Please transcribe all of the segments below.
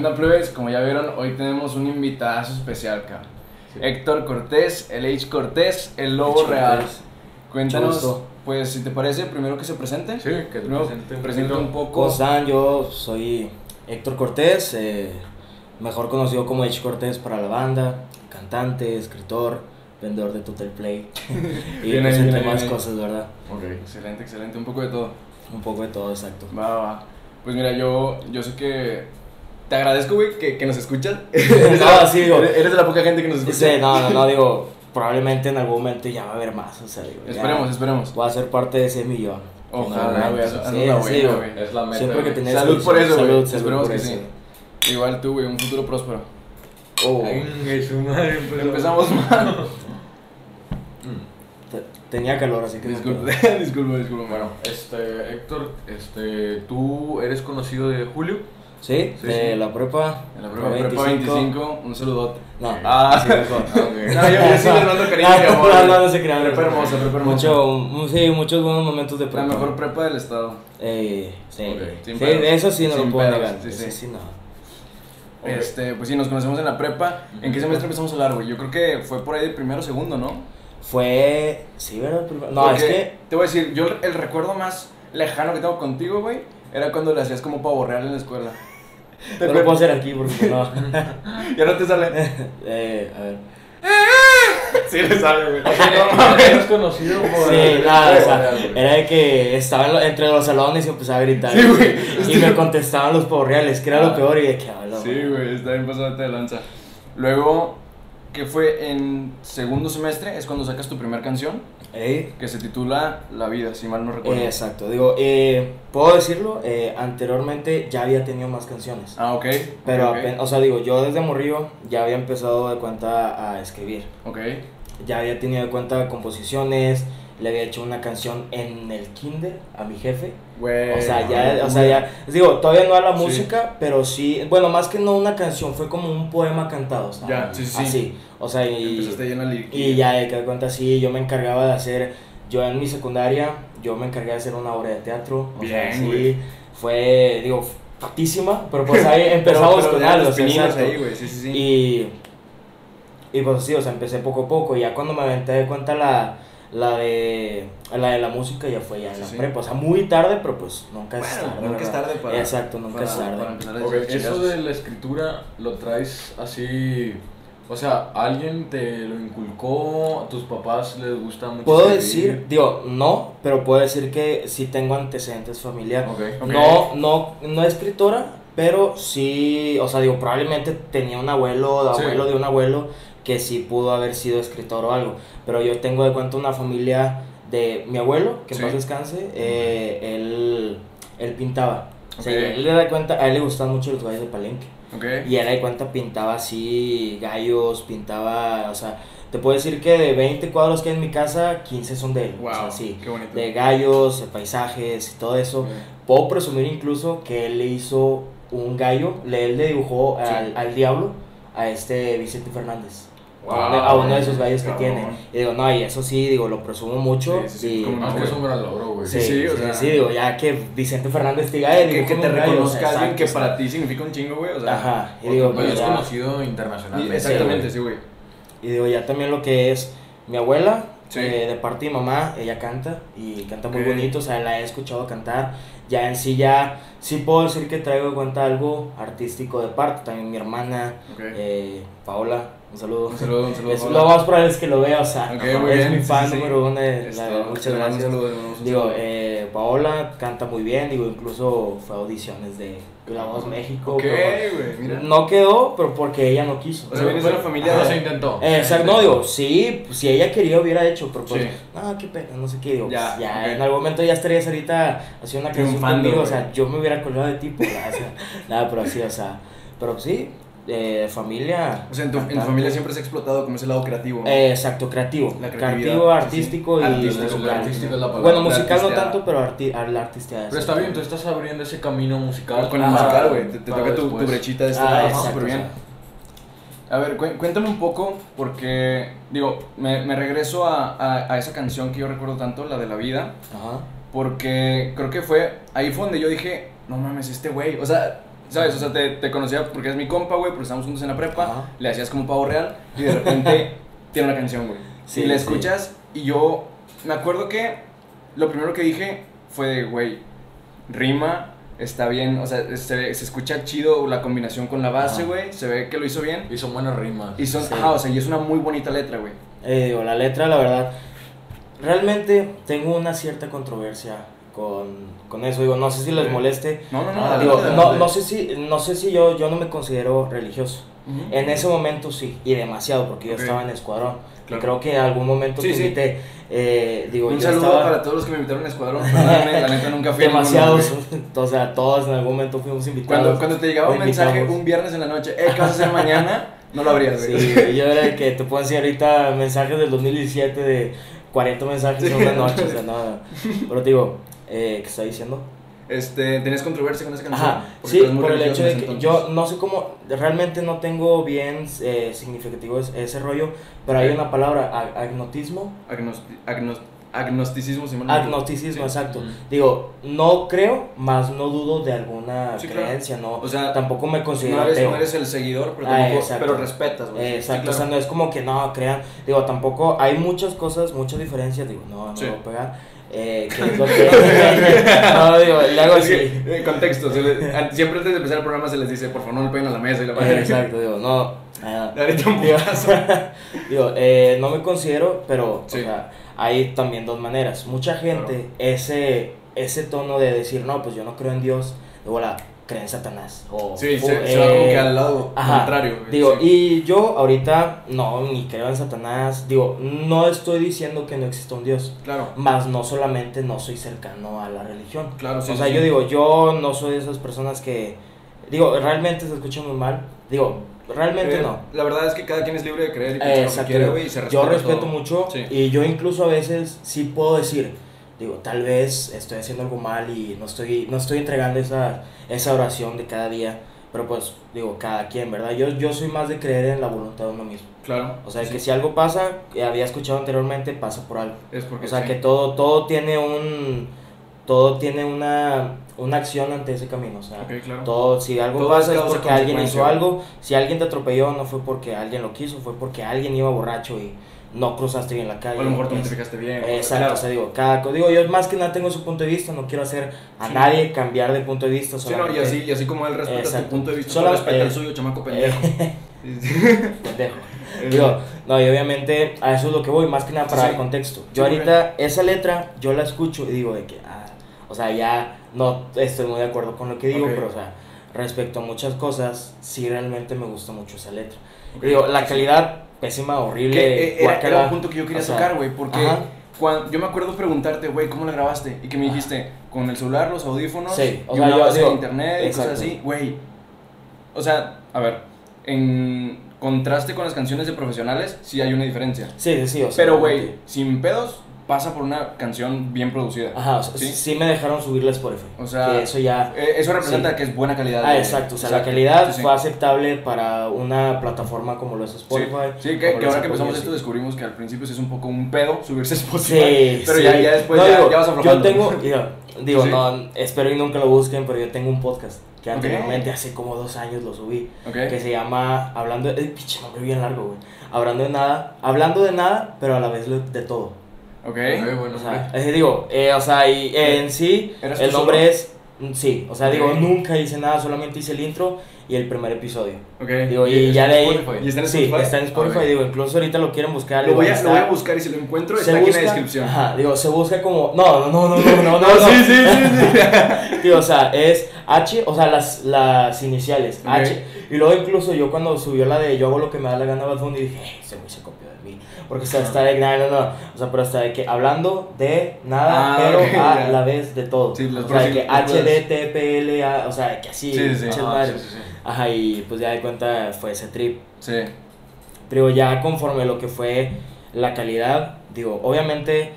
Onda, plebes. Como ya vieron, hoy tenemos un invitazo especial, cabrón. Héctor Cortés, el H Cortés, el Lobo H. Real. Cortés. Cuéntanos, pues si te parece, primero que se presente. Sí, que Primero, presente un presenta un poco. ¿Cómo están? Yo soy Héctor Cortés, eh, mejor conocido como H. Cortés para la banda, cantante, escritor, vendedor de Total Play y Bien pues, entre bien más bien cosas, ¿verdad? Ok. Excelente, excelente, un poco de todo. Un poco de todo, exacto. Va, va, va. Pues mira, yo, yo sé que. Te agradezco, güey, que, que nos escuchas. No, sí, digo. Eres eres de la poca gente que nos escucha. Sí, no, no, no, digo, probablemente en algún momento ya va a haber más, o sea, digo, ya Esperemos, esperemos. Voy a ser parte de ese millón. Ojalá, No, güey. sí. Es la meta. Siempre que tenés Salud por eso, güey. Salud, salud Esperemos por que eso. sí. Igual tú, güey, un futuro próspero. Oh, Ay, su madre, empezó. Empezamos mal. Te- tenía calor, así que Disculpe, disculpe, disculpe. Bueno, este, Héctor, este, tú eres conocido de Julio. Sí, Sí, de sí. la prepa. En la prepa 25, un saludote. No, Ah. sí, mejor. No, yo, yo sí les mando cariño y No, amor. no, güey. no, no se crean. Prepa hermosa, prepa hermosa. Mucho, mu- sí, muchos buenos momentos de La prepa. mejor prepa del estado. Eh, sí, sí, pedos. de eso sí no Sin lo puedo pedos, negar. sí, Sí, no. Este, pues sí, nos conocemos en la prepa. ¿En qué semestre empezamos a hablar, güey? Yo creo que fue por ahí de primero o segundo, ¿no? Fue. Sí, ¿verdad? No, Porque, es que. Te voy a decir, yo el recuerdo más lejano que tengo contigo, güey, era cuando le hacías como pavo real en la escuela. ¿Te No lo puedo hacer aquí porque no. Ya no te sale. eh, a ver. Sí le sale, güey. Eres conocido por. Sí, nada, o sea, era de que estaba entre los salones y empezaba a gritar. Sí, güey. Y me contestaban los pavorreales, que era lo peor, y de que hablo. Sí, güey, está bien pasado de lanza. Luego, que fue en segundo semestre, es cuando sacas tu primera canción, que se titula La vida, si mal no recuerdo. eh, exacto, digo, eh, puedo decirlo, eh, anteriormente ya había tenido más canciones. Ah, ok. Pero, ok, apen- o sea, digo, yo desde morrillo ya había empezado de cuenta a escribir. Ok. Ya había tenido de cuenta composiciones, le había hecho una canción en el kinder a mi jefe. Güey. O sea, ya, o sea, ya, digo, todavía no a la Sí. música, pero sí, bueno, más que no una canción, fue como un poema cantado, o sea, Ya, sí, sí, sí. Así, o sea, y, y ya de que cuenta sí, yo me encargaba de hacer, yo en mi secundaria, yo me encargué de hacer una obra de teatro, o sea, sí, güey. fue, digo, fatísima, pero pues ahí empezamos con algo, sí, sí. Y, y pues sí, o sea, empecé poco a poco. Y ya cuando me aventé de cuenta la, la, de, la de la música, ya fue ya en Sí, la sí. prepa. O sea, muy tarde, pero pues nunca es Bueno, tarde. nunca es tarde para- Exacto, nunca para- es tarde. para empezar a Ok, decir eso de la escritura lo traes así. O sea, ¿alguien te lo inculcó? ¿A tus papás les gusta mucho? Puedo escribir? decir, digo, no, pero puedo decir que sí tengo antecedentes familiares. Ok. Ok. No, no, no escritora, pero sí, o sea, digo, probablemente tenía un abuelo, de Sí. abuelo de un abuelo que sí pudo haber sido escritor o algo. Pero yo tengo de cuenta una familia de mi abuelo, que en Sí. paz descanse, eh, él, él pintaba. O sea, él le da cuenta, a él le gustaban mucho los gallos de Palenque. Ok. Y él de cuenta pintaba así gallos, pintaba, o sea, te puedo decir que de 20 cuadros que hay en mi casa, 15 son de él. Wow. O sea, sí, Qué bonito. de gallos, de paisajes y todo eso. Puedo presumir incluso que él le hizo un gallo, le, él le dibujó Sí. al, al diablo a este Vicente Fernández. Wow, a, uno, a uno de esos gallos que tiene. Y digo, no, y eso sí, digo, lo presumo mucho. Sí, sí, y, cómo no, Más que güey. es un gran logro, güey. sí, Sí, sí, o sea- sí, digo, ya que Vicente Fernández diga, "Eh, que, que te un gallo", o reconozca alguien que para ti significa un chingo, güey. O sea, Ajá, y digo, pues es conocido internacionalmente. exactamente, sí, güey. Y digo, ya también lo que es mi abuela, Sí. eh, de parte de mi mamá, ella canta y canta muy Ok. bonito, o sea, la he escuchado cantar. Ya en sí, ya sí puedo decir que traigo de cuenta algo artístico de parte. También mi hermana, Ok. eh, Paola, un saludo. Un saludo, un saludo. Es lo más probable es que lo vea, o sea, Ok, es muy bien, mi fan sí, número uno. de la- muchas gracias. saludo, Digo, eh, Paola canta muy bien, digo, incluso fue a audiciones de La Voz México. Ok, pero güey, mira. no quedó, pero porque ella no quiso. O sea, vienes de una familia No se intentó. Eh, Exacto, no, digo, sí, pues, si ella quería hubiera hecho, pero pues, Sí. no, qué pena, no sé qué, digo, Ya, ya, ya ok. en algún momento ya estarías ahorita haciendo una canción conmigo, o sea, yo me hubiera colgado de ti, pues, o sea, nada, pero sí, o sea, pero sí, eh, familia. O sea, en tu, en tu familia siempre se ha explotado como ese lado creativo. ¿no? Eh, exacto, creativo, La creativo, sí. artístico y Artístico, musical. artístico es la palabra. Bueno, La musical no tanto, pero arti a la artisteada. Pero está bien, tú estás abriendo ese camino musical. Con el Ajá. musical, güey. Te, toca tu, brechita de este Ah, lado. Súper bien. A ver, cué- cuéntame un poco, porque, digo, me, me regreso a, a, a esa canción que yo recuerdo tanto, la de la vida, Ajá. porque creo que fue, ahí fue donde yo dije, no mames, este güey, o sea, ¿Sabes? O sea, te, te conocía porque es mi compa, güey, porque estábamos juntos en la prepa, Ajá. le hacías como pavo real y de repente tiene una canción, güey. Sí, y la sí. escuchas y yo me acuerdo que lo primero que dije fue de, güey, rima, está bien, o sea, se, se escucha chido la combinación con la base, güey, se ve que lo hizo bien. Y son buenas rimas. Y son, Sí. ajá, o sea, y es una muy bonita letra, güey. Eh, digo, la letra, la verdad, realmente tengo una cierta controversia con, con eso. Digo, no sé si les moleste. No, no, no, Ah, Digo, no, no sé si, no sé si yo, yo no me considero religioso. Ujú. En ese momento sí, y demasiado, porque yo Ok. estaba en escuadrón. Claro. Y creo que en algún momento Sí, te sí. invité. eh, digo, Un yo saludo estaba para todos los que me invitaron a Escuadrón. La neta nunca fui demasiados. o sea, todos en algún momento fuimos invitados. Cuando, cuando te llegaba un mensaje invitamos. un viernes en la noche, eh, ¿qué vas a hacer mañana? No lo abrías, güey. Sí, yo era el que te puedo decir ahorita mensajes del 2017 de 40 mensajes en Sí. una noche, o sea, no. Pero te digo, eh, ¿qué está diciendo? Este, ¿tenías controversia con esa canción? Ajá, Porque sí, por el hecho de que ese yo entonces. no sé cómo, realmente no tengo bien eh, significativo es- ese rollo, pero hay una palabra, ag- agnotismo, Agnosti- agnos- agnosticismo, si agnosticismo, Sí. exacto. Ujú. Digo, no creo, más no dudo de alguna Sí, claro. creencia, no, O sea, tampoco me considero No eres, ateo. no eres el seguidor, pero, Ah, tampoco- exacto. pero respetas, güey. Eh, Sí, Exacto, claro. o sea, no es como que no crean, digo, tampoco hay muchas cosas, muchas diferencias, digo, no, no Sí. lo voy a pegar, eh, que es lo que, no, digo, le hago Es así, que, eh, contexto, le- siempre antes de empezar el programa se les dice, por favor no le peguen a la mesa y la madre. exacto, digo, no, ah, Ahorita un digo, putazo. digo, eh, no me considero, pero, Sí. o sea, hay también dos maneras, mucha gente, ese, ese tono de decir, no, pues yo no creo en Dios, digo, la creen en Satanás, o, Sí, se, se va como que al lado Ajá, contrario. Digo, sí. y yo ahorita no, ni creo en Satanás. Digo, no estoy diciendo que no exista un Dios. Claro, Más no solamente no soy cercano a la religión. claro, sí. o sea, sí, yo digo, yo no soy de esas personas que. Digo, realmente se escucha muy mal. Digo, realmente Eh, no. La verdad es que cada quien es libre de creer y pensar lo que quiere, y se yo respeto todo. mucho Sí. y yo incluso a veces sí puedo decir, digo, tal vez estoy haciendo algo mal y no estoy, no estoy entregando esa, esa oración de cada día, pero pues digo, cada quien, ¿verdad? Yo, yo soy más de creer en la voluntad de uno mismo. Claro. O sea, sí. que si algo pasa, que había escuchado anteriormente, pasa por algo. Es porque O sea, sí. que todo, todo tiene un, todo tiene una, una acción ante ese camino. O sea, Ok, claro. todo, si algo Todo pasa es porque alguien hizo algo. Si alguien te atropelló, no fue porque alguien lo quiso, fue porque alguien iba borracho y no cruzaste bien la calle. O a lo mejor tú no Es- te fijaste bien. Exacto, claro. o sea, digo, cada, digo, yo más que nada tengo ese punto de vista, no quiero hacer a Sí. nadie cambiar de punto de vista. Sí, no, y así, y así como él respeta Exacto. tu punto de vista, Solo- respeta eh, el suyo, chamaco pendejo. Eh, pendejo. Digo, no, y obviamente a eso es lo que voy, más que nada para Sí. dar contexto. Yo ahorita esa letra, yo la escucho y digo de que, ah, o sea, ya no estoy muy de acuerdo con lo que digo, Ok. pero o sea, respecto a muchas cosas, sí realmente me gusta mucho esa letra. Ok. Digo, la calidad pésima, horrible, Que, eh, era, un punto que yo quería O sea, tocar, güey, porque ajá. cuando, yo me acuerdo preguntarte, güey, ¿cómo la grabaste? Y que me dijiste, con el celular, los audífonos, Sí, o y sea, una yo base de internet y cosas exacto. así, güey. O sea, a ver, en contraste con las canciones de profesionales, sí hay una diferencia. Sí, sí, sí, o sea, Pero, güey, sin pedos, pasa por una canción bien producida. Ajá, o sea, ¿Sí? sí, me dejaron subirla a Spotify. O sea, que eso ya... Eh, Eso representa Sí. que es buena calidad. Ah, de- exacto, o sea, la calidad Sí, fue aceptable para una plataforma como lo es Spotify. sí, que, ahora que empezamos esto descubrimos que al principio es un poco un pedo subirse a Spotify. Sí, pero sí. ya, ya después No, ya, digo, ya vas Yo tengo, digo, no, espero y nunca lo busquen, pero yo tengo un podcast que anteriormente, hace como dos años lo subí, Ok. que se llama Hablando de, eh, pinche nombre bien largo, güey, Hablando de nada, hablando de nada, pero a la vez de todo. Ok. Ok, bueno, O sea, eh, digo, eh, o sea, y, eh, en sí, ¿Eras el nombre solo? es, mm, sí, o sea, digo, nunca hice nada, solamente hice el intro y el primer episodio. Ok. Digo, y, ¿Y ya Spotify? ¿Y está en sí, Spotify? está en Spotify, Ok. digo, incluso ahorita lo quieren buscar. Lo voy, a, igual lo voy a está- buscar y si lo encuentro se está aquí en la descripción. Ajá, digo, se busca como. No, no, no, no, no, no, no. no. sí, sí, sí, sí. Digo, o sea, es H, o sea, las, las iniciales, Ok. H. Y luego incluso yo cuando subió la de yo hago lo que me da la gana Bad Bunny, dije, "Eh, ese güey se copió mí. Porque o sea, está de, no, no, no. O sea, pero hasta de que hablando de nada, Ah, pero ok, a ya. la vez de todo. Sí, o sea, de que los H, pros. D, T, P, L, A, o sea, que así. Sí, sí. pinches Ah. Ajá, y pues ya de cuenta fue ese trip. Sí. Pero ya conforme lo que fue la calidad, digo, obviamente,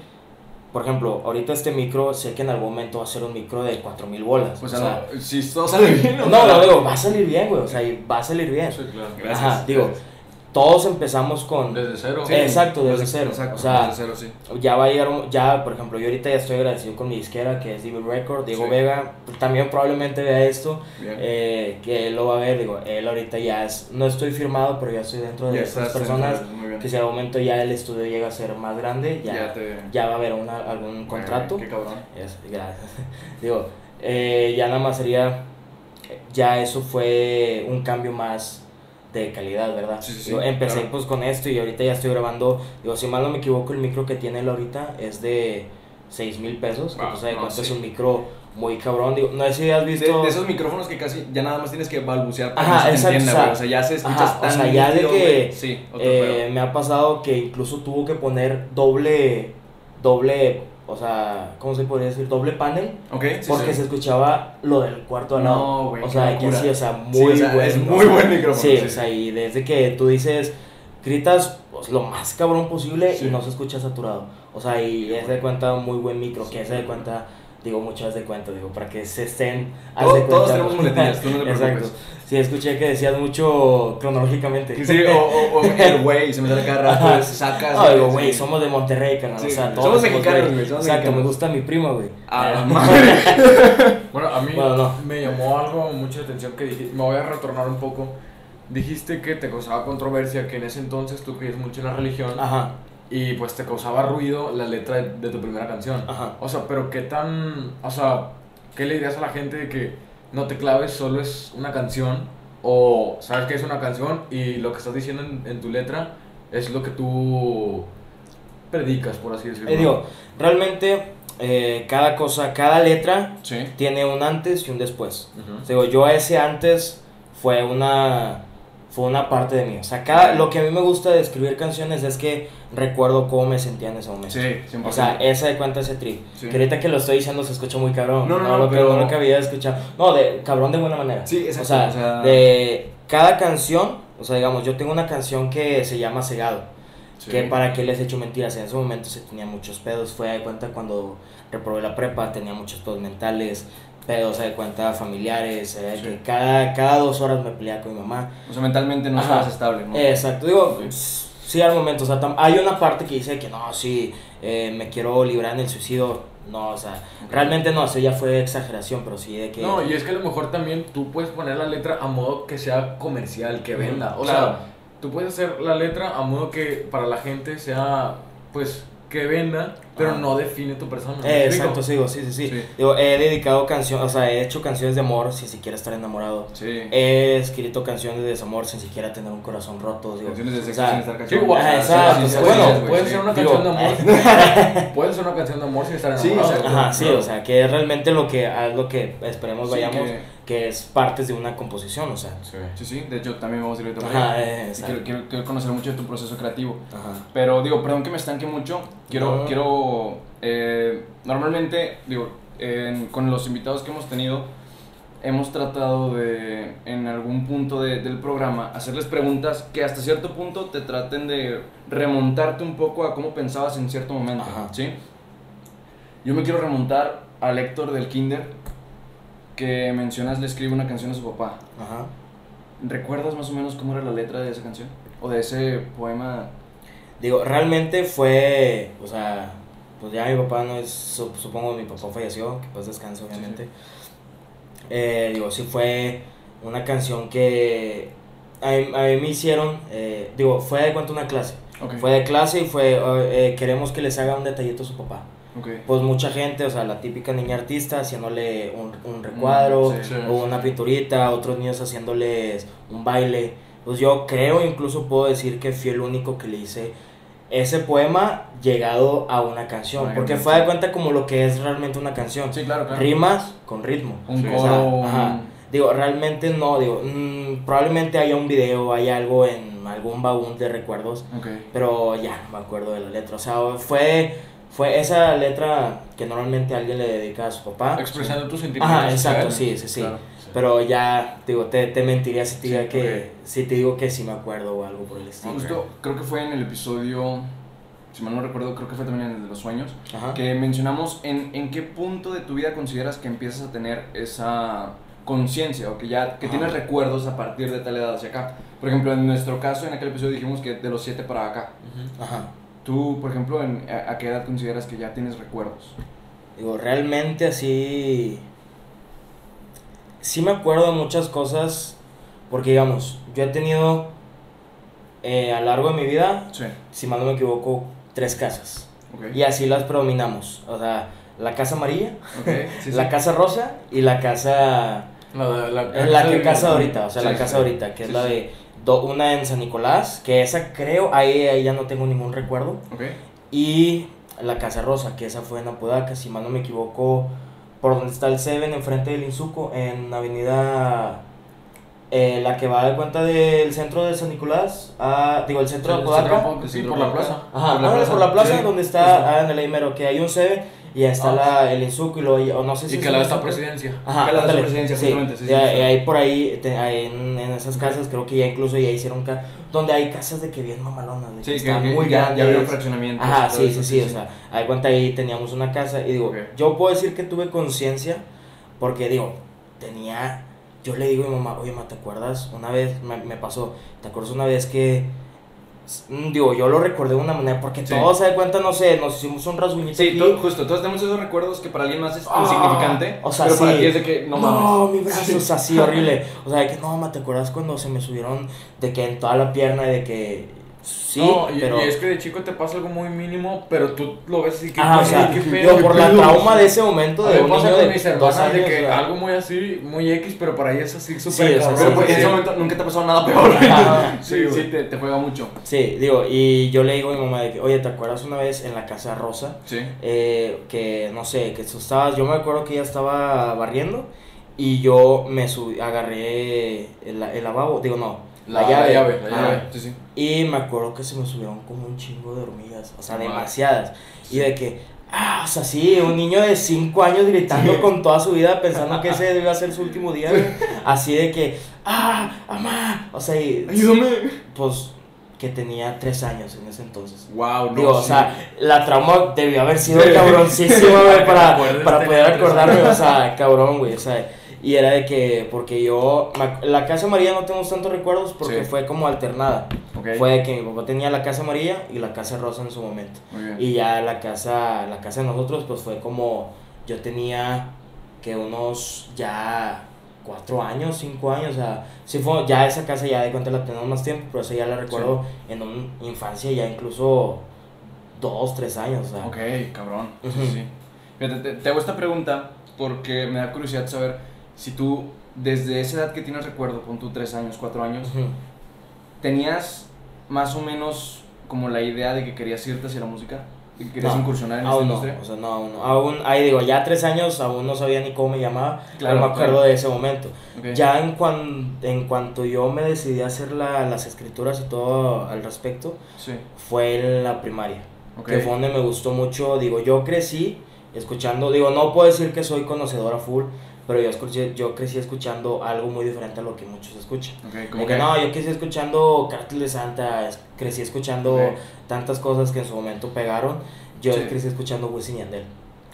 por ejemplo, ahorita este micro, sé que en algún momento va a ser un micro de 4000 bolas. Pues o sea, no, si todo sale bien. no, no, digo, va a salir bien, güey, o sea, va a salir bien. Sí, claro. Gracias. Ajá, digo, todos empezamos con... Desde cero. Sí. Exacto, desde cero. Exacto, O sea, desde cero, sí. Ya va a llegar, un- ya por ejemplo, yo ahorita ya estoy agradecido con mi disquera que es Devil Record, Diego Sí. Vega, también probablemente vea esto, eh, que él lo va a ver, digo, él ahorita ya es, no estoy firmado, pero ya estoy dentro de Ya estas personas, dentro, que si al momento ya el estudio llega a ser más grande, ya, Ya ya, te- va a haber una, algún contrato. Qué cabrón. Es- gracias. Digo, eh, ya nada más sería, ya eso fue un cambio más de calidad, ¿verdad? Sí, sí, sí, Digo, empecé claro. pues con esto y ahorita ya estoy grabando, digo, si mal no me equivoco, el micro que tiene él ahorita es de 6 mil pesos, Ah, sabes no, cuánto es un micro muy cabrón, digo, no sé si has De, visto... de esos micrófonos que casi ya nada más tienes que balbucear para Ajá, que se entienda, o sea, güey. O sea, ya se escucha ajá, o tan sea, ya de que, Eh, me ha pasado que incluso tuvo que poner doble, doble, o sea, ¿cómo se podría decir? Doble panel, Ok, sí, porque sí. se escuchaba lo del cuarto al lado. No, güey, O sea, que sí, o sea, Sí, muy o sea, bueno. es muy buen micrófono, Sí, sí, o sea, sí. y desde que tú dices, gritas pues, lo más cabrón posible Sí. y no se escucha saturado. O sea, y es de cuenta muy buen micro, que es de cuenta, digo, muchas de cuenta, digo, para que se estén. Todo- de todos cuenta. tenemos muletillas, tú no te preocupes. Exacto. Sí, escuché que decías mucho cronológicamente. Sí, o, o, o el güey, se me sale cada rato, pues, sacas. No, digo, sí. güey, somos de Monterrey, carnal. Sí, o sea, todos Somos mexicanos, güey. Exacto, mexicanos. me gusta mi prima, güey. A la Eh, madre. Bueno, a mí Bueno, no. me llamó algo mucha atención que dijiste, me voy a retornar un poco. Dijiste que te causaba controversia, que en ese entonces tú creías mucho en la religión Ajá, y pues te causaba ruido la letra de, de tu primera canción. ajá. O sea, pero qué tan, o sea, ¿qué le dirías a la gente de que no te claves, solo es una canción? O sabes que es una canción y lo que estás diciendo en, en tu letra es lo que tú predicas, por así decirlo. Eh, digo, realmente eh, cada cosa, cada letra Sí. tiene un antes y un después. Ujú. Digo, yo ese antes fue una fue una parte de mí. O sea, cada, lo que a mí me gusta de escribir canciones es que recuerdo cómo me sentía en ese momento. Sí, 100%. O sea, esa de cuenta ese trip. Sí. Que ahorita que lo estoy diciendo se escucha muy cabrón. No, no, no, lo que, pero- no lo que había escuchado. No, de cabrón de buena manera. Sí, exacto, O sea, o sea- de cada canción, o sea, digamos, yo tengo una canción que se llama Cegado. Sí. Que para qué les he hecho mentiras, en ese momento se tenía muchos pedos. Fue de cuenta cuando reprobé la prepa, tenía muchos pedos mentales, pedos de cuenta familiares, eh, Sí. que cada, cada dos horas me peleaba con mi mamá. O sea, mentalmente no Ajá. estabas estable, ¿no? Exacto, digo, Sí. Sí al momento, o sea, hay una parte que dice que no, sí, eh, me quiero librar en el suicidio, no, o sea, realmente no, eso ya fue exageración, pero sí de que... No, y es que a lo mejor también tú puedes poner la letra a modo que sea comercial, que venda. O claro. sea, tú puedes hacer la letra a modo que para la gente sea, pues, que venda, pero Ajá. no define tu persona. ¿me Eh, exacto, sí, digo, sí, sí, sí, Sí. Digo, he dedicado canciones, o sea, he hecho canciones de amor sin siquiera estar enamorado. Sí. He escrito canciones de desamor sin siquiera tener un corazón roto. Digo, Canciones de o sexo sea, sin estar O sea, exacto, sí, o sea, bueno, puede sí. ser una Digo, canción de amor. puede ser una canción de amor sin estar Sí, enamorado. exacto. Ajá, sí, o sea, que es realmente lo que, a lo que esperemos Sí, vayamos, que- que... es partes de una composición, o sea. Sí. Sí, sí, de hecho también vamos a ir por Ajá, eh, quiero, quiero, quiero conocer mucho de tu proceso creativo. Ajá. Pero digo, perdón que me estanque mucho. Quiero, No. quiero eh, normalmente, digo, en- con los invitados que hemos tenido, hemos tratado de, en algún punto de- del programa, hacerles preguntas que hasta cierto punto te traten de remontarte un poco a cómo pensabas en cierto momento, Ajá. ¿sí? Yo me quiero remontar al Héctor del Kinder, que mencionas le escribe una canción a su papá. Ajá. ¿Recuerdas más o menos cómo era la letra de esa canción? O de ese poema. Digo, realmente fue, o sea, pues ya mi papá no es, su- supongo mi papá falleció, que pues descanse obviamente. Eh, digo, sí fue una canción que a mí, a mí me hicieron, eh, digo, fue de cuenta una clase. Fue de clase y fue, eh, queremos que les haga un detallito a su papá. Ok. Pues mucha gente, o sea, la típica niña artista haciéndole un, un recuadro Mm, sí, sí. o una pinturita, otros niños haciéndoles un baile. Pues yo creo, incluso puedo decir que fui el único que le hice ese poema llegado a una canción. Porque fue de cuenta como lo que es realmente una canción. Sí, claro, claro. Rimas con ritmo. Un Sí. coro. O sea, ajá. Digo, realmente no, digo, mm, probablemente haya un video, hay algo en algún baúl de recuerdos, Ok. pero ya no me acuerdo de la letra. O sea, fue, fue esa letra que normalmente alguien le dedica a su papá. Expresando tus sentimientos. Ajá, exacto, sí, sí, sí. Claro. Pero ya, digo, te, te mentiría si te, Sí, diga que, si te digo que sí me acuerdo o algo por el estilo. Justo, creo que fue en el episodio, si mal no recuerdo, creo que fue también en el de los sueños, Ajá. que mencionamos en, en qué punto de tu vida consideras que empiezas a tener esa conciencia o que ya que Ajá. tienes recuerdos a partir de tal edad hacia acá. Por ejemplo, en nuestro caso, en aquel episodio dijimos que de los 7 para acá. Ajá. Tú, por ejemplo, en, a, a qué edad consideras que ya tienes recuerdos? Digo, realmente así. Sí me acuerdo de muchas cosas. Porque, digamos, yo he tenido. eh, a lo largo de mi vida, Sí. si mal no me equivoco, tres casas. Ok. Y así las predominamos. O sea, la casa amarilla, sí, la sí. casa rosa y la casa. La, la, que casa ahorita, o sea, Sí, la casa sí. ahorita, que Sí, es la sí. de. Do- una en San Nicolás, que esa creo, ahí, ahí ya no tengo ningún recuerdo. Ok. Y la Casa Rosa, que esa fue en Apodaca, si mal no me equivoco, por donde está el Seven, enfrente del Insuco, en avenida. eh, la que va de cuenta del centro de San Nicolás, a, digo, el centro de Apodaca. Sí, por la plaza. Ajá, Por la ah, plaza. por la plaza Sí, donde está, ah, en el Aimero, que hay un Seven y ahí está Ah. la, el Insuco y luego, o no sé si Y que la el esta presidencia. Ajá, Que la de presidencia, sí. justamente, sí, Y sí, ahí, sí. ahí por ahí, te- ahí en, en esas casas, creo que ya incluso ya hicieron ca- donde hay casas de que bien mamalonas, de que Sí, que, están que muy ya, grandes. ya abrieron fraccionamientos. Ajá, sí, sí, sí, o sea, hay cuenta ahí teníamos una casa y digo, yo puedo decir que tuve conciencia porque digo, tenía, yo le digo a mi mamá, oye, ma, ¿te acuerdas? Una vez me, me pasó, ¿te acuerdas una vez que, digo, yo lo recordé de una manera porque Sí. todos se dan cuenta, no sé, nos hicimos un rasguñito Sí, justo, todos tenemos esos recuerdos que para alguien más es Ah, insignificante, o sea, pero para sí. ti es de que no No, mames. mi brazo, o sea, así horrible. O sea, de que no, ma, ¿te acuerdas cuando se me subieron de que en toda la pierna y de que sí, no, y, pero y es que de chico te pasa algo muy mínimo, pero tú lo ves así que Ajá, o "Güey, sea, qué por la pedo". trauma de ese momento de un niño de mis hermanas años, de que sea, algo muy así, muy X, pero para ellas así súper Sí. Pero sí, porque en sí. ese momento nunca te ha pasado nada peor. Ajá, sí, sí, sí, te, te juega mucho. Sí, digo, y yo le digo a mi mamá de que, oye, ¿te acuerdas una vez en la casa rosa? Sí. Eh, que, no sé, que tú estabas, yo me acuerdo que ella estaba barriendo y yo me subí, agarré el, el lavabo, digo, no, la, La- llave. la llave, la llave. Sí, sí. Y me acuerdo que se me subieron como un chingo de hormigas, o sea, Madre. demasiadas. Y de que, ah, o sea, sí, un niño de 5 años gritando con toda su vida pensando que ese iba a ser su último día. Así de que, ah, mamá, o sea, y, pues que tenía 3 años en ese entonces. Wow, no. Digo, o sí. sea, la trauma debió haber sido cabroncísima, güey, para, para poder acordarme, o sea, cabrón, güey, o sea, y era de que, porque yo, la Casa María no tengo tantos recuerdos porque Sí. fue como alternada. Ok. Fue de que mi papá tenía la Casa Amarilla y la Casa Rosa en su momento. Y ya la casa, la casa de nosotros, pues fue como, yo tenía que unos ya cuatro años, cinco años, o sea, sí fue, ya esa casa ya de cuenta la tenemos más tiempo, pero esa ya la recuerdo en una infancia ya incluso dos, tres años, o sea. Ok, cabrón. Sí, Ujú. sí. Fíjate, te, te hago esta pregunta porque me da curiosidad saber si tú, desde esa edad que tienes recuerdo, con tus 3 años, 4 años, Ujú. ¿tenías más o menos como la idea de que querías irte hacia la música? ¿Y que querías No, incursionar en esta no, industria? o sea, no, aún no. Aún, ahí digo, ya tres años, aún no sabía ni cómo me llamaba, Claro, pero me acuerdo claro. de ese momento. Ok. Ya en, cuan, en cuanto yo me decidí a hacer la- las escrituras y todo al respecto, Sí. fue en la primaria. Ok. Que fue donde me gustó mucho. Digo, yo crecí escuchando, digo, no puedo decir que soy conocedora full, pero yo, escuché, yo crecí escuchando algo muy diferente a lo que muchos escuchan. Ok, Como que no, yo crecí escuchando Cártel de Santa, crecí escuchando tantas cosas que en su momento pegaron. Yo Sí. crecí escuchando Wisin y Yandel.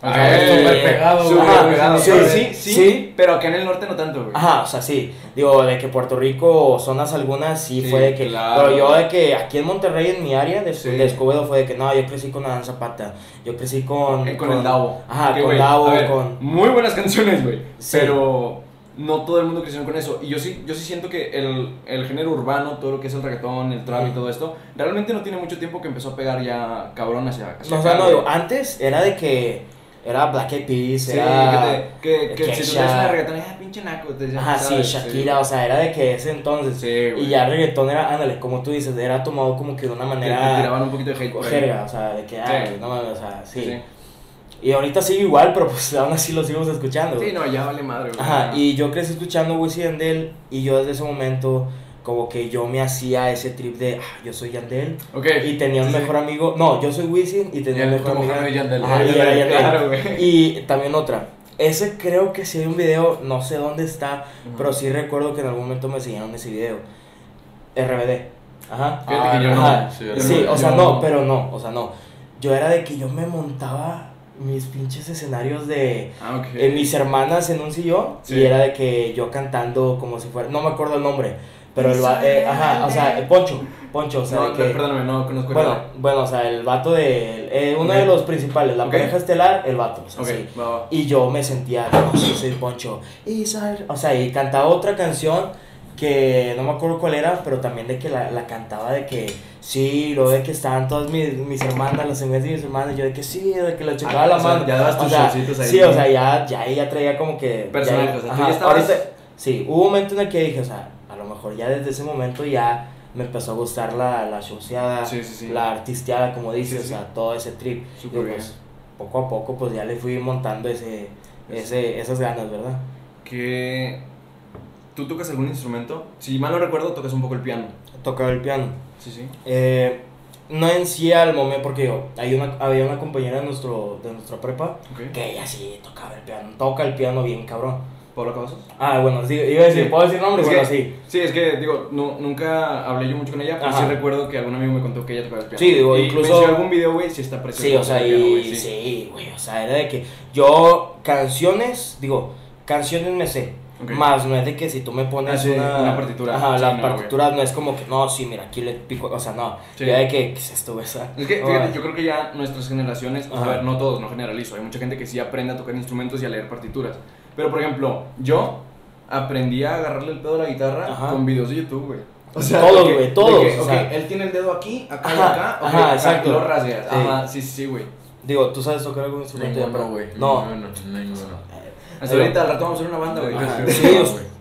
Ah, Eh, pegado, Súper pegado. sí, Sí, sí, pero acá en el norte no tanto, güey. Ajá, o sea, sí. Digo, de que Puerto Rico o zonas algunas sí, Sí, fue de que. claro. Pero yo de que aquí en Monterrey, en mi área de, Sí. de Escobedo, fue de que no, yo crecí con Adán Zapata. Yo crecí con. Eh, con, el Davo. Ajá, con Davo, ver, con. Muy buenas canciones, güey. Sí. Pero no todo el mundo creció con eso. Y yo sí, yo sí siento que el, el género urbano, todo lo que es el reggaetón, el trap y todo esto, realmente no tiene mucho tiempo que empezó a pegar ya cabrón hacia, hacia No, o sea, no, digo, antes era de que. Era Black Eyed Peas, Sí, era. que, te, que, que si tú traes una reggaetón, ah, pinche naco. Te decían, Ajá, sí. Shakira, o sea, era de que ese entonces. Sí, güey. y ya reggaetón era, ándale, como tú dices, era tomado como que de una Te- te manera. tiraban un poquito de hate. por jerga, o sea, de que, Sí. no o sea, sí. Sí. Y ahorita sigue igual, pero pues aún así lo seguimos escuchando. Sí, no, ya vale madre, güey. Ajá, y yo crecí escuchando Wisin Yandel y yo desde ese momento como que yo me hacía ese trip de, ah, yo soy Yandel Ok. y tenía un mejor amigo, no, yo soy Wisin y tenía un mejor amigo. Yandel. Y Yandel, Yandel. claro. Y también otra, ese creo que sí hay un video, no sé dónde está, Ujú. pero sí recuerdo que en algún momento me enseñaron ese video. RBD. Ajá. Fíjate que yo no. Ajá. sí, Sí, yo o sea, no, pero no, o sea, no. Yo era de que yo me montaba mis pinches escenarios de Ah, ok. eh, mis hermanas en un sillón Sí. y era de que yo cantando como si fuera, no me acuerdo el nombre, pero el va- eh, ajá, o sea, el Poncho, Poncho, o sea, no, de que, perdóname, no conozco bueno, bueno, o sea, el vato de, eh, uno Ok. de los principales, la Ok. pareja estelar, el vato, o sea, Ok, sí. va, va. Y yo me sentía, no, sí, soy Poncho. Y, o sea, y cantaba otra canción que no me acuerdo cuál era, pero también de que la, la cantaba de que sí, lo de que estaban todas mis, mis hermanas, las amigas de mis hermanas, yo de que sí, de que le chocaba Ah, la o sea, mano. ya dabas O tus showcitos ahí, Sí, ¿no? o sea, ya, ya ella traía como que. Personaje, ya- o sea, tú ya estabas- ahorita- sí, hubo un momento en el que dije, o sea, mejor ya desde ese momento ya me empezó a gustar la, la showseada, Sí, sí, sí. la artisteada, como dices, o sea, todo ese trip. Súper Y, bien. pues, poco a poco, pues ya le fui montando ese, ese, esas ganas, ¿verdad? Que tú tocas algún instrumento. Si mal no recuerdo, tocas un poco el piano. Tocar el piano. Sí, sí. Eh, no en sí al momento, porque yo, hay una, había una compañera de, nuestro, de nuestra prepa Ok. que ella sí tocaba el piano, toca el piano bien cabrón. ¿Pablo Cavazos? Ah, bueno, sí, iba a decir, Sí. ¿puedo decir nombres? Es Bueno, que- sí. Sí, es que, digo, nu- nunca hablé yo mucho con ella, pero Ajá. sí recuerdo que algún amigo me contó que ella tocaba el piano. Sí, digo, y incluso- algún video, güey, sí está precioso. Sí, o sea, piano, y güey, sí, güey, o sea, era de que yo canciones, digo, canciones me sé, Ok. más no es de que si tú me pones Ah, sí, una, una partitura. ajá, Sí, la no, partitura no es como que, no, sí, mira, aquí le pico, o sea, no, Sí. ya de que, ¿qué es esto, sea, Es que, no, fíjate, yo creo que ya nuestras generaciones, a Ajá. ver, no todos, no generalizo, hay mucha gente que sí aprende a tocar instrumentos y a leer partituras. Pero, por ejemplo, yo aprendí a agarrarle el pedo a la guitarra Ajá. con videos de YouTube, güey. Todos, de que- güey, todos, que, o ok, sea. él tiene el dedo aquí, acá y Ajá, acá, ok, ajá, exacto. y lo rasgueas. Sí. Ajá, sí, sí, güey. digo, ¿tú sabes tocar algún instrumento? pero- güey. No. Ninguno, ninguno. Hasta ahorita, al rato vamos a hacer una banda, güey. Sí,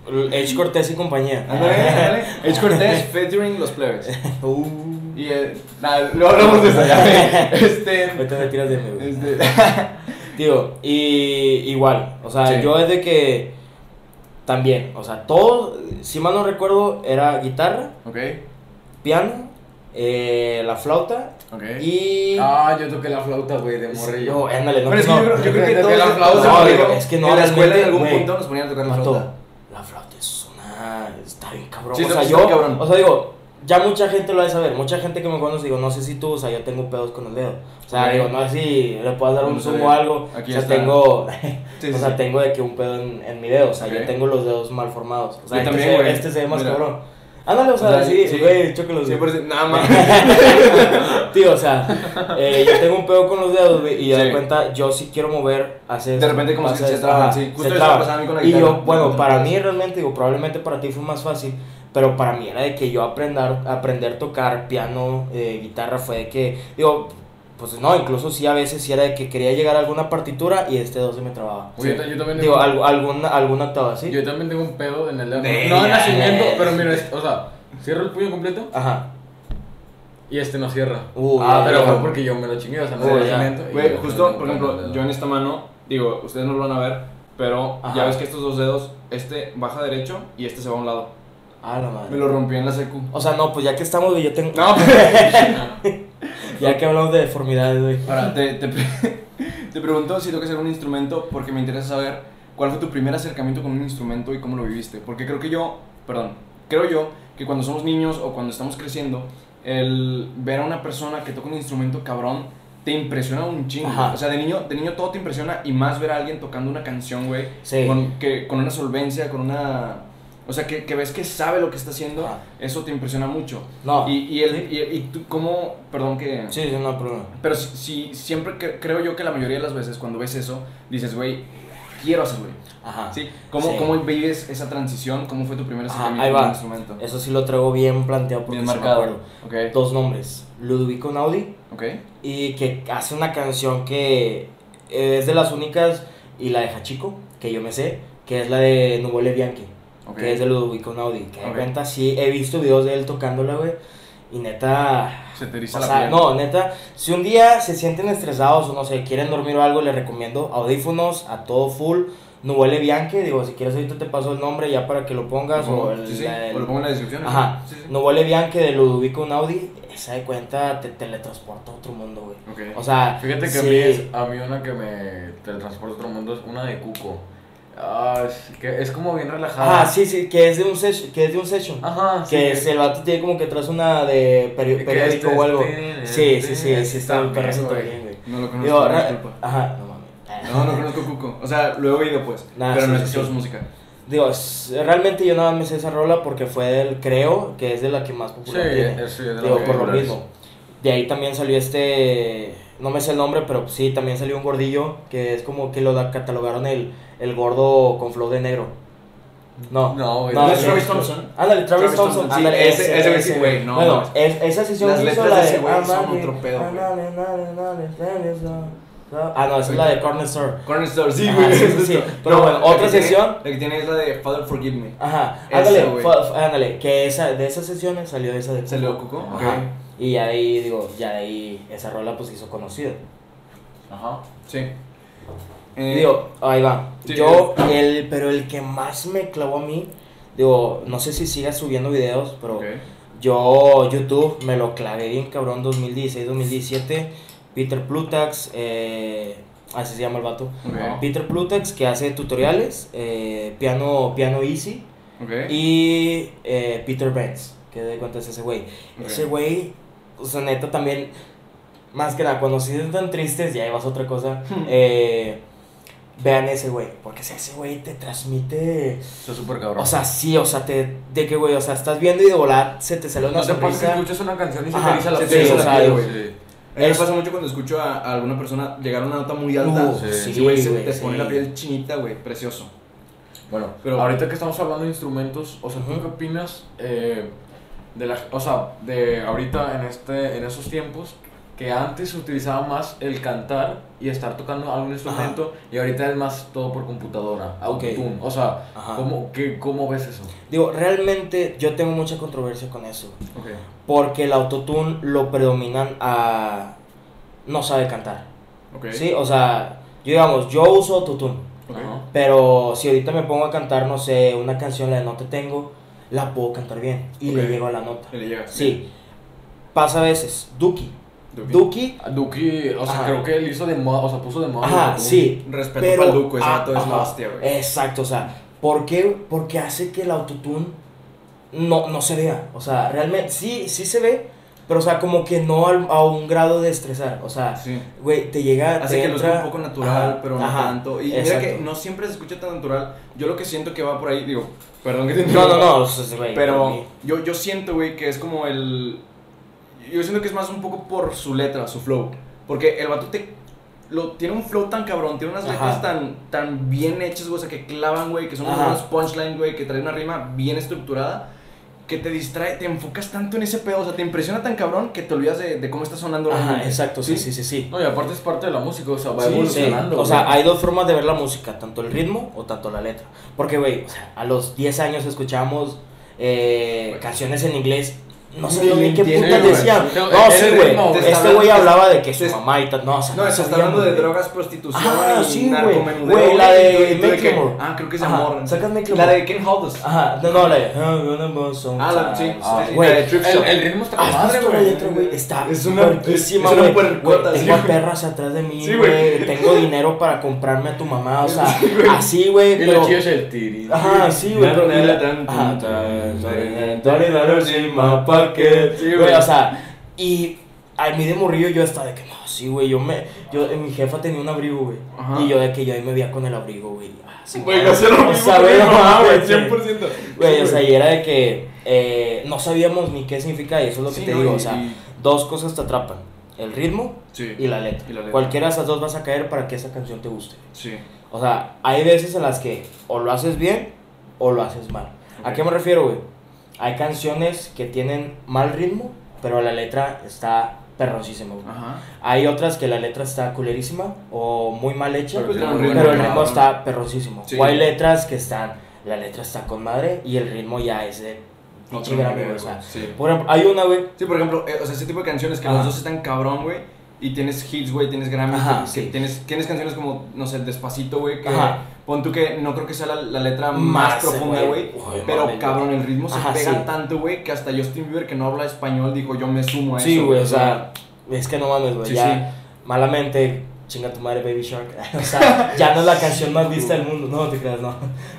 o- no, Edge Cortés y compañía. Ándale. Edge Cortés featuring los plebes. Uh, Y, eh, nada, luego hablamos de eso ya. Este, ahorita me tiras de mí, este, Tío, y igual, o sea, Sí. yo desde que también, o sea, todo, si mal no recuerdo, era guitarra, ok, piano, eh, la flauta ok. y... Ah, yo toqué la flauta, güey, de No, morrillo. ándale, no, Pero es que no, yo, creo- yo creo que Toqué todos la flauta, güey, ido es que no, en la escuela en algún punto nos ponían a tocar la flauta. la flauta es una... está bien cabrón, Sí, o sea, yo, cabrón. o sea, digo, ya mucha gente lo ha de saber, mucha gente que me conoce, digo, no sé si tú, o sea, yo tengo pedos con el dedo, o sea, digo, no sé si le puedas dar un zoom o algo, Aquí o sea, está. tengo... Sí, o sí, sea, sí. tengo de que un pedo en, en mi dedo, o sea, Ok. yo tengo los dedos mal formados. O sea, Yo este, también, se, este se ve más Mira. cabrón. Ándale, o sea, O sea, sí, sí. güey, chócalos. Sí, güey. por eso- nada más. Tío, o sea, eh, yo tengo un pedo con los dedos, güey, y ya Sí. de cuenta, yo sí quiero mover, hacer. De repente como se traban, ajá, sí. Justo se eso traba. pasaba a mí con la Y guitarra. yo, bueno, para mí realmente, digo, probablemente para ti fue más fácil, pero para mí era de que yo aprender, aprender a tocar piano, eh, guitarra, fue de que, digo, pues no, incluso sí a veces sí era de que quería llegar a alguna partitura y este dedo se me trababa. Güey, yo, yo también Digo, tengo, algo, alguna, alguna octava, ¿sí? yo también tengo un pedo en el dedo. De- No de nacimiento, ya. pero mira, o sea, cierro el puño completo Ajá. y este no cierra. Uh, ah, pero fue porque yo me lo chingué, o sea, no de ya. nacimiento. Güey, justo, por ejemplo, yo en esta mano, digo, ustedes no lo van a ver, pero Ajá. ya ves que estos dos dedos, este baja derecho y este se va a un lado. Ah, la madre. Me lo rompí en la secu. O sea, no, pues ya que estamos, güey, yo tengo. No, Ya que hablamos de deformidades, güey. Ahora, te, te, pre- te pregunto si tocas algún instrumento porque me interesa saber cuál fue tu primer acercamiento con un instrumento y cómo lo viviste. Porque creo que yo, perdón, creo yo que cuando somos niños o cuando estamos creciendo, el ver a una persona que toca un instrumento cabrón te impresiona un chingo. Ajá. O sea, de niño, de niño todo te impresiona y más ver a alguien tocando una canción, güey, Sí. con, que, con una solvencia, con una... O sea, que, que ves que sabe lo que está haciendo, eso te impresiona mucho. No. Y, y, el, y, y tú, ¿cómo, perdón que... Sí, sí, no problema. Pero si, si- siempre que- creo yo que la mayoría de las veces cuando ves eso, dices, güey, quiero hacerlo. güey". Ajá. ¿Sí? ¿Cómo, Sí. ¿Cómo vives esa transición? ¿Cómo fue tu primer acercamiento ahí con va. instrumento? Eso sí lo traigo bien planteado porque Bien me marcado. acuerdo. Ok, Dos nombres. Ludovico Naudi ok, y que hace una canción que es de las únicas y la de Hachiko, que yo me sé, que es la de Nubole Bianchi, ok. que es de Ludovico Naudi. Que de Ok. cuenta, sí, he visto videos de él tocándola, güey, y neta, Se te eriza O la sea, piel. no, neta, si un día se sienten estresados o no sé, quieren dormir o algo, les recomiendo audífonos a todo full. No huele Bianche, digo, si quieres ahorita te paso el nombre ya para que lo pongas o el, sí, sí, el- o lo pongo en la descripción. Ajá. Sí. No huele Bianche de Ludovico Naudi, esa de cuenta te teletransporta a otro mundo, güey. Ok. O sea, Fíjate que a, mí es, a mí una que me teletransporta a otro mundo es una de Cuco. Ah, es, que es como bien relajada. Ah, sí, sí, que es de un session, que es de un session. Ajá, sí. que es, el vato tiene como que atrás una de peri- periódico este- o algo. Sí, sí, sí, sí, está también, el perro güey. bien, güey. No lo conozco, disculpa. ajá, no mames. No, no conozco Cuco. O sea, lo he oído pues, Nah, pero sí, no sí, sí. su música. Digo, es- realmente yo nada más me sé esa rola porque fue del, creo, que es de la que más Sí, popular tiene. es, sí, es de Digo, por lo mismo. De ahí también salió este, no me sé el nombre, pero sí, también salió un gordillo, que es como que lo da- catalogaron el, el gordo con flow de negro. No. No, güey. No, ¿No es. Travis Thompson? Ándale, Travis, Travis Thompson. Thompson, sí, ándale, ese- ese güey no, bueno, es- esa sesión Las hizo la de ese güey son ándale, otro pedo, güey. ándale, ándale, ándale, ándale, ándale. Ah, no, esa es la de Corner Store. Corner Store, sí, güey. sí, sí, sí. Pero bueno, la otra tiene- sesión. La que tiene es la de Father Forgive Me. Ajá, Esa, ándale, fue- ándale, que esa, de esas sesiones salió esa de ¿Salió Cuco? Ajá. Ok. Y ahí, digo, ya ahí esa rola pues hizo conocida. Ajá. Sí. Eh, Digo, ahí va. sí, Yo, el, pero el que más me clavó a mí, digo, no sé si sigas subiendo videos, pero yo YouTube me lo clavé bien cabrón 2016-2017. Peter Plutax, eh, así se llama el vato. Peter Plutax que hace tutoriales, eh, piano, piano easy. Ok. Y eh, Peter Benz, que de cuenta es ese güey. Ese güey, o sea, neta también, más que nada, cuando se sienten tristes, ya vas a otra cosa, eh, vean ese güey, porque o sea, ese güey te transmite, Está súper cabrón. o sea, sí, o sea, te, de que güey, o sea, estás viendo y de volar se te sale una no te pasa que sonrisa. escuchas una canción y se Ajá, te eriza la te piel. Sí, piel, güey. sí. A mí me Es- pasa mucho cuando escucho a, a alguna persona llegar a una nota muy alta. Uh, sí, Sí, güey, se güey, te sí. pone la piel chinita, güey. Precioso. Bueno, Pero- ahorita que estamos hablando de instrumentos, o sea, ¿tú Ujú. qué opinas eh, de la, o sea, de ahorita en este, en esos tiempos que antes utilizaba más el cantar y estar tocando algún instrumento y ahorita es más todo por computadora, Ok. autotune, o sea, Ajá. ¿cómo, qué, ¿cómo ves eso? Digo, realmente yo tengo mucha controversia con eso, Ok. porque el autotune lo predominan a... no sabe cantar. Ok. Sí, o sea, yo digamos, yo uso autotune. Ajá. Pero si ahorita me pongo a cantar, no sé, una canción, la de No Te Tengo, la puedo cantar bien y le llego a la nota. Y le llegas. Sí, pasa a veces. Duki. Duki. Duki, o sea, Ajá. creo que él hizo de moda, o sea, puso de moda. ajá, sí. Respeto Pero, para Duco, ese vato es la hostia, güey. Exacto, o sea, ¿por qué? Porque hace que el autotune no, no se vea. O sea, realmente sí, sí se ve, pero o sea, como que no al- a un grado de estresar. O sea, Sí. güey, te llega. Hace te que lo sea un poco natural, Ajá, pero no ajá, tanto. Y mira que no siempre se escucha tan natural. Yo lo que siento que va por ahí, digo, perdón que te No, no, no, o sea, güey. por Pero yo siento, güey, que es como el. Yo siento que es más un poco por su letra, su flow. Porque el vato te. Lo, tiene un flow tan cabrón, tiene unas letras tan, tan bien hechas, güey, o sea, que clavan, güey, que son Ajá. unos punchlines, güey, que traen una rima bien estructurada, que te distrae, te enfocas tanto en ese pedo, o sea, te impresiona tan cabrón que te olvidas de, de cómo está sonando Ajá, realmente. exacto, sí, sí, sí, sí. No, y aparte es parte de la música, o sea, va Sí, Sí, evolucionando. o sea, hay dos formas de ver la música, tanto el ritmo o tanto la letra. Porque, güey, o sea, a los 10 años escuchamos eh, canciones en inglés. No sé Ni ni qué güey. decían. No, sí, güey. Este güey hablaba de que su mamá y tal. No, o sea, No, se está hablando de drogas, prostitución Ah, sí, güey. la de Macklemore. Ah, creo que es amor. sacas Macklemore. La de Ken Holders. Ajá, no, no, la de. "I'm gonna bust some Ah, la- sí, time". Ah, güey, la de Thrift el, ritmo está con ¿Has madre, güey. Está Es una- una güey. Tengo perras atrás de mí, Sí, güey. Tengo dinero para comprarme a tu mamá, o sea, así, güey. Y lo chido es el tiri. Ajá, sí, güey. pero- Tan, y- tan, Ajá, tan, tan, tan, pocket. Sí, Güey, o sea, y a mí de morrillo yo estaba de que no, sí, güey. Yo me. Yo, eh, mi jefa tenía un abrigo, güey. Ajá. Y yo de que yo ahí me veía con el abrigo, güey. Ah, sí, Güey, yo hacía lo O mismo, sea, güey, güey, no no mames, mames, 100%. Güey, o sea, y era de que eh, no sabíamos ni qué significa y eso es lo que Sí, te no, digo. y- o sea, y- dos cosas te atrapan: el ritmo Sí. y la letra. Y la letra. Cualquiera de esas dos vas a caer para que esa canción te guste. Sí. O sea, hay veces en las que o lo haces bien o lo haces mal. ¿A Ok. qué me refiero, güey? Hay canciones que tienen mal ritmo, pero la letra está perrosísima. Ajá. Hay otras que la letra está culerísima o muy mal hecha, Pero pero, tiene un el ritmo está perrosísimo. Sí. O hay letras que están, la letra está con madre y el ritmo ya es de pinche güey, o sea, sí. por ejemplo, hay una, güey, Sí, por ejemplo, eh, o sea, ese tipo de canciones que Ajá. los dos están cabrón, güey. Y tienes hits, güey, tienes Grammys, Ajá, que, que sí. tienes, tienes canciones como, no sé, Despacito, güey, que Ajá. pon tú que no creo que sea la, la letra más, Más, profunda, güey. Pero cabrón, el ritmo se pega sí. tanto, güey, que hasta Justin Bieber, que no habla español, dijo, yo me sumo a sí, eso. güey, o sea, es que no mames, güey, Sí, ya malamente chinga tu madre Baby Shark. o sea, ya no es la canción más vista del mundo, no te creas, no.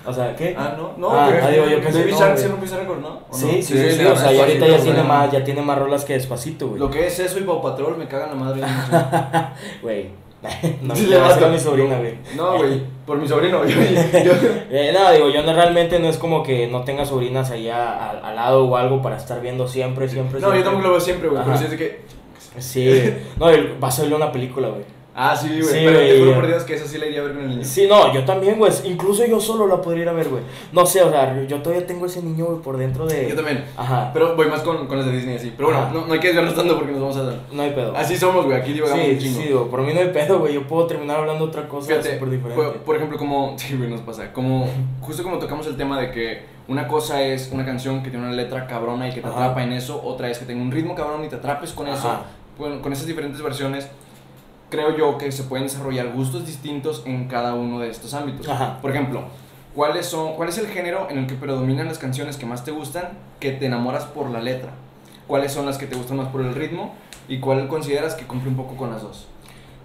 O sea, ¿qué? Ah, no, no, Ah, digo, yo pensé, Baby no, Shark rompió ese récord, ¿no? ¿O Sí, no? sí, sí, sí, Sí, o sea, ya ahorita ya tiene más, ya tiene más rolas que despacito, güey. Lo que es eso y Pau Patrol me cagan la madre. Güey, no, Sí, le le vas a mi sobrina, güey. No, güey, por mi sobrino. Yo, yo- Eh, no, digo, yo no, realmente no es como que no tenga sobrinas allá al, al lado o algo para estar viendo siempre, siempre. no, yo siempre. tampoco lo veo siempre, güey. Pero sí es de que. Sí, no, y vas a ver una película, güey. Ah, sí, güey. Sí, pero güey, te juro por Dios que esa sí la iría a ver con el niño. Sí, no, yo también, güey. Incluso yo solo la podría ir a ver, güey. No sé, o sea, yo todavía tengo ese niño, güey, por dentro de. Yo también. Ajá. Pero voy más con, con las de Disney así. Pero bueno, no, no hay que desviarnos tanto porque nos vamos a dar. No hay pedo. Así somos, güey. Aquí divagamos sí, un chingo. sí, digo, por mí no hay pedo, güey. Yo puedo terminar hablando otra cosa súper diferente. por, por ejemplo, como. Sí, güey, nos pasa. Como. Justo como tocamos el tema de que una cosa es una canción que tiene una letra cabrona y que te Ajá. atrapa en eso. Otra es que tenga un ritmo cabrón y te atrapes con eso. Ajá. Bueno, con esas diferentes versiones. Creo yo que se pueden desarrollar gustos distintos en cada uno de estos ámbitos. Ajá. Por ejemplo, ¿cuáles son, ¿cuál es el género en el que predominan las canciones que más te gustan, que te enamoras por la letra? ¿Cuáles son las que te gustan más por el ritmo? ¿Y cuál consideras que cumple un poco con las dos?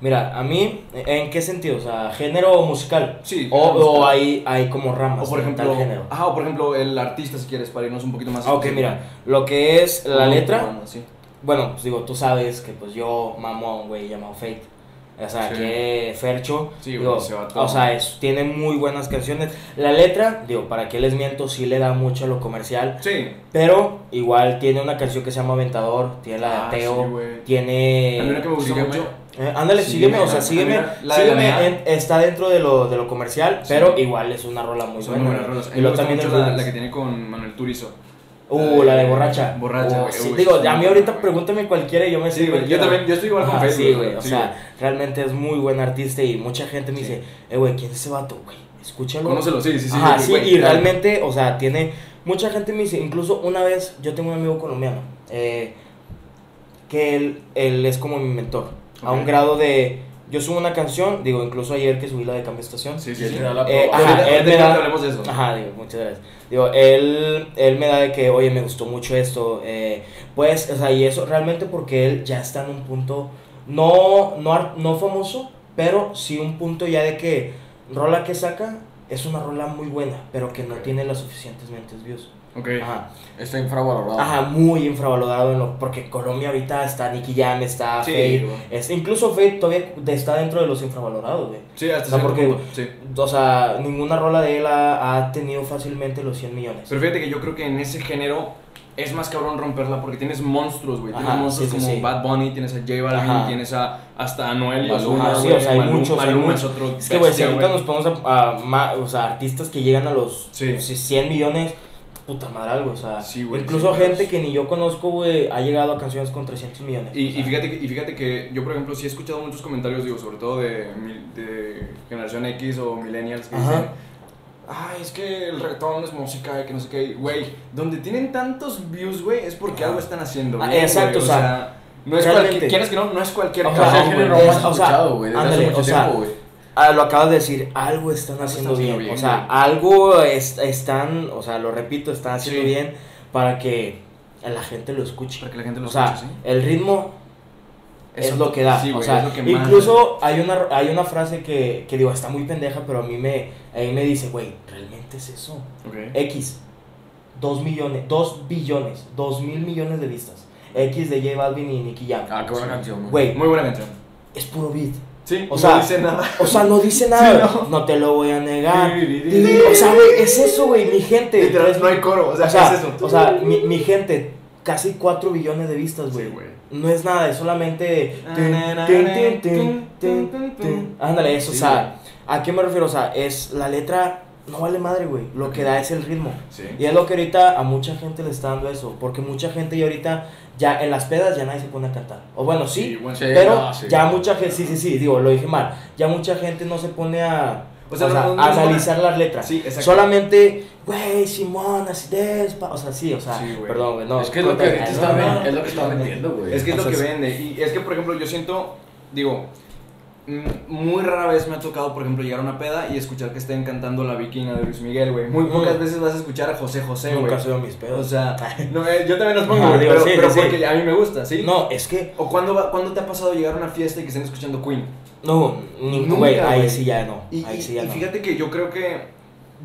Mira, a mí, ¿en qué sentido? O sea, género musical. Sí. O, o hay, hay como ramas O por ejemplo, tal género. ajá, o por ejemplo el artista si quieres para irnos un poquito más. Ah, ok, mira, lo que es la letra, banda, sí. bueno, pues digo, tú sabes que pues yo mamo a un güey llamado Fate. O sea, Sí. que Fercho, Sí, digo, ese vato. o sea, es- tiene muy buenas canciones. La letra, digo, para que les miento, sí le da mucho a lo comercial. Sí. Pero igual tiene una canción que se llama Aventador, tiene la de Ah, Ateo, sí, güey. tiene... A mí una que me sígueme. mucho. Eh, ándale, Sígueme, sígueme, o sea, sígueme, la- la en- está dentro de lo, de lo comercial, pero igual es una rola muy buena. muy buenas rolas. A mí Y luego gusta también mucho la que tiene con Manuel Turizo. Uh, la de borracha. Borracha, Uh, sí, digo, sí, a mí ahorita pregúntame cualquiera y yo me Sí, güey, yo también, yo estoy igual con Facebook. Sí, güey, o sea, realmente es muy buen artista y mucha gente me dice, eh, güey, ¿quién es ese vato, güey? Escúchalo. Conócelo, sí, sí, sí. Ajá, sí, güey, y claro. realmente, o sea, tiene. Mucha gente me dice, incluso una vez, yo tengo un amigo colombiano, eh, que él, él es como mi mentor, a un grado de. Yo subo una canción, digo, incluso ayer que subí la de Cambio Estación. Sí, sí, él sí. da la Eh, ajá, él me da- hablemos de eso. Ajá, digo, muchas gracias. Digo, él, él me da de que, oye, me gustó mucho esto. eh, pues, o sea, y eso realmente porque él ya está en un punto, no, no, ar- no famoso, pero sí un punto ya de que rola que saca es una rola muy buena, pero que no tiene las suficientes mentes views. Ok. Ajá, Está infravalorado. ajá, muy infravalorado en lo, porque Colombia ahorita está Nicky Jam, está Sí, güey. es, incluso Fate todavía está dentro de los infravalorados, güey. Sí, hasta O sea, cierto porque- punto, sí. O sea, ninguna rola de él ha, ha tenido fácilmente los 100 millones. Pero fíjate que yo creo que en ese género es más cabrón romperla porque tienes monstruos, güey. Tienes monstruos sí, sí, como sí. Bad Bunny, tienes a J Balvin, Ajá. tienes a, hasta a Noel y a Maluma, sí, o sea, hay Maluma- muchos, hay Maluma muchos. es otro Es que, güey, si ahorita nos ponemos a, a ma- o sea, artistas que llegan a los Sí. si 100 millones, puta madre, güey, o sea, Sí, incluso sí, gente que ni yo conozco, güey, ha llegado a canciones con 300 millones. Y, o sea. y, fíjate que, y fíjate que yo, por ejemplo, sí he escuchado muchos comentarios, digo, sobre todo de, de generación X o millennials que Ajá. dicen, ay, es que el reggaetón es música y que no sé qué, güey, donde tienen tantos views, güey, es porque Ajá. algo están haciendo Ah, bien, exacto, o sea, no es cualquier, ¿quieres que no? No es cualquier O O sea, sea, es el cabrón, género güey. es- más o sea, escuchado, güey, desde hace ándale, mucho o sea, tiempo, güey. Ah, lo acabas de decir, algo están haciendo bien. bien, o sea, güey. algo es- están, o sea, lo repito, están haciendo Sí. bien para que la gente lo escuche. Para que la gente lo o sea, escuche, ¿sí? el ritmo es Eso- lo que da. sí, o güey, sea, es lo que más- incluso hay una, hay una frase que, que digo, está muy pendeja, pero a mí me, a mí me dice, güey, ¿realmente es eso? Ok. X, 2 millones, 2 billones, 2 mil millones de vistas. X de J Balvin y Nicky Jam. Ah, qué buena canción. Güey, Muy buena canción. es puro beat. Sí, O no sea, dice nada. O sea, no dice nada. Sí, no. no. te lo voy a negar. O sea, güey, es eso, güey, mi gente. Literal, no hay coro, o sea, o sea, es eso. o sea, mi, mi gente, casi 4 billones de vistas, güey. Sí, güey. no es nada, es solamente. Ándale, eso, o sea, ¿a qué me refiero? O sea, es la letra. No vale madre, güey. Lo que da es el ritmo. Sí. Y es lo que ahorita a mucha gente le está dando eso. Porque mucha gente ya ahorita, ya en las pedas, ya nadie se pone a cantar. O bueno, sí, bueno. Sí. pero no, sí. ya mucha gente, sí, sí, sí, digo, lo dije mal. Ya mucha gente no se pone a, O o sea, sea, no- no- a no- analizar las letras. Sí, exacto. Solamente, güey, Simón, así despa. O sea, sí, o sea, perdón, güey, no. es que es lo que está, vendiendo, güey. Es que es lo que vende. Y es que, por ejemplo, yo siento, digo, muy rara vez me ha tocado, por ejemplo, llegar a una peda y escuchar que estén cantando La Vikinga de Luis Miguel, güey. Muy Mm. pocas veces vas a escuchar a José José, güey. Nunca subo mis pedos. O sea, no, eh, yo también los pongo, güey, pero, sí, pero sí, porque a mí me gusta, ¿sí? no, es que, ¿O cuándo, va- cuándo te ha pasado llegar a una fiesta y que estén escuchando Queen? no, Nunca, güey, ahí sí ya no. Y, ahí y- sí ya y no. fíjate que yo creo que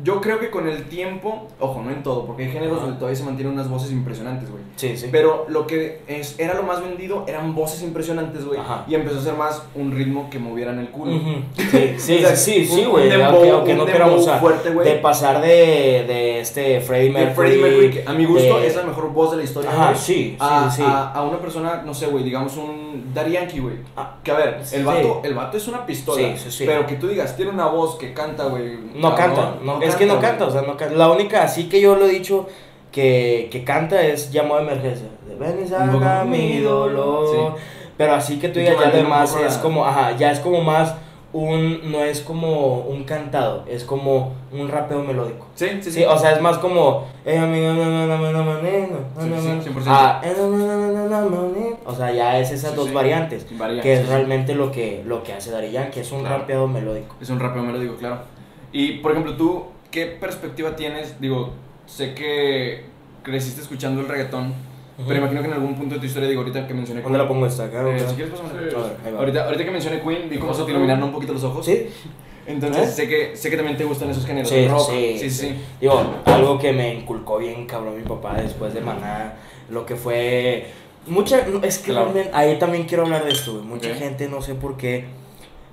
yo creo que con el tiempo, ojo, no en todo, porque hay géneros donde todavía se mantienen unas voces impresionantes, güey. Sí, sí. Pero lo que es, era lo más vendido eran voces impresionantes, güey. Ajá. Y empezó a ser más un ritmo que movieran el culo. Ujú. Sí, sí, O sea, sí, sí, güey. aunque, aunque un no queramos fuerte, güey. de pasar de, de este Freddie De Mercury. Freddie Mercury, que a mi gusto de- es la mejor voz de la historia, Ajá, sí, a, sí. A, a una persona, no sé, güey, digamos un Daddy Yankee, güey. Ah, Que a ver, el vato, el vato es una pistola. Sí, sí, sí. Pero que tú digas, tiene una voz que canta, güey. No canta, no, es que no canta, o sea, no canta. La única, así que yo lo he dicho, que, que canta es llamado de emergencia. Ven y poco- mi dolor. Pero así que tú digas, que ya lo mantiene un demás poco es la- como, ajá, ya es como más un, no es como un cantado, es como un rapeo melódico. Sí, sí, sí. Sí, o sea, es más como. eh, amigo, no, no, no, no, no, no, no, Sí, no, sí, no, 100%. ah, eh, no, no, no, no, no, no, no. O sea, ya es esas Sí, dos sí. variantes. Varía, Que es realmente lo que, lo que hace Daddy Yankee, es un Claro. rapeado melódico. Es un rapeo melódico, claro. Y, por ejemplo, tú, ¿qué perspectiva tienes? Digo, sé que creciste escuchando el reggaetón, pero imagino que en algún punto de tu historia, digo, ahorita que mencioné ¿Dónde la pongo esta? Acá, Eh, si quieres. Sí. A ver. Ahorita, ahorita que mencioné Queen, vi cómo se te ¿Cómo? iluminaron un poquito los ojos. ¿Sí? Entonces, ¿Eh? sé, que, sé que también te gustan esos géneros. Sí, rock. sí, sí, sí. Digo, algo que me inculcó bien cabrón mi papá después de Maná, lo que fue... Mucha, es que Claro. ahí también quiero hablar de esto. Mucha Ok. gente, no sé por qué...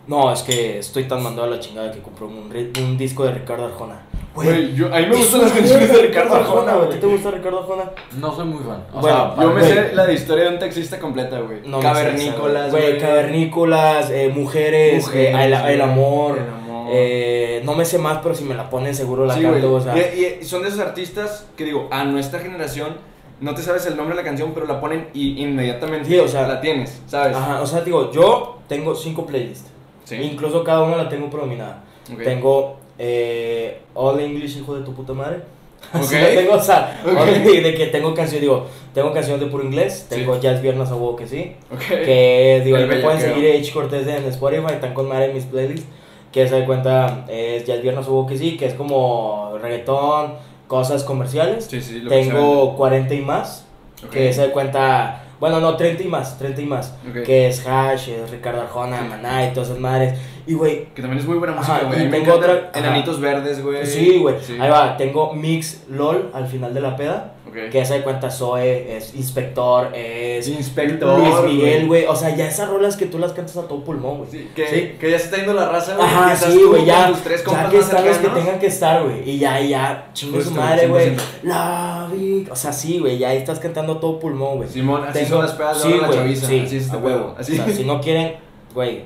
No, es que estoy tan mandado a la chingada que compré un, un disco de Ricardo Arjona. Güey, yo, a mí me gustan las canciones de Ricardo Arjona, ¿A güey. ti te gusta Ricardo Arjona? No soy muy fan. O Bueno, sea, Yo me sé la de historia de un taxista completa, güey. No me sé esa, Cavernícolas, Güey, cavernícolas, eh, mujeres, Mujeres, eh, el, el amor. el amor. eh, no me sé más, pero si me la ponen seguro la Sí, canto. güey. O sea, y, y son de esos artistas que digo, a nuestra generación no te sabes el nombre de la canción, pero la ponen y inmediatamente Sí, o sea, la tienes, ¿sabes? Ajá, o sea, digo, yo tengo cinco playlists. Sí. Incluso cada una la tengo predominada. Ok. Tengo eh, All English, hijo de tu puta madre. Así la tengo, o sea, Ok. all- de que tengo canciones, digo, tengo canciones de puro inglés, tengo Sí. Jazz Viernes a huevo que sí, que digo, me pueden seguir H Cortés en Spotify, están con madre en mis playlists, que se da cuenta, es Jazz Viernes a huevo que sí, que es como reggaetón, cosas comerciales. Sí, Tengo 40 y más, que se da cuenta, bueno, no, 30 y más, 30 y más. Ok. Que es Hash, es Ricardo Arjona, Maná y todas esas madres. Y güey, Que también es muy buena música, güey. me tengo otra-. Enanitos Verdes, güey. sí, güey. Sí. Ahí va, tengo Mix LOL al final de la peda. Ok. Que se da cuenta Zoe, es Inspector, es Inspector. Luis Miguel, güey. O sea, ya esas rolas que tú las cantas a todo pulmón, güey. Sí, que, Sí. que ya se está yendo la raza, güey. Ajá, sí, güey, ya, tres que están los que tengan que estar, güey. Y ya, ya, chingue su Justo, madre, güey. 100%. La vi- O sea, sí, güey, ya ahí estás cantando a todo pulmón, güey. Simón, así Tengo- son las pedas de sí, la chaviza. sí, así es este huevo. Así. O sea, si no quieren, güey,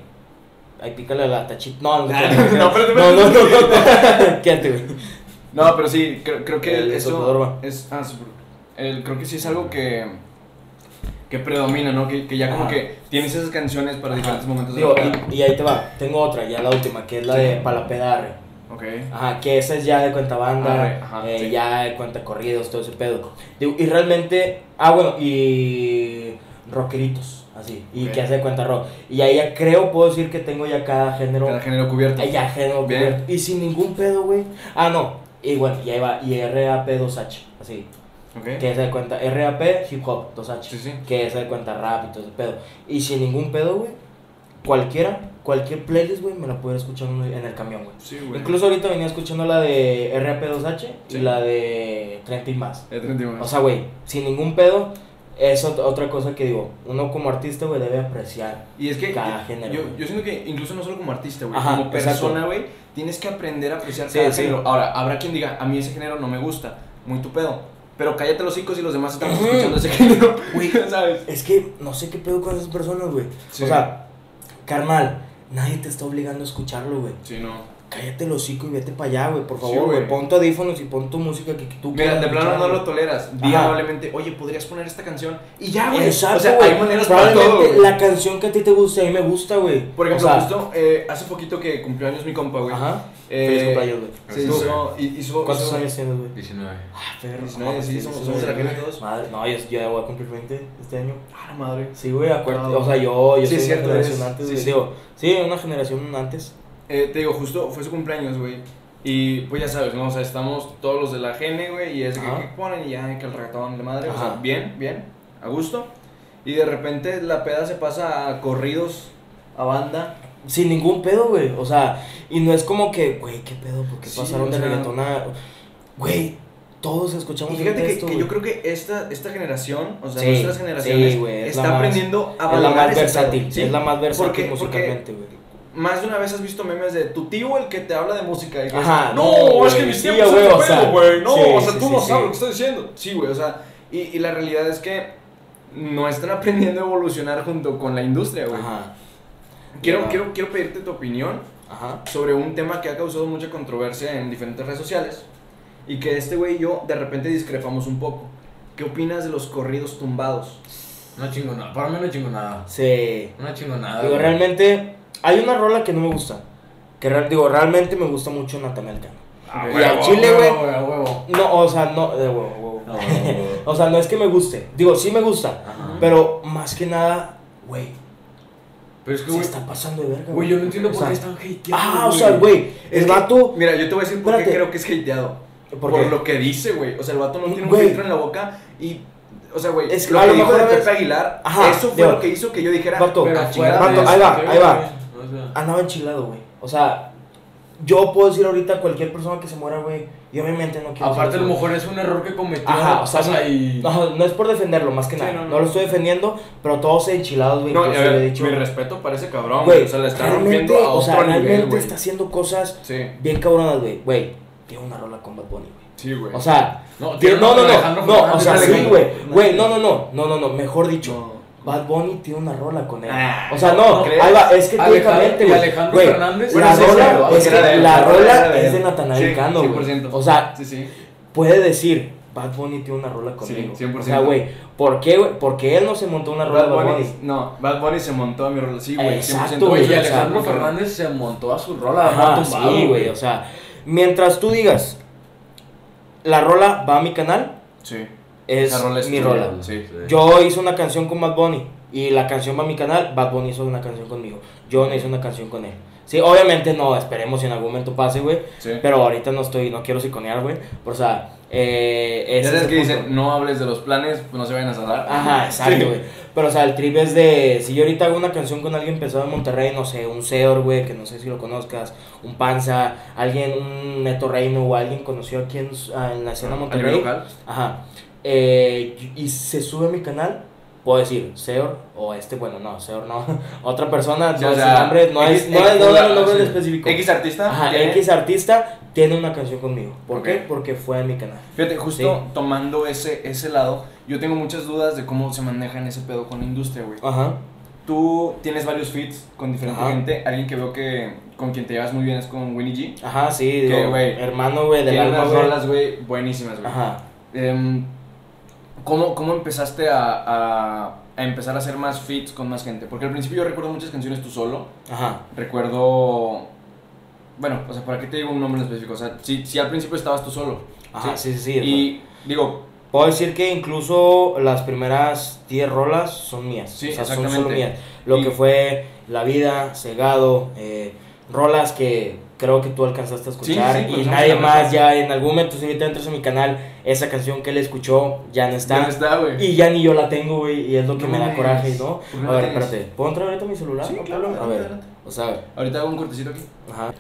ahí pícale la tachita. No, no, Ah, no, no, espérate, no, no. Quédate, güey. No, pero sí, creo, creo que El eso Sopladorma. es, ah, el, creo que sí es algo que, que predomina, ¿no? Que, que ya como Ajá. que tienes esas canciones para diferentes momentos de la vida. y, y ahí te va. Tengo otra, ya la última, que es la de Palapedarre. Ok. Ajá, que esa es ya de cuenta banda, Arre, ajá, eh, sí. ya de cuenta corridos, todo ese pedo. Digo, y realmente, ah, bueno, y rockeritos, así, y Ok. que hace de cuenta rock. Y ahí ya creo, puedo decir que tengo ya cada género, Cada género cubierto. ya género Bien. cubierto. Y sin ningún pedo, güey. Ah, no, y bueno, y ahí va, y RAP2H, así, Ok. que se de cuenta, RAP, hip hop, 2H, Sí, sí. que se de cuenta rap y todo ese pedo. Y sin ningún pedo, güey, cualquiera, cualquier playlist, güey, me la puedo escuchar en el camión, güey. Sí, güey. Incluso ahorita venía escuchando la de RAP2H Sí. y la de 30 y más. Ya te entendí, O sea, güey, sin ningún pedo, es ot- otra cosa que digo, uno como artista, güey, debe apreciar. Y es que Cada yo- género, yo, yo siento que incluso no solo como artista, güey, como persona, güey, tienes que aprender a apreciar Sí, cada sí. género. Ahora, habrá quien diga, a mí ese género no me gusta, muy tu pedo. Pero cállate los hocico y los demás estamos escuchando ese género, Güey. ¿sabes? Es que no sé qué pedo con esas personas, güey. Sí. O sea, carnal, nadie te está obligando a escucharlo, güey. Sí, no. Cállate el hocico y vete para allá, güey, por Sí, favor, güey. güey. Pon tu audífonos y pon tu música que, que tú Mira, quieras de plano no lo toleras. Di amablemente, oye, ¿podrías poner esta canción? Y ya, güey. Exacto, o sea, hay maneras para Probablemente todo, güey. la canción que a ti te gusta, a mí me gusta, güey. Por ejemplo, O sea, justo eh, hace poquito que cumplió años mi compa, güey. Ajá. Eh, Feliz cumpleaños, güey. Hizo, ¿Cuántos hizo- años tienes, güey? 19. Ah, perro. 19, no, sí, sí, somos- sí, somos sí, de la sí. gente todos. Madre, no, yo, yo ya voy a cumplir 20 este año. Ah, la madre. Sí, güey, acuérdate. O sea, yo, yo Sí, soy es una generación antes, sí, sí. Sí, una generación antes. Eh, te digo, justo fue su cumpleaños, güey. Y pues ya sabes, ¿no? O sea, estamos todos los de la gene, güey. Y es que. ¿qué ponen? Y ya, que el reggaetón de madre. O sea, bien, bien, a gusto. Y de repente la peda se pasa a corridos, a banda. sin ningún pedo, güey. O sea, y no es como que, güey, qué pedo, porque Sí, pasaron de sea- reggaetón a. Güey, todos escuchamos Y fíjate que, esto, que yo creo que esta, esta generación, o sea, Sí, nuestras generaciones, sí, es está más- aprendiendo a es la valorar más versátil, ¿sí? es la más versátil porque musicalmente, güey. Más de una vez has visto memes de tu tío el que te habla de música. Y que Ajá, dice, no, no, es que mis sí, tiempos güey, o sea, güey. No, sí, o sea, sí, tú sí, no sí. sabes lo que estoy diciendo. Sí, güey, o sea, y, y la realidad es que no están aprendiendo a evolucionar junto con la industria, güey. Ajá, Quiero, Ya. quiero, quiero pedirte tu opinión ajá. sobre un tema que ha causado mucha controversia en diferentes redes sociales y que este güey y yo de repente discrepamos un poco. ¿Qué opinas de los corridos tumbados? Una chingonada. Para mí una chingonada. Sí. Una chingonada. Digo, güey. realmente, hay una rola que no me gusta. Que real- digo, realmente me gusta mucho Natanael Cano. A Y huevo, al chile, güey. No, o sea, no, de huevo, huevo. O sea, no es que me guste. Digo, sí me gusta. Ajá. Pero más que nada, güey, Pero es que, se está pasando de verga. Güey, yo no entiendo O por qué están hateando. Ah, o sea, güey, el Es que- vato. Mira, yo te voy a decir por qué creo que es hateado. ¿Por lo que dice, güey. O sea, el vato no tiene un filtro en la boca y. O sea, güey, Es que lo a que lo dijo mejor de es- Pepe Aguilar, Ajá, eso fue lo que hizo que yo dijera. vato, Pero "Ah, de Vato, madre". ahí va, ahí va. Sea, Andaba enchilado, güey. O sea, yo puedo decir ahorita a cualquier persona que se muera, güey. Y obviamente no quiero. Aparte, a lo mejor es un error que cometió. Ajá, o sea, y. No, no es por defenderlo, más que Sí, nada. no, no, no. lo estoy defendiendo, pero todos enchilados, güey. No, he ver, dicho. mi respeto para ese cabrón, Güey. O sea, le está realmente, rompiendo a o sea, otro nivel, realmente güey. está haciendo cosas Sí, bien cabronas, güey. Güey, tiene una rola con Bad Bunny, güey. sí, güey. O sea, No, no, no, no, Alejandro no, o sea, sí, güey. Güey, no, no, no, no, no, no, mejor dicho. Bad Bunny tiene una rola con él. Ah, o sea, no, ¿crees? ahí va, es que técnicamente, güey. Alejandro Fernández. La rola, es que de él, la la rola de es de. Natanael Sí, Cano, güey. 100%. O sea, Sí, sí. puede decir, Bad Bunny tiene una rola Sí, conmigo. 100%. O sea, güey, ¿por qué, güey? Porque él no se montó una rola Bad Bad Bunny, Bunny. no, Bad Bunny se montó a mi rola, sí, güey, Exacto, 100%. Güey, y o sea, Alejandro Fernández se montó a su rola. Ajá, no tumbado, sí, güey, o sea, mientras tú digas, la rola va a mi canal, Sí. Es Esa rola es mi tuya, rola. Sí. Yo hice una canción con Bad Bunny y la canción va a mi canal, Bad Bunny hizo una canción conmigo. Yo no hice una canción con él. Sí, obviamente no, esperemos si en algún momento pase, güey. Sí. Pero ahorita no estoy, no quiero siconear, güey. O sea, eh, ese Ya es sabes el que punto. dicen, no hables de los planes, pues no se vayan a salar. Ajá, exacto, güey. Pero, o sea, el trip es de. Si yo ahorita hago una canción con alguien pensado en Monterrey, no sé, un Seor, güey, que no sé si lo conozcas, un Panza, alguien, un Neto Reino o alguien conocido aquí en, en la escena ¿A nivel Monterrey. local? Ajá. Eh, y se sube a mi canal, puedo decir Seor o este, bueno, no, Seor no. Otra persona, Sí, no o sea, el nombre, no X- es, no es, no el nombre sí. en específico. X artista. Ajá, X artista tiene una canción conmigo. ¿Por qué? Porque fue a mi canal. Fíjate, justo Sí. tomando ese, ese lado, yo tengo muchas dudas de cómo se maneja en ese pedo con la industria, güey. Ajá. Tú tienes varios feats con diferente Ajá. gente. Alguien que veo que con quien te llevas muy bien es con Winnie G. Ajá, sí, Que, digo, güey, hermano, güey, unas güey. rolas, güey, buenísimas, güey. Ajá. Em, ¿cómo, ¿Cómo empezaste a, a, a empezar a hacer más feats con más gente? Porque al principio yo recuerdo muchas canciones tú solo. Ajá. Recuerdo. Bueno, o sea, ¿para qué te digo un nombre en específico? O sea, si, si al principio estabas tú solo. Ajá, sí, sí, sí. sea, Y digo, Puedo decir que incluso las primeras 10 rolas son mías. Sí, o sea, son solo mías. Lo Y- que fue La Vida, Cegado, eh, rolas que creo que tú alcanzaste a escuchar sí, y pues, nadie no, más no. ya en algún momento si ahorita entras a mi canal, esa canción que él escuchó ya no está. ya no está, güey. Y ya ni yo la tengo, güey, y es lo que No me da coraje, ¿no? ¿Por qué no A ver, tienes? espérate, ¿puedo entrar ahorita a mi celular? Sí, No, claro, problema. A ver, adelante. o sea, Ahorita hago un cortecito aquí. Ajá.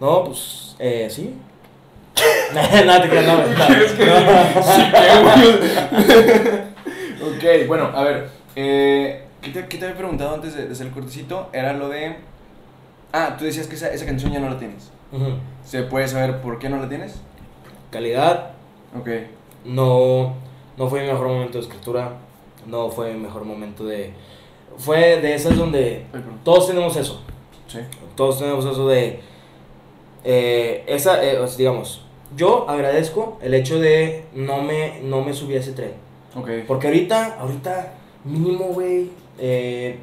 No, pues, eh, sí. Nada, te creas, no, no. ok, bueno, a ver. Eh, ¿qué, te, qué te había preguntado antes de, de hacer el cortecito? Era lo de. Ah, tú decías que esa, esa canción ya no la tienes. ¿Se puede saber por qué no la tienes? Calidad, Ok. no, no fue mi mejor momento de escritura, no fue mi mejor momento de... Fue de esas donde Ay, todos tenemos eso, Sí. todos tenemos eso de... eh, esa, eh, digamos, yo agradezco el hecho de no me, no me subí a ese tren. Ok. Porque ahorita, ahorita, mínimo, güey, eh,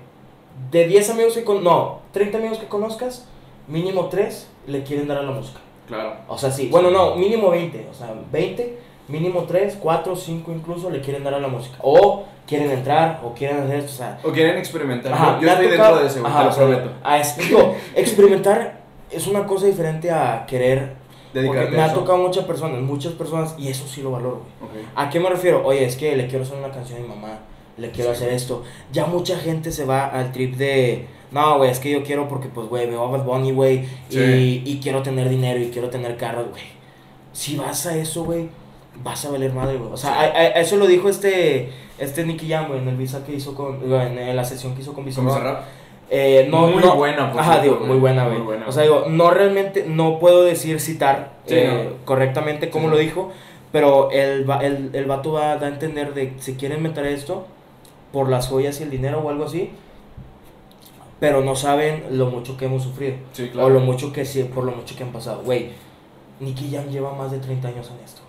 de 10 amigos que con... No, 30 amigos que conozcas, mínimo 3 le quieren dar a la música. Claro. O sea, sí, bueno, no, mínimo 20, o sea, 20, mínimo 3, 4, 5 incluso le quieren dar a la música. O quieren entrar, o quieren hacer esto, o sea... O quieren experimentar. Ajá, yo estoy dentro de ese, güey, ajá, te lo prometo. a es- digo, experimentar es una cosa diferente a querer... Porque Dedicarte me ha eso. tocado muchas personas, muchas personas, y eso sí lo valoro, güey. Ok. ¿A qué me refiero? Oye, es que le quiero hacer una canción a mi mamá, le quiero hacer esto. Ya mucha gente se va al trip de, No, güey, es que yo quiero porque, pues, güey, veo a Bad Bunny, güey, Sí. y, y quiero tener dinero y quiero tener carros, güey. Si vas a eso, güey, vas a valer madre, güey. O sea, a, a- a eso lo dijo este, este Nicky Jam, güey, en el visa que hizo con, en, la sesión que hizo con ¿Con Bizarrap. Bizarrap? Eh, no, Muy no- buena, por Ajá, digo, muy buena, güey. O sea, digo, no realmente, no puedo decir citar Sí, eh, no. correctamente cómo Sí, lo dijo, pero el, va- el, el vato va a entender de si quieren meter esto por las joyas y el dinero o algo así, pero no saben lo mucho que hemos sufrido. Sí, O lo mucho que sí, por lo mucho que han pasado. Güey, Nicky Jam lleva más de 30 años en esto.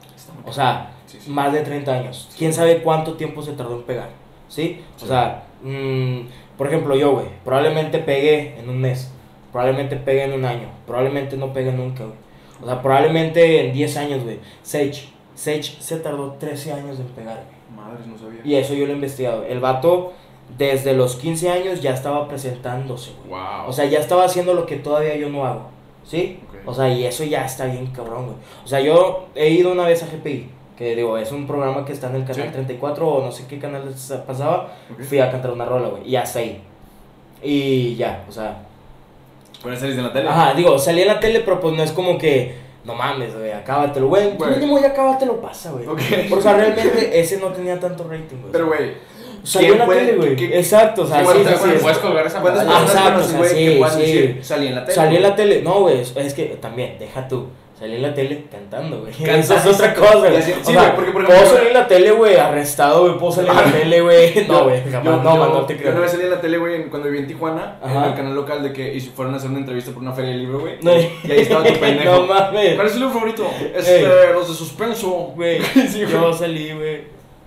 O sea, Sí, sí. más de 30 años. ¿Quién sabe cuánto tiempo se tardó en pegar? ¿Sí? O sea, mm, por ejemplo, yo, güey, probablemente pegué en un mes. Probablemente pegué en un año. Probablemente no pegué nunca, güey. O sea, probablemente en 10 años, güey. Sage. Sage se tardó 13 años en pegar, güey. Madres, no sabía. Y eso yo lo he investigado. El vato, desde los 15 años, ya estaba presentándose, güey. Wow. O sea, ya estaba haciendo lo que todavía yo no hago. ¿Sí? O sea, y eso ya está bien cabrón, güey. O sea, yo he ido una vez a GPI, que digo, es un programa que está en el canal Sí. 34 o no sé qué canal pasaba. Fui a cantar una rola, güey, y hasta ahí. Y ya, o sea. ¿Pueden salir en la tele? Ajá, digo, salí en la tele, pero pues no es como que, no mames, güey, acábatelo, güey. Güey. Mínimo ya acábatelo pasa, güey. Ok. O sea, realmente ese no tenía tanto rating, güey. Pero, güey, Salió ¿quién en la puede- tele, güey. Exacto, o sea, sí, ¿cuántas sí, sí. personas- Puedes colgar esa ¿cuántas medalla. Ah, personas exacto, o sea, sí, sí. salí en la tele? Salí en güey"? la tele, no, güey, es, es que también, deja tú. Salí en la tele cantando, güey. Eso es otra cosa, güey. O sí, sea, güey, porque, por puedo salir en la tele, güey, arrestado, güey. Puedo salir en la tele, güey. No, güey, jamás. Yo, no, yo- man, no te Yo una vez creo. salí en la tele, güey, cuando viví en Tijuana, en el canal local de que y fueron a hacer una entrevista por una feria de libro, güey. No. Y ahí estaba tu pendejo. No mames. ¿Cuál es tu libro favorito? Este, Ey. los de suspenso. Güey, Sí, yo salí, güey,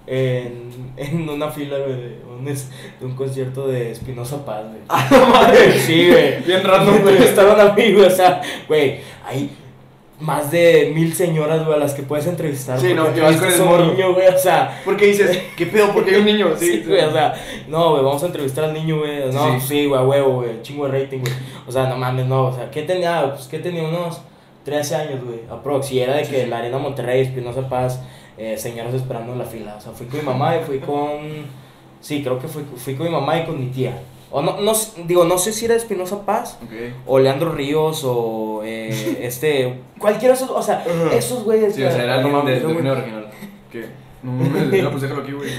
en, en una fila, güey, de un, es- de un concierto de Espinosa Paz, güey. Ah, mames. Sí, güey. Bien random, güey. Estaban amigos, o sea, güey, hay más de mil señoras, güey, a las que puedes entrevistar. Sí, no, porque y vas con el morro. niño, güey, o sea. ¿Por qué dices, qué pedo? Porque hay un niño. Sí, güey, o sea, no, güey, vamos a entrevistar al niño, güey. No, Sí. sí, güey, a huevo, güey, chingo de rating, güey. O sea, no mames, no, o sea, ¿qué tenía? Pues, ¿qué tenía? Unos 13 años, güey, aprox. Y era de que la Arena Monterrey, Espinosa Paz, eh, señoras esperando en la fila. O sea, fui con mi mamá y fui con. Sí, creo que fui, fui con mi mamá y con mi tía. O no, no, digo, no sé si era Espinosa Paz. O Leandro Ríos, o eh, este. Cualquiera de esos, o sea, esos güeyes. Sí, o sea, era no de, yo, género original. ¿Qué? No mames, no, pues déjalo aquí, güey.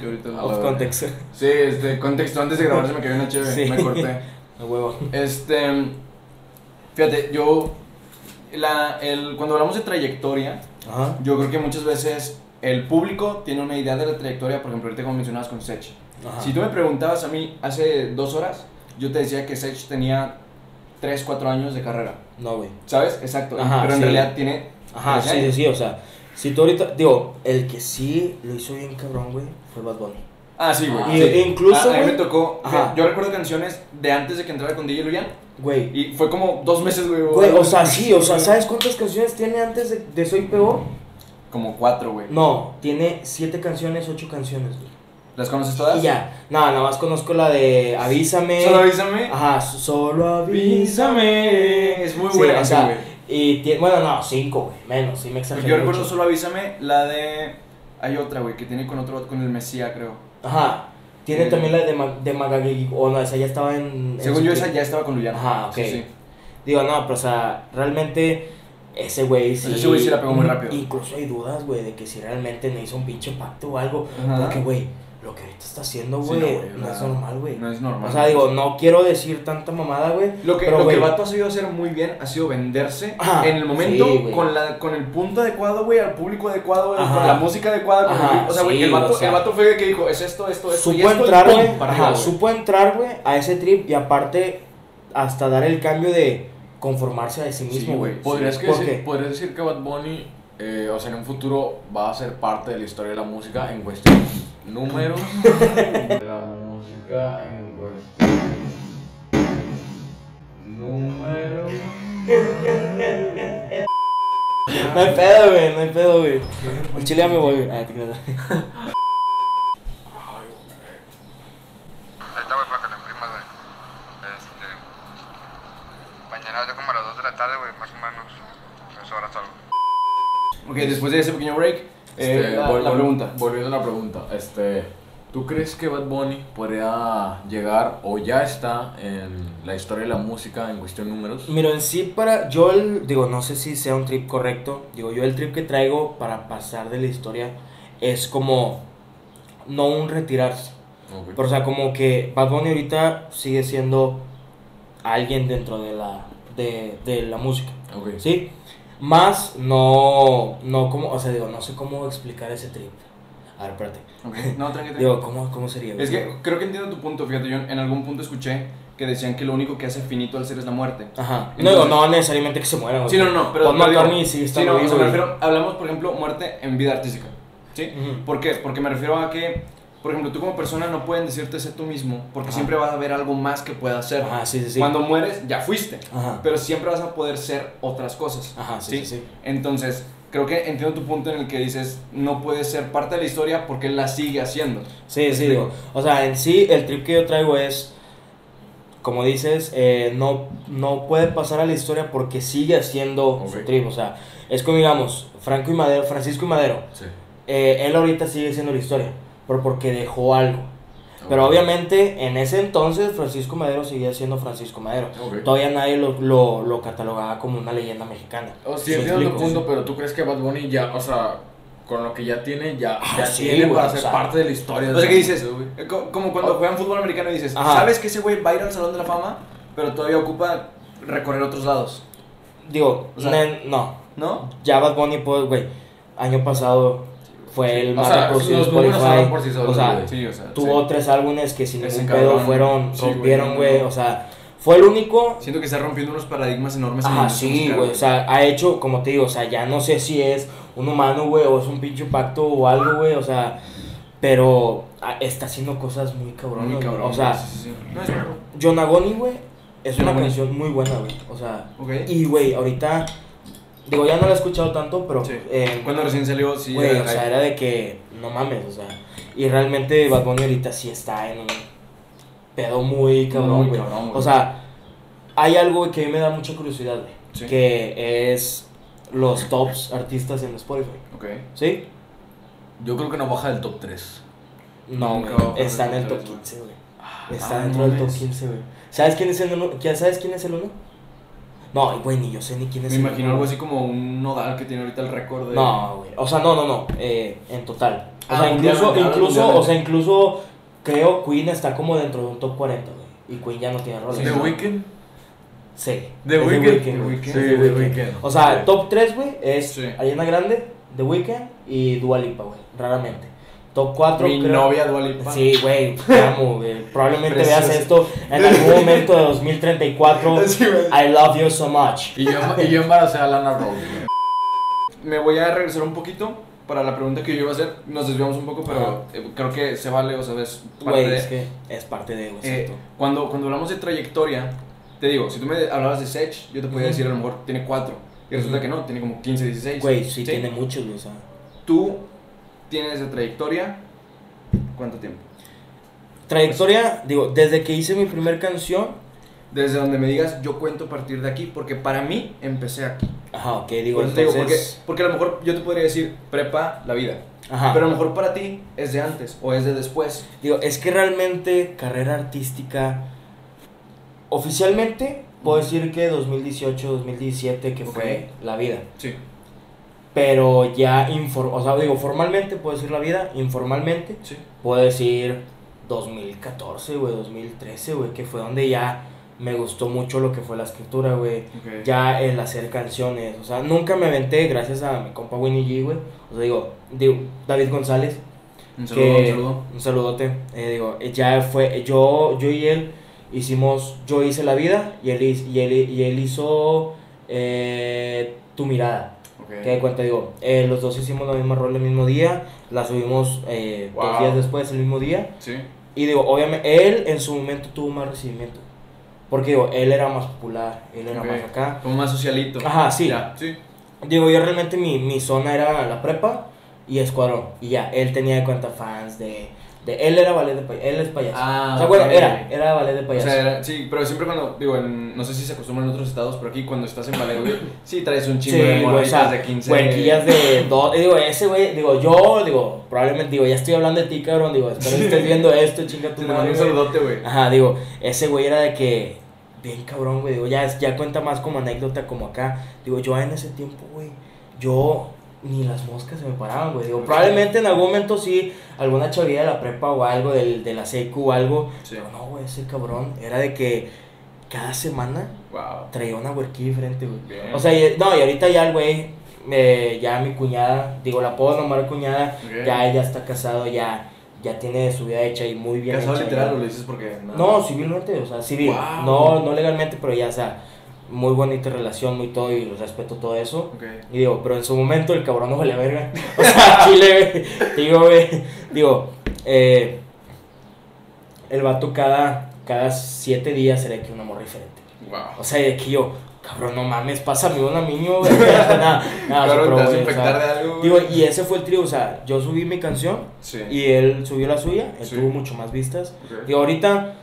Y ahorita. Off context. Sí, este, contexto. Antes de grabar se me cayó una chévere. Sí. Me corté. A huevo. Este. Fíjate, yo. La, el, cuando hablamos de trayectoria, Ajá. yo creo que muchas veces el público tiene una idea de la trayectoria, por ejemplo, ahorita como mencionabas con Sech. Ajá. Si tú me preguntabas a mí hace dos horas, yo te decía que Sech tenía 3, 4 años de carrera. No, güey. ¿Sabes? Exacto. Ajá, pero en sí. realidad tiene. Ajá, 13 sí, años. sí, o sea, si tú ahorita, digo, el que sí lo hizo bien cabrón, güey, fue Bad Bunny. Ah, sí, güey. Sí. e incluso, A, a mí me tocó. ajá. Yo recuerdo canciones de antes de que entrara con DJ Luyan. Güey, Y fue como dos meses, güey. güey, o sea, sí, o sea, ¿sabes cuántas canciones tiene antes de, de Soy Peor? Como cuatro, güey. No, tiene siete canciones, ocho canciones, güey. ¿Las conoces todas? Y ya, no, nada más conozco la de Avísame. Solo avísame. Ajá, solo Avísame. Es muy Sí, buena o canción, sea, güey. y tiene, bueno, no, cinco, güey, menos, sí me exageré Yo recuerdo mucho. solo avísame la de. Hay otra, güey, que tiene con otro, con el Mesía, creo. Ajá, tiene Eh, también la de, Ma de Magagi, o no, esa ya estaba en... en Según yo, clip. esa ya estaba con Luyan. Ajá, ok. Sí, sí. Digo, no, pero o sea, realmente ese güey sí. Ese güey sí la pegó muy rápido. Incluso hay dudas, güey, de que si realmente no hizo un pinche pacto o algo. Ajá. Porque, güey, lo que ahorita está haciendo, Sí, güey, no, es normal, güey. No es normal. O sea, digo, no quiero decir tanta mamada, güey. Lo que, pero, lo que el vato ha sabido hacer muy bien ha sido venderse Ajá, en el momento sí, con, la, con el punto adecuado, güey, al público adecuado, Ajá. con la música adecuada. Ajá, o sea, güey, sí, el, vato, o sea, el vato fue el que dijo, es esto, esto, esto. y Supo esto, y entrar, güey. supo entrar, güey, a ese trip y aparte hasta dar el cambio de conformarse a sí mismo, güey. ¿Podrías, ¿Por decir, qué? podrías decir que Bad Bunny, eh, o sea, en un futuro va a ser parte de la historia de la música en cuestión números. la música en cuestión números. No hay pedo, güey, no hay pedo, güey. En Chile ya me voy, güey. Ah, te voy para que lo imprimas, güey. Este. Mañana yo como a las 2 de la tarde, güey, más o menos. Eso ahora salgo. Ok, después de ese pequeño break, eh, Este, la, vol- la pregunta. Volviendo a la pregunta, este, ¿Tú crees que Bad Bunny podría llegar o ya está en la historia de la música en cuestión de números? Mira, en sí para, yo el, digo, no sé si sea un trip correcto, digo, yo el trip que traigo para pasar de la historia es como, no un retirarse, Ok. pero o sea, como que Bad Bunny ahorita sigue siendo alguien dentro de la, de, de la música, Ok. ¿sí? Más no, no como, o sea, digo, no sé cómo explicar ese trip. A ver, espérate. Ok, No, tranquilo. Digo, ¿cómo, cómo sería? Es que creo que entiendo tu punto, fíjate, yo en algún punto escuché que decían que lo único que hace finito al ser es la muerte. Ajá. No, Entonces- digo, no necesariamente que se mueran. Sí, no, no, pero... Pero digo- sigue sí, estando no, o vivo, sea, me refiero- hablamos, por ejemplo, muerte en vida artística, ¿sí? Ujú. ¿Por qué? Porque me refiero a que, por ejemplo, tú como persona no pueden decirte sé tú mismo, porque Ajá. siempre va a haber algo más que puedas hacer. Ajá, sí, sí, sí. Cuando mueres, ya fuiste, Ajá. pero siempre vas a poder ser otras cosas. Ajá, sí, sí. Entonces, creo que entiendo tu punto en el que dices, no puedes ser parte de la historia porque la sigue haciendo. Sí, sí, digo. O sea, en sí, el trip que yo traigo es, como dices, eh, no, no puede pasar a la historia porque sigue haciendo su Ok. trip. O sea, es como digamos, Franco y Madero, Francisco y Madero. Sí. eh, él ahorita sigue siendo la historia, pero porque dejó algo. Pero Ok. obviamente, en ese entonces, Francisco Madero seguía siendo Francisco Madero. Ok. Todavía nadie lo, lo, lo catalogaba como una leyenda mexicana. O sí, ¿Me entiendo punto, pero tú crees que Bad Bunny ya, o sea, con lo que ya tiene, ya, Ah, ya sí, tiene güey, para o ser sea. parte de la historia. O de sea, la que dices, como cuando juegan fútbol americano y dices, Ajá. sabes que ese güey va a ir al Salón de la Fama, pero todavía ocupa recorrer otros lados, Digo, O sea- no, ¿no? ya Bad Bunny, pues, güey, año pasado fue el más reproducido en números Spotify. por sí solos, o sea. Sí, o sea, tuvo sí. tres álbumes que sin Ese ningún cabrón, pedo fueron, rompieron, güey, o sea, fue el único... Siento que está rompiendo unos paradigmas enormes. en Ajá, industria sí, güey, o sea, ha hecho, como te digo, o sea, ya no sé si es un humano, güey, o es un pinche pacto o algo, güey, o sea, pero ah, está haciendo cosas muy cabronas, Muy cabrón. o sea. No es bueno. Jonagoni, güey, es una canción muy buena, güey, o sea, Ok. y, güey, ahorita, digo, ya no la he escuchado tanto, pero, Sí. eh, Cuando recién salió, sí. Güey, era o sea, era de que no mames, o sea, y realmente Bad Bunny ahorita sí está en un pedo muy cabrón, Muy güey. cabrón, güey. O sea, hay algo que a mí me da mucha curiosidad, güey, Sí. que es los tops artistas en Spotify, Ok. ¿sí? Yo creo que no baja del top 3. No, güey, está en el top top tres, 15, güey. Ah, Está dentro del top mames. 15, güey. ¿Sabes quién es el uno? ¿Ya ¿Sabes quién es el uno? No, güey, ni yo sé ni quién es Me el imagino algo así como un nodal que tiene ahorita el récord de. No, güey. O sea, no, no, no. Eh, en total. O Ah, sea, incluso, incluso, o sea, incluso creo Queen está como dentro de un top 40, güey. Y Queen ya no tiene roles. ¿The ¿no? Weeknd? Sí. The Weeknd. güey. The Weeknd. Es Sí, The Weeknd. O sea, top 3, güey, es Sí. Ariana Grande, The Weeknd y Dua Lipa, güey. Raramente. Top 4, Mi creo. novia Dua Lipa. Sí, güey, te amo, güey. Probablemente Preciosa. veas esto en algún momento de 2034. Sí. I love you so much. Y yo, y yo embaracé a Lana güey. Me voy a regresar un poquito para la pregunta que yo iba a hacer. Nos desviamos un poco, pero eh, creo que se vale, o sea, es parte Güey, de- es que es parte de. Eh, cuando, cuando hablamos de trayectoria, te digo, si tú me hablabas de Sech, yo te podía Ujú. decir a lo mejor tiene 4. Y resulta Ujú. que no, tiene como 15, 16. Güey, sí, tiene muchos, o sea. Tú tienes de trayectoria, ¿cuánto tiempo? Trayectoria, digo, desde que hice mi primer canción, Desde donde me digas, yo cuento a partir de aquí, porque para mí empecé aquí. ajá, ok, digo, eso te digo, porque, entonces, porque a lo mejor yo te podría decir, prepa la vida. ajá, Pero a lo mejor para ti es de antes o es de después. digo, es que realmente carrera artística, oficialmente, puedo decir que 2018, 2017, que fue la vida, Sí. Pero ya, infor o sea, digo, formalmente puedo decir la vida, informalmente, Sí. puedo decir 2014, güey, 2013, güey, que fue donde ya me gustó mucho lo que fue la escritura, güey. Ya el hacer canciones. O sea, nunca me aventé gracias a mi compa Winnie G, güey. O sea, digo, digo David González. Un saludo, que, un saludo. un saludote. Eh, digo, ya fue, yo, yo y él hicimos, yo hice La Vida y él, y él, y él hizo eh, Tu Mirada. Ok. Que de cuenta, digo, eh, los dos hicimos la misma rol el mismo día, la subimos eh, dos días después, el mismo día. Sí. Y digo, obviamente, él en su momento tuvo más recibimiento. Porque digo, él era más popular, él era más acá. Como más socialito. Ajá, sí. Ya, sí. Digo, yo realmente mi, mi zona era la prepa y escuadrón. Y ya, él tenía de cuenta fans de De, él era ballet de payaso. Él es payaso. Ah, o sea, bueno, era, era ballet de O payaso. sea, era- sí, pero siempre cuando, digo, en- no sé si se acostumbra en otros estados, pero aquí cuando estás en ballet, güey, sí traes un chingo Sí, de o morritas sea, de 15. huerquillas de dos. Digo, ese güey, digo, yo, digo, probablemente, digo, ya estoy hablando de ti, cabrón. Digo, espero que estés viendo esto, chinga tu madre. un güey. saludote, güey. Ajá, digo, ese güey era de que, bien cabrón, güey, digo, ya, ya cuenta más como anécdota como acá. Digo, yo en ese tiempo, güey, yo ni las moscas se me paraban, güey. Digo, probablemente en algún momento sí, alguna chavilla de la prepa o algo, del, de la secu o algo. Sí. Pero no, güey, ese cabrón era de que cada semana Wow. traía una huerquilla diferente, güey. Bien. O sea, no, y ahorita ya el güey, eh, ya mi cuñada, digo, la puedo nombrar cuñada, ya ella está casado, ya, ya tiene su vida hecha y muy bien ¿Casado literal o lo dices porque.? No, civilmente, o sea, civil. Wow. No, no legalmente, pero ya, o sea, muy bonita relación, muy todo, y respeto todo eso. Y digo, pero en su momento el cabrón no vale verga. O sea, chile. Digo, güey. Digo, eh, el vato cada, cada siete días era que una morra diferente. Wow. O sea, de que yo, cabrón, no mames, pásame una niño, güey. nada, nada, Claro, pero, te vas a güey, o sea, de algo. Digo, y ese fue el trío, o sea, yo subí mi canción Sí. y él subió la suya, él Sí. tuvo mucho más vistas. Ok. Digo, ahorita,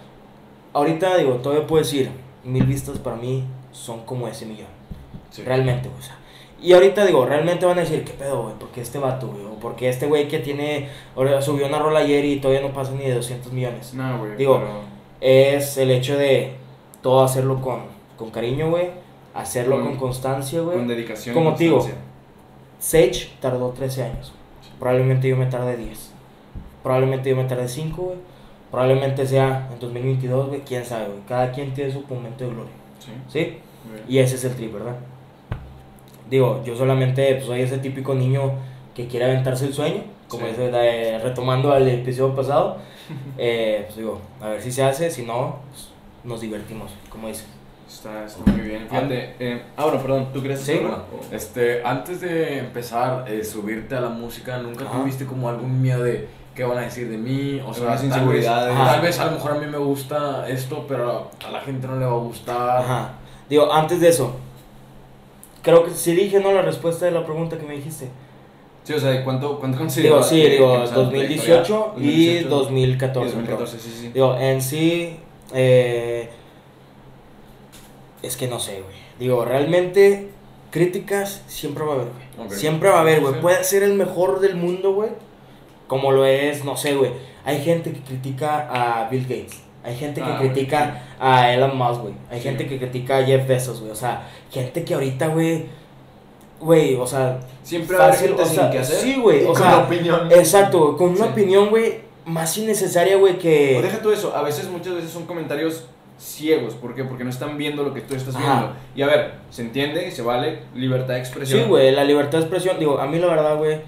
ahorita, digo, todavía puedo decir, mil vistas para mí son como ese millón. Sí. Realmente, güey, o sea. Y ahorita digo, realmente van a decir, ¿qué pedo, güey? ¿Por qué este vato, güey? O porque este güey que tiene, subió una rola ayer y todavía no pasa ni de 200 millones. No, güey. Digo, pero- Es el hecho de todo hacerlo con, con cariño, güey. Hacerlo Con- con constancia, güey. Con dedicación. Como te digo. Sage tardó 13 años. Probablemente yo me tarde 10. Probablemente yo me tarde 5, güey. Probablemente sea en 2022, güey. Quién sabe, güey. Cada quien tiene su momento de gloria. Sí. ¿Sí? Y ese es el trip, ¿verdad? Digo, yo solamente pues, soy ese típico niño que quiere aventarse el sueño. Como Sí. dice, eh, retomando al episodio pasado. eh, pues digo, a ver si se hace. Si no, pues, nos divertimos, como dice. Está, está muy bien. Fíjate. Eh, ah, bueno, perdón. ¿Tú crees Sí, algo? güey. Este, antes de empezar, eh, subirte a la música, ¿nunca tuviste como algún miedo de qué van a decir de mí? O sea, Algunas tal vez, inseguridades. tal vez a lo mejor a mí me gusta esto, pero a la gente no le va a gustar. Ajá. Digo, antes de eso, creo que sí dije, ¿no? La respuesta de la pregunta que me dijiste. Sí, o sea, ¿cuánto, cuánto Digo, sí, que- digo, que pasaron 2018 trayectoria? y 2018 2014. y 2014, sí, sí. Digo, en sí, eh, es que no sé, güey. Digo, realmente, críticas siempre va a haber, güey. Ok. Siempre va a haber, güey. Puede ser el mejor del mundo, güey. Como lo es, no sé, güey. Hay gente que critica a Bill Gates. Hay gente que Ah, critica a Elon Musk, güey. Hay Sí. gente que critica a Jeff Bezos, güey. O sea, gente que ahorita, güey, güey, o sea, Siempre va fácil, gente o sin que hacer. sí, güey, y o con sea, opinión. exacto, con una Sí. opinión, güey, más innecesaria, güey, que... O deja tú eso, a veces, muchas veces son comentarios ciegos. ¿Por qué? Porque no están viendo lo que tú estás Ajá. viendo. Y a ver, se entiende, se vale, libertad de expresión. Sí, güey, la libertad de expresión, digo, a mí la verdad, güey,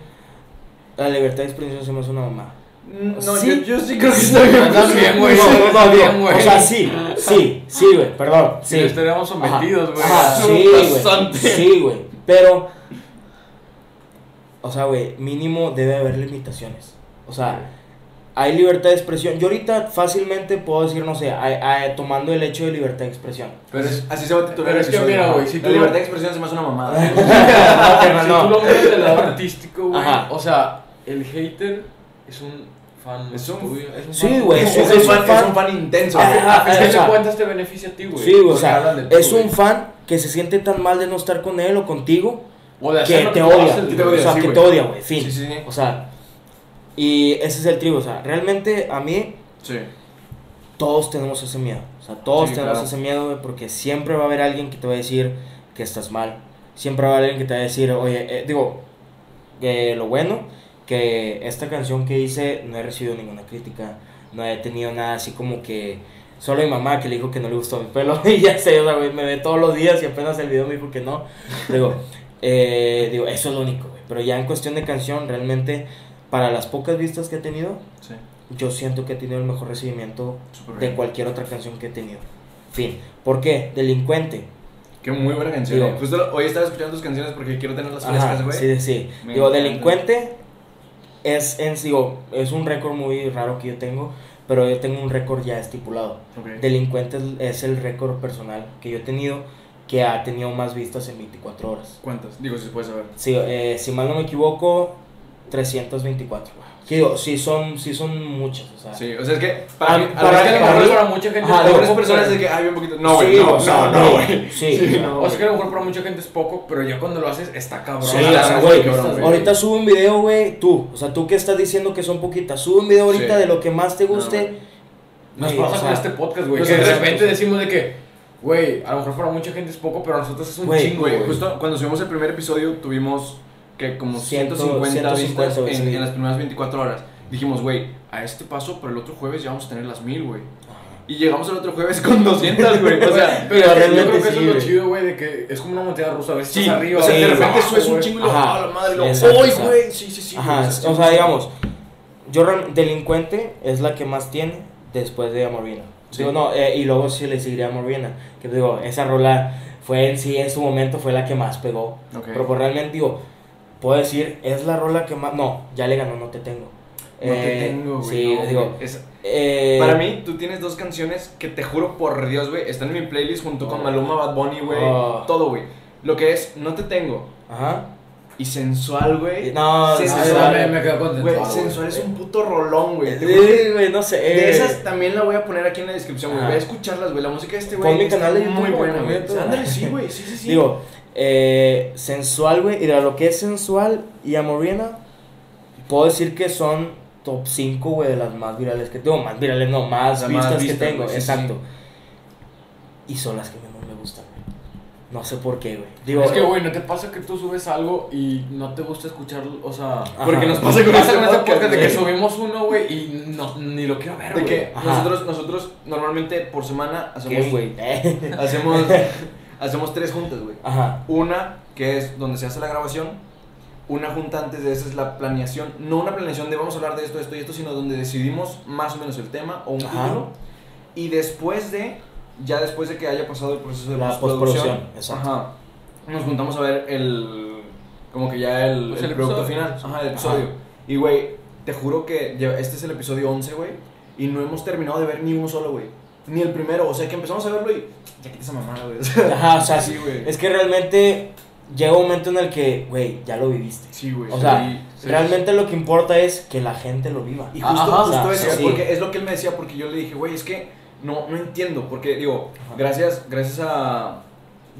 la libertad de expresión se me hace una mamá. Mm, No, Sí. Yo, yo sí creo que está bien. También, güey. No, no, no, También, digo, güey. O sea, sí, sí, sí, güey, perdón, sí. estaríamos sometidos, güey. Sí, güey. Sí, güey. Pero, o sea, güey, mínimo debe haber limitaciones. O sea, hay libertad de expresión. Yo ahorita fácilmente puedo decir, no sé, hay- hay- tomando el hecho de libertad de expresión. Pero es, Así se va a titular Pero el es que episodio. mira, güey, si La tú- libertad de expresión se me hace una mamada. No, si no. tú lo miras del lado artístico, güey. Ajá. O sea, el hater es un fan Es un- tuyo, es un Sí, fan güey. Es, es un fan, fan- es un fan intenso. Ajá. A fin o sea, de cuentas te beneficia a ti, güey. Sí, güey, o sea, es güey. un fan que se siente tan mal de no estar con él o contigo O de que te tú odia. que o sea, que te odia, güey. Fin. Sí, sí, sí. O sea, y ese es el trigo. O sea, realmente a mí Sí. todos tenemos ese miedo. O sea, todos Sí, tenemos claro. ese miedo, porque siempre va a haber alguien que te va a decir que estás mal. Siempre va a haber alguien que te va a decir, oye, eh, digo, que lo bueno, que esta canción que hice no he recibido ninguna crítica, no he tenido nada así como que. Solo mi mamá que le dijo que no le gustó mi pelo y ya sé, o sea, güey, me ve todos los días y apenas el video me dijo que no. Digo, eh, digo, eso es lo único, güey. Pero ya en cuestión de canción, realmente, para las pocas vistas que he tenido, Sí. yo siento que he tenido el mejor recibimiento de bien. cualquier otra canción que he tenido. Fin. ¿Por qué? Delincuente. Qué muy buena canción. Digo- eh. Justo hoy estaba escuchando tus canciones porque quiero tenerlas frescas, güey. sí, sí. Me Digo, encanta. delincuente es, en, digo, es un récord muy raro que yo tengo, pero yo tengo un récord ya estipulado. Delincuente es, es el récord personal que yo he tenido que ha tenido más vistas en 24 horas. ¿Cuántas? Digo, si se puede saber. Sí, eh, si mal no me equivoco, 324. güey. Que digo, sí son, sí son muchas, o sea. Sí, o sea, es que Ah, para, mí- a para- vez que a lo para mejor mí- para mucha gente Ajá, es poco, personas pero- de que, ay, un poquito. No, güey, Sí, no, o sea, no, no, güey. Sí, Sí, o sea, no. O sea, que a lo mejor para mucha gente es poco, pero ya cuando lo haces está cabrón. Sí, o sea, güey, cabrón, güey. ahorita sube un video, güey, tú, o sea, tú que estás diciendo que son poquitas, sube un video ahorita Sí. de lo que más te guste. No, Nos pasa o con sea, este podcast, güey. Que de repente decimos de que, güey, a lo mejor para mucha gente es poco, pero a nosotros es un chingo, güey. justo cuando subimos el primer episodio tuvimos que como Ciento- 150, 150, vistas en, sí. en las primeras 24 horas. Dijimos, güey, a este paso, pero el otro jueves ya vamos a tener las 1000, güey. Y llegamos el otro jueves con 200, güey. O sea, pero yo creo que eso sí, es lo chido, güey, de que es como una montaña rusa. A veces sí, estás arriba, o sea, a de repente abajo, subes un chingo y Ajá, ¡ah, la madre! Y luego, exacto, ¡ay, o sea, güey! Sí, sí, sí. Ajá, o sea, digamos, yo Delincuente es la que más tiene después de Amorvina. Sí. Digo, no, eh, y luego sí le seguiría Amorvina. Que digo, esa rola fue en sí, en su momento, fue la que más pegó. Ok. Pero pues realmente, digo, puedo decir, es la rola que más. No, ya le ganó, no te tengo. No te Eh, tengo, güey. Sí, no, digo. Es- eh, Para mí, tú tienes dos canciones que te juro por Dios, güey, están en mi playlist junto con Oh. Maluma, Bad Bunny, güey. Oh. Todo, güey. Lo que es No Te Tengo Ajá. y Sensual, güey. No, Sí, sensual. me, me quedo contento. Güey. Sensual es un puto rolón, güey. Eh, güey, no sé. De esas también la voy a poner aquí en la descripción, güey. Ve a escucharlas, güey. La música de este, güey. mi está canal de YouTube, muy buena, güey. Ándale, sí, güey. Sí, sí, sí. Digo, eh, sensual, güey. Y de lo que es sensual y Amorina, puedo decir que son top 5, güey, de las más virales que tengo. Más virales, no, más Las vistas más que tengo. sí, exacto. Y son las que menos me gustan, güey. No sé por qué, güey. Digo, es que, güey, ¿no te pasa que tú subes algo y no te gusta escucharlo? O sea, Ajá. Porque nos pasa con este con este podcast, de que subimos uno, güey, y no, ni lo quiero ver, De güey. que Ajá. nosotros, nosotros normalmente por semana hacemos, ¿qué, güey? Hacemos, hacemos tres juntas, güey. Ajá. Una que es donde se hace la grabación. Una junta antes de esa es la planeación. No una planeación de vamos a hablar de esto, esto y esto, sino donde decidimos más o menos el tema o un Ajá. título. Y después de, ya después de que haya pasado el proceso de La postproducción, exacto. ajá, nos juntamos a ver el, como que ya el, Pues el el producto episodio. final, ajá, el episodio. Y güey, te juro que este es el episodio 11, güey, y no hemos terminado de ver ni uno solo, güey. Ni el primero, o sea que empezamos a verlo y ya quita esa mamada, güey. Ajá, o sea, sí, güey. es que realmente llega un momento en el que, güey, ya lo viviste. Sí, güey. O sea, sí. realmente lo que importa es que la gente lo viva. Y justo, Ajá, justo o sea, eso, porque es lo que él me decía, porque yo le dije, güey, es que no, no entiendo, porque digo, Ajá. gracias, gracias a,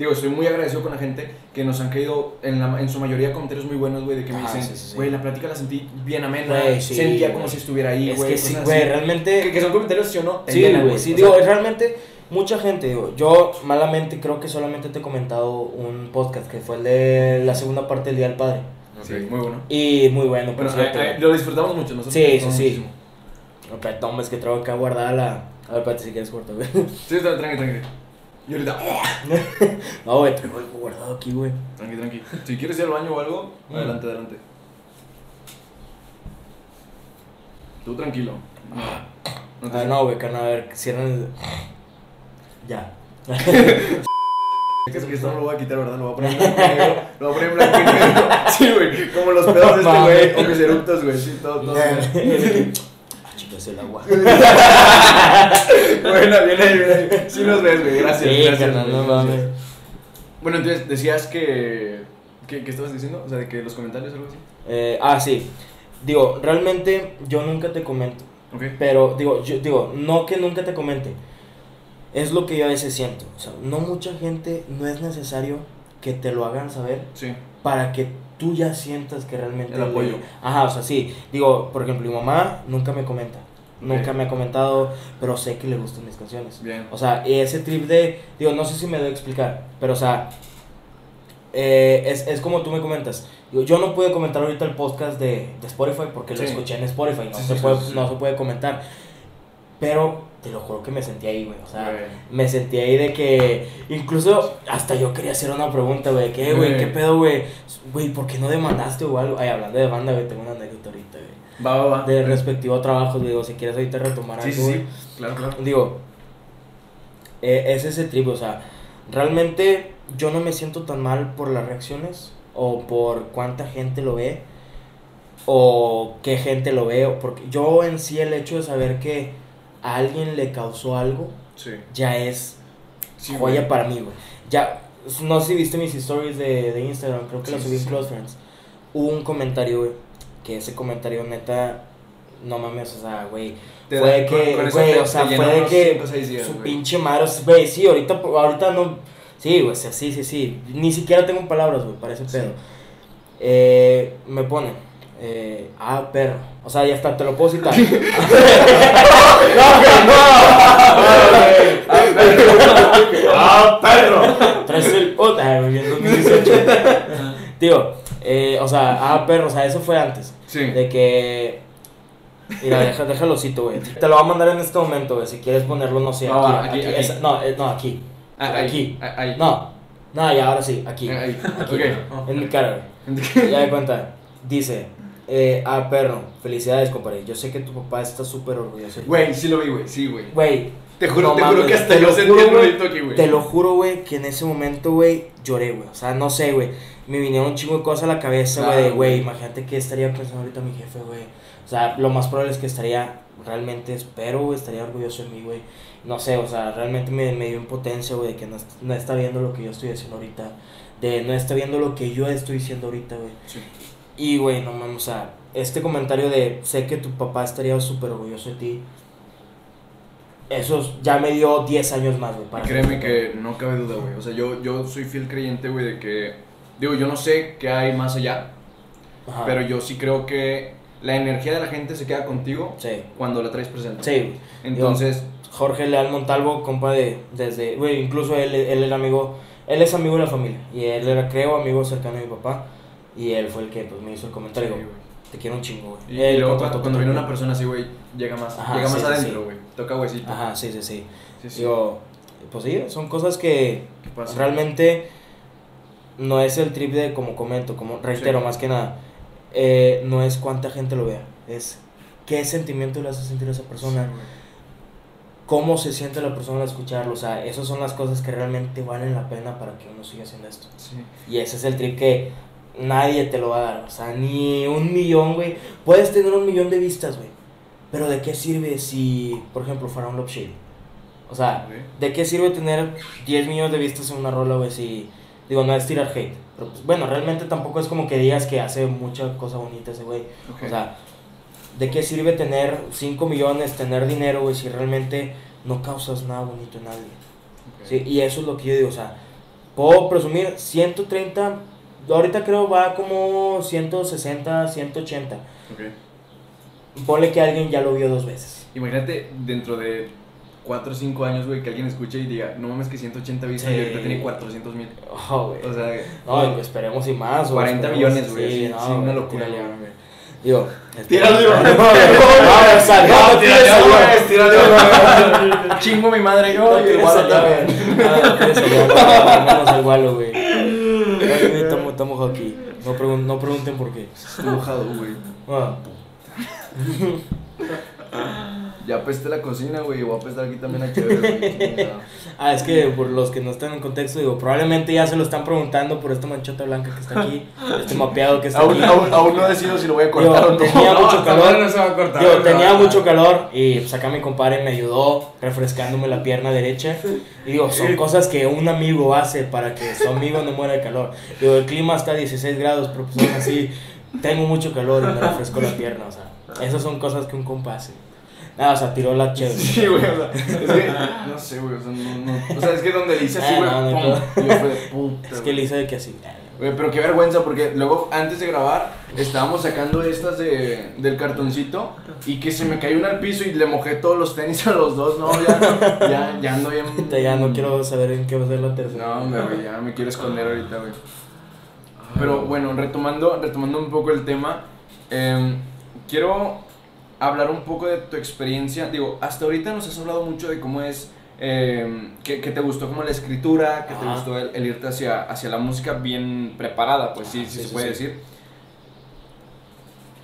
digo, estoy muy agradecido con la gente que nos han caído en, la, en su mayoría comentarios muy buenos, güey, de que me Ajá, dicen, sí, sí, sí. güey, la plática la sentí bien amena, Güey, sí, sentía güey. como si estuviera ahí, es güey. que sí, güey, realmente... Que, que son comentarios, sí o no, Sí, güey, sí, digo, sea, realmente mucha gente, digo, yo malamente creo que solamente te he comentado un podcast que fue el de la segunda parte del Día del Padre. sí, muy bueno. Y muy bueno, por Bueno, cierto. eh, eh, lo disfrutamos mucho, nosotros. Sí, sí, sí. Ok, toma, es que traigo acá guardada la... A ver, espérate si quieres corto, güey. Sí, está, tranqui, tranqui. Y ahorita, No, güey, traigo algo guardado aquí, güey. tranqui, tranqui. Si quieres ir al baño o algo, Mm. adelante, adelante. Tú tranquilo. No te Ah, no, güey, carnal, a ver, cierran el... Ya. Es que es que esto no lo voy a quitar, ¿verdad? Lo voy a poner en blanco y negro. Lo voy a poner en blanco y negro. Sí, güey. Como los pedos de este güey. O mis eructos, güey. Sí, todo, todo. chicos, el agua. Bueno, viene ahí, viene ahí. Sí nos ves, güey. Gracias. Sí, gracias, carnal, no mames. Bueno, entonces decías que. ¿Qué, qué estabas diciendo? O sea, de que los comentarios o algo así. Eh, ah, sí. Digo, realmente yo nunca te comento. Pero digo, yo digo, no que nunca te comente. Es lo que yo a veces siento. O sea, no mucha gente, no es necesario que te lo hagan saber Sí. para que tú ya sientas que realmente... El le- apoyo. Ajá, o sea, sí. Digo, por ejemplo, mi mamá nunca me comenta. Nunca me ha comentado, pero sé que le gustan mis canciones. Bien. O sea, ese trip de, digo, no sé si me doy a explicar, pero o sea, eh, es, es como tú me comentas. Digo, yo no pude comentar ahorita el podcast de, de Spotify porque lo escuché en Spotify, no, Sí, se sí, puede, no se puede comentar. Pero te lo juro que me sentí ahí, güey. O sea, Güey. me sentí ahí de que incluso hasta yo quería hacer una pregunta, güey. ¿Qué, güey? Güey. ¿Qué pedo, güey? Güey, ¿por qué no demandaste o algo? Ay, hablando de demanda, güey, tengo una anécdota ahorita, güey. Va, va, va. De respectivo trabajo, digo, si quieres ahorita retomar algo, sí, güey. sí. Claro, claro. Digo, eh, es ese trip, o sea, realmente yo no me siento tan mal por las reacciones o por cuánta gente lo ve o qué gente lo ve, porque yo en sí el hecho de saber que a alguien le causó algo Sí. ya es Sí, joya güey. para mí, güey. Ya, no sé si viste mis stories de, de Instagram, creo que Sí, las subí en. Close Friends. Hubo un comentario, güey, que ese comentario neta, no mames, o sea, güey. Fue de que, con güey, o sea, fue de que días, su güey. pinche madre, güey, sí, ahorita, ahorita no, sí, güey, sí, sí, sí, ni siquiera tengo palabras, güey, para ese pedo. Eh, me pone, eh, ah, perro, o sea, ya está, te lo puedo citar. no, ¡Ah, perro! Traes el puta, güey, en 2018. Tío, eh, o sea, ah, perro, o sea, eso fue antes. Sí. De que. Mira, deja, déjalo cito, güey. Te lo voy a mandar en este momento, güey. Si quieres ponerlo, no sé, No, aquí. aquí, aquí, esa- no, eh, no, aquí. Ah, ahí, aquí. ah, Ahí. No, no, ya ahora sí, aquí. Ahí. Aquí. Ok. En mi cara, güey. Ya de cuenta. Dice, eh, ah, perro, felicidades, compadre. Yo sé que tu papá está súper orgulloso. de ti". Güey, sí lo vi, güey. Sí, güey. Güey. Te juro, no te juro mames, que hasta yo sentí el aquí, güey. Te lo juro, güey, que en ese momento, güey, lloré, güey. O sea, no sé, güey. Me vinieron un chingo de cosas a la cabeza, güey. de, Claro, Güey, imagínate que estaría pensando ahorita mi jefe, güey. O sea, lo más probable es que estaría, realmente espero, güey, estaría orgulloso de mí, güey. No sé, o sea, realmente me, me dio impotencia, güey, de que no, no está viendo lo que yo estoy haciendo ahorita. De no está viendo lo que yo estoy diciendo ahorita, güey. Sí. Y, güey, no mames, o sea, este comentario de sé que tu papá estaría súper orgulloso de ti. Eso ya me dio 10 años más, güey. Créeme que no cabe duda, güey. O sea, yo, yo soy fiel creyente, güey, de que. Digo, yo no sé qué hay más allá, Ajá. pero yo sí creo que la energía de la gente se queda contigo Sí, cuando la traes presente. sí, güey. Entonces, Jorge Leal Montalvo, compa de, desde, güey, incluso él, él era amigo, él es amigo de la familia, y él era, creo, amigo cercano de mi papá, y él fue el que, pues, me hizo el comentario, Sí, güey. te quiero un chingo, güey. y, y luego cuando, cuando viene una persona así, güey, llega más, Ajá, llega sí, más sí, adentro, sí. güey. Toca huesito. Ajá, sí, sí, sí. Digo, pues sí, son cosas que ¿Qué pasa? realmente no es el trip de, como comento, como reitero, más que nada, eh, no es cuánta gente lo vea, es qué sentimiento le hace sentir a esa persona, cómo se siente la persona al escucharlo, o sea, esas son las cosas que realmente valen la pena para que uno siga haciendo esto. Sí. Y ese es el trip que nadie te lo va a dar, o sea, ni un millón, güey. Puedes tener un millón de vistas, güey, pero ¿de qué sirve si, por ejemplo, fuera un Love Shady? O sea. ¿de qué sirve tener 10 millones de vistas en una rola, güey, si... Digo, no es tirar hate, pero pues, bueno, realmente tampoco es como que digas que hace mucha cosa bonita ese güey. O sea, ¿de qué sirve tener 5 millones, tener dinero, güey, si realmente no causas nada bonito en nadie? Sí, y eso es lo que yo digo, o sea, puedo presumir 130, ahorita creo va como 160, 180. Ok. Ponle que alguien ya lo vio dos veces. Imagínate dentro de 4 o 5 años, güey, que alguien escuche y diga, no mames que 180 vistas Sí. y ahorita tiene 400 mil. Oh, güey. O sea, No, pues esperemos y más. güey, 40 esperemos, millones, güey, sí, no, sí, una locura, tírale, güey. Digo, Tírale, no, güey. no, no. Chingo mi madre yo güey. también. Menos al gualo, güey. Estamos estamos aquí. No, pregun- no pregunten por qué. Estoy mojado, güey. Ah, Ya apesté la cocina, güey. Voy a apestar aquí también a chévere, güey. Ah, es que por los que no están en contexto, digo, probablemente ya se lo están preguntando por esta manchota blanca que está aquí, este mapeado que está Aún, aquí. aún, aún no decido si lo voy a Digo, cortar o no. tenía No, mucho calor. no se va a cortar. Digo, tenía no. mucho calor y pues acá mi compadre me ayudó refrescándome la pierna derecha. Y digo, son cosas que un amigo hace para que su amigo no muera de calor. Digo, el clima está a 16 grados, pero pues aún así tengo mucho calor y me refresco la pierna. O sea, esas son cosas que un compa hace. Nada, o sea, tiró la chévere. Sí, güey, o sea, es que, no sé, güey, o sea, no, no, o sea, es que donde le hice así, Ah, güey, no, no, pum, no. y yo fue de puta, Es que le hice de que así. Güey, pero qué vergüenza, porque luego, antes de grabar, estábamos sacando estas de, del cartoncito, y que se me cayó una al piso y le mojé todos los tenis a los dos, no, ya, ya, ya ando bien... Ya no quiero saber en qué va a ser la tercera. No, hombre, güey, ya me quiero esconder ahorita, güey. Pero bueno, retomando, retomando un poco el tema, em, quiero hablar un poco de tu experiencia. Digo, hasta ahorita nos has hablado mucho de cómo es, em, que, que te gustó como la escritura, que te gustó el, el irte hacia, hacia la música bien preparada, pues sí, Ajá, sí, sí, se puede sí. decir.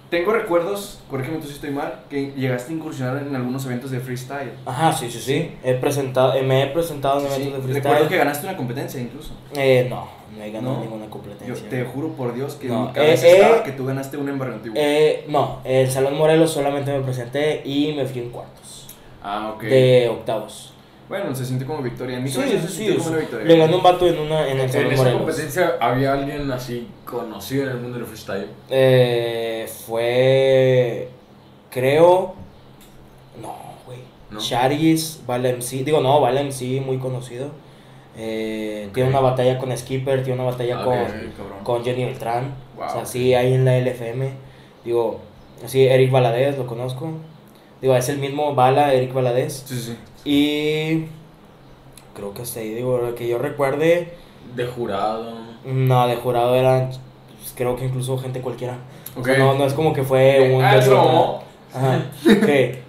Tengo recuerdos, corrígeme tú si estoy mal, que llegaste a incursionar en algunos eventos de freestyle. Ajá, sí, sí, sí. He presentado, eh, me he presentado en eventos de recuerdo freestyle. que ganaste una competencia incluso. Eh, no, no he ganado ¿No? ninguna Yo competencia. te juro por Dios que en No, mi cabeza eh, estaba eh, que tú ganaste una en Barrio Antiguo. Eh, no, el Salón Morelos solamente me presenté y me fui en cuartos. ah, ok. De octavos. Bueno, se siente como victoria. En mi Sí, sí, se sí, como sí. una victoria. Le ganó un vato en, una, en el En Salón esa Morelos. competencia había alguien así conocido en el mundo del freestyle. Eh, fue. Creo. No, güey. ¿No? Charis, Vale MC. Digo, no, Vale MC, muy conocido. Eh, Tiene una batalla con Skipper, tiene una batalla Ah, con, con Jenny Beltrán. Wow. O sea, sí, ahí en la LFM. Digo, sí, Eric Valadez, lo conozco. Digo, es el mismo Bala, Eric Valadez. Sí, sí. Y. Creo que hasta ahí, digo, lo que yo recuerde. De jurado. No, de jurado eran. pues, creo que incluso gente cualquiera. O sea, Ok. no, no es como que fue un. Ah. Ajá. ¿Qué?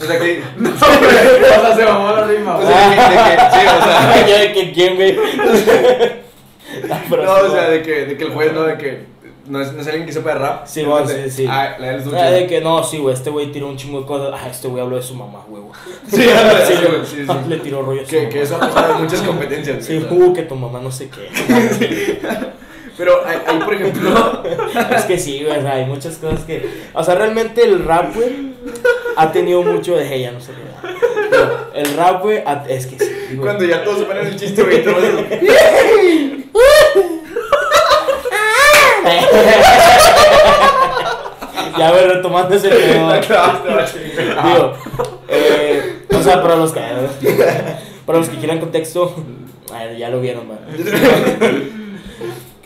O sea que. o sea, se mamó la rima. O sea, de que, de sí, o sea. Yo de que quién, güey. Pero No, o sea, de que, de que el juez no, de que. No es, no es alguien que sepa de rap. Sí, bueno, Entonces, sí, sí. Ah, la del Ah, de que no, sí, güey, este güey tiró un chingo de cosas. Ah, este güey habló de su mamá, huevo. Sí, Sí, sí, güey. güey, sí, sí. Le tiró rollo Que, que eso ha pasado en muchas competencias. Sí, güey. uh, que tu mamá no sé qué. Pero ahí, ahí, por ejemplo. Es que sí, güey, o sea, hay muchas cosas que. O sea, realmente el rap, güey, ha tenido mucho de. Hey, ya no sé qué. Pero el rap, güey, es que sí, güey. Cuando ya todos se ponen el chiste, güey. todos- ya, güey, retomando ese tema. Digo, eh, o sea, para los que, para los que quieran contexto, ya lo vieron, man.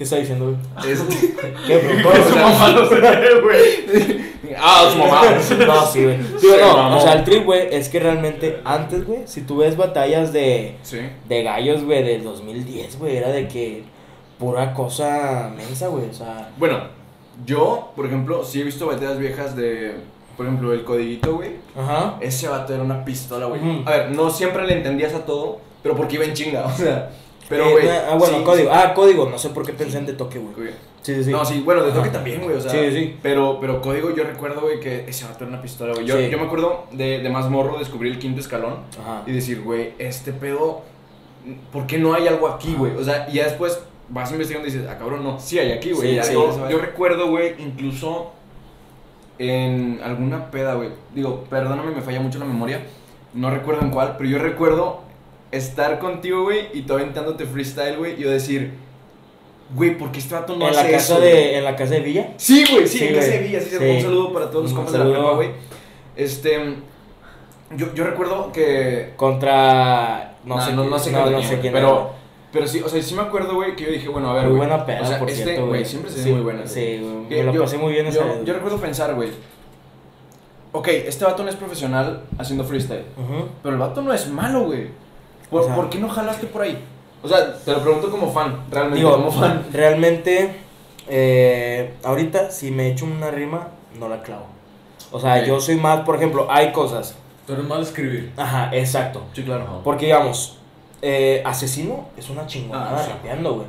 ¿Qué está diciendo, güey? Este- ¿Qué, bro? ¿Cómo se llama? no qué, güey. Ah, su mamá. No, sí, güey. Se no, mamó. o sea, el trip, güey, es que realmente antes, güey, si tú ves batallas de, Sí. de gallos, güey, del 2010, güey, era de que pura cosa mensa, güey, o sea, Bueno, yo, por ejemplo, sí he visto batallas viejas de. Por ejemplo, el codiguito, güey. ajá. Ese vato era una pistola, güey. A ver, no siempre le entendías a todo, pero porque iba en chinga, o sea. Pero, Eh, güey. na- ah, bueno, sí, código. sí. Ah, código, no sé por qué pensé en de toque, güey. Sí, sí, sí. No, sí, bueno, de toque Ajá. también, güey, o sea. Sí, sí. Pero, pero código, yo recuerdo, güey, que ese vato era una pistola, güey. Yo, Sí. yo me acuerdo de, de más morro descubrir el quinto escalón Ajá. y decir, güey, este pedo, ¿por qué no hay algo aquí, güey? O sea, y ya después vas investigando y dices, ah, cabrón, no, sí hay aquí, güey. Sí, yo, yo recuerdo, güey, incluso en alguna peda, güey. Digo, perdóname, me falla mucho la memoria. No recuerdo en cuál, pero yo recuerdo estar contigo, güey, y tú aventándote freestyle, güey, y yo decir, güey, ¿por qué este vato no en la hace casa eso? de güey?" en la casa de Villa. Sí, güey, sí, Sí, en casa de güey. Villa, sí, Sí. Un saludo para todos los compas de la prepa, güey. Este, yo, yo recuerdo que Contra no, sé no- no sé no, no quién, sé güey, quién pero- era. Pero sí, o sea, sí me acuerdo, güey, que yo dije, bueno, a ver, muy güey. buena peda, O sea, por este, cierto, güey, güey. siempre se ve muy buena. Sí, güey, Que me lo pasé muy bien esa yo, yo recuerdo pensar, güey. Ok, este vato no es profesional haciendo freestyle. Pero el vato no es malo, güey. ¿Por, O sea- por qué no jalaste por ahí? O sea, te lo pregunto como fan, realmente, Digo, como fan. realmente, eh, ahorita si me echo una rima, no la clavo. O sea, yo soy más, por ejemplo, hay cosas. Pero es mal escribir. Ajá, exacto. Sí, claro. Porque digamos, eh, Asesino es una chingonada Ah, sí. rapeando, güey.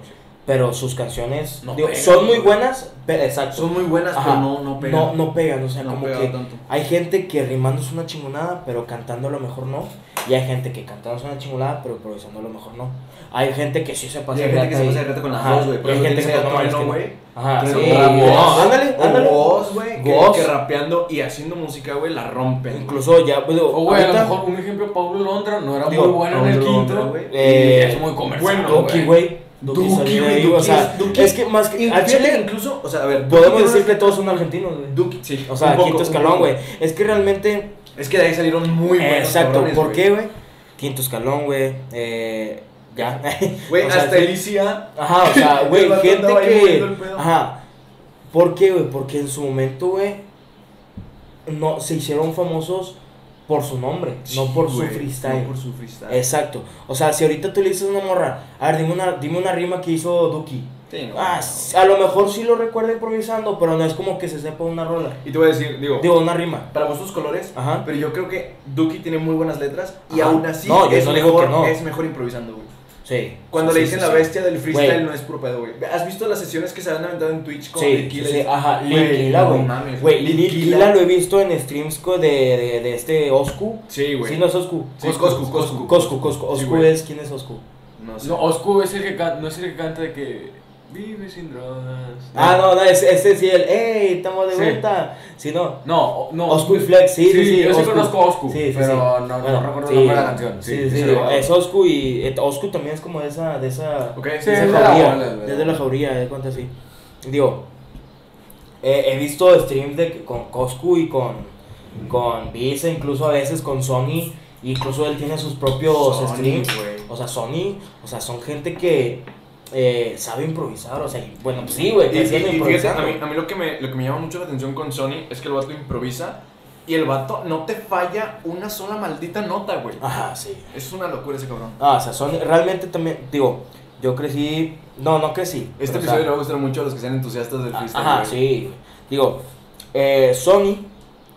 Pero sus canciones No digo, pegan, son muy buenas, pero exacto. Son muy buenas, Ajá. pero no, no pegan. No, no pegan, o sea, No como que tanto. hay gente que rimando es una chingonada, pero cantando a lo mejor no. Y hay gente que cantando es una chingonada, pero improvisando a lo mejor no. Hay gente que sí se pasa Y hay de gente que se pasa de con las Ajá, dos, güey. Hay gente que tienes no a mames, que- güey. Ajá, Que sí. Ghost. Ándale, O ándale. Ghost, güey. Que, que rapeando y haciendo música, güey, la rompen. Incluso ya, pues, O, güey, a lo mejor un ejemplo, Pablo Londra no era Digo, muy bueno en el Pablo quinto. Londra, güey. eh, es muy comercial. bueno, güey. Duki Duki, de güey, Duki o sea, es- Duki- es que más que fíjate, chile incluso, o sea, a ver. podemos decir que todos son argentinos, güey. Duki, sí. O sea, quinto escalón, güey. Es que realmente Es que de ahí salieron muy buenos Exacto, cabrones, ¿por qué, güey? Quinto escalón, güey. Eh, ya. Güey, sea, hasta sí. Alicia. Ajá, o sea, güey, gente que. Ajá. ¿Por qué, güey? Porque en su momento, güey, no, se hicieron famosos por su nombre, no por su freestyle. No por su freestyle. Exacto. O sea, si ahorita tú le dices a una morra, a ver, dime una, dime una rima que hizo Duki. Sí, no, Ah, no. a lo mejor sí lo recuerda improvisando, pero no es como que se sepa una rola. Y te voy a decir, digo, Digo, una rima. para vosotros colores, Ajá. pero yo creo que Duki tiene muy buenas letras y Ajá. aún así No, es, mejor, es mejor improvisando, güey. Sí. Cuando Sí, le dicen sí, la sí. bestia del freestyle no es puro pedo, güey. ¿Has visto las sesiones que se han aventado en Twitch con Sí, sí, ajá, Lil Güey, güey. lo he visto en streams de, de, de este Oscu. Sí, güey. Sí, no es Oscu. Sí, Coscu, Coscu. Coscu, Oscu es, ¿quién es Oscu? No sé. No, Oscu es el que canta, no es el que canta de que Vive sin drogas. Ah, no, no, ese, ese sí, el, ¡Ey, estamos de vuelta! Sí, no. No, no. Oscu y Flex, sí, sí, sí. Yo sí Oscu. conozco Oscu, Sí, sí, pero no, no recuerdo el nombre de la canción. Sí, sí, es Oscu y Oscu también es como de esa, de esa, Ok, de sí, esa es de la jauría, la desde la jauría, de cuenta así. Digo, eh, he visto streams de, con Coscu y con, con Visa, incluso a veces con Sony, incluso él tiene sus propios Sony, streams. O sea, Sony, o sea, son gente que eh, sabe improvisar, o sea, y, bueno, pues sí, güey, Y, y- fíjate, a mí, a mí lo, que me, lo que me llama mucho la atención con Sony es que el vato improvisa y el vato no te falla una sola maldita nota, güey. Ajá, sí. Es una locura ese cabrón. Ah, o sea, Sony, realmente también, digo, yo crecí, no, no crecí. Este o episodio le va a gustar mucho a los que sean entusiastas del freestyle. Ajá, sí. Digo, eh, Sony,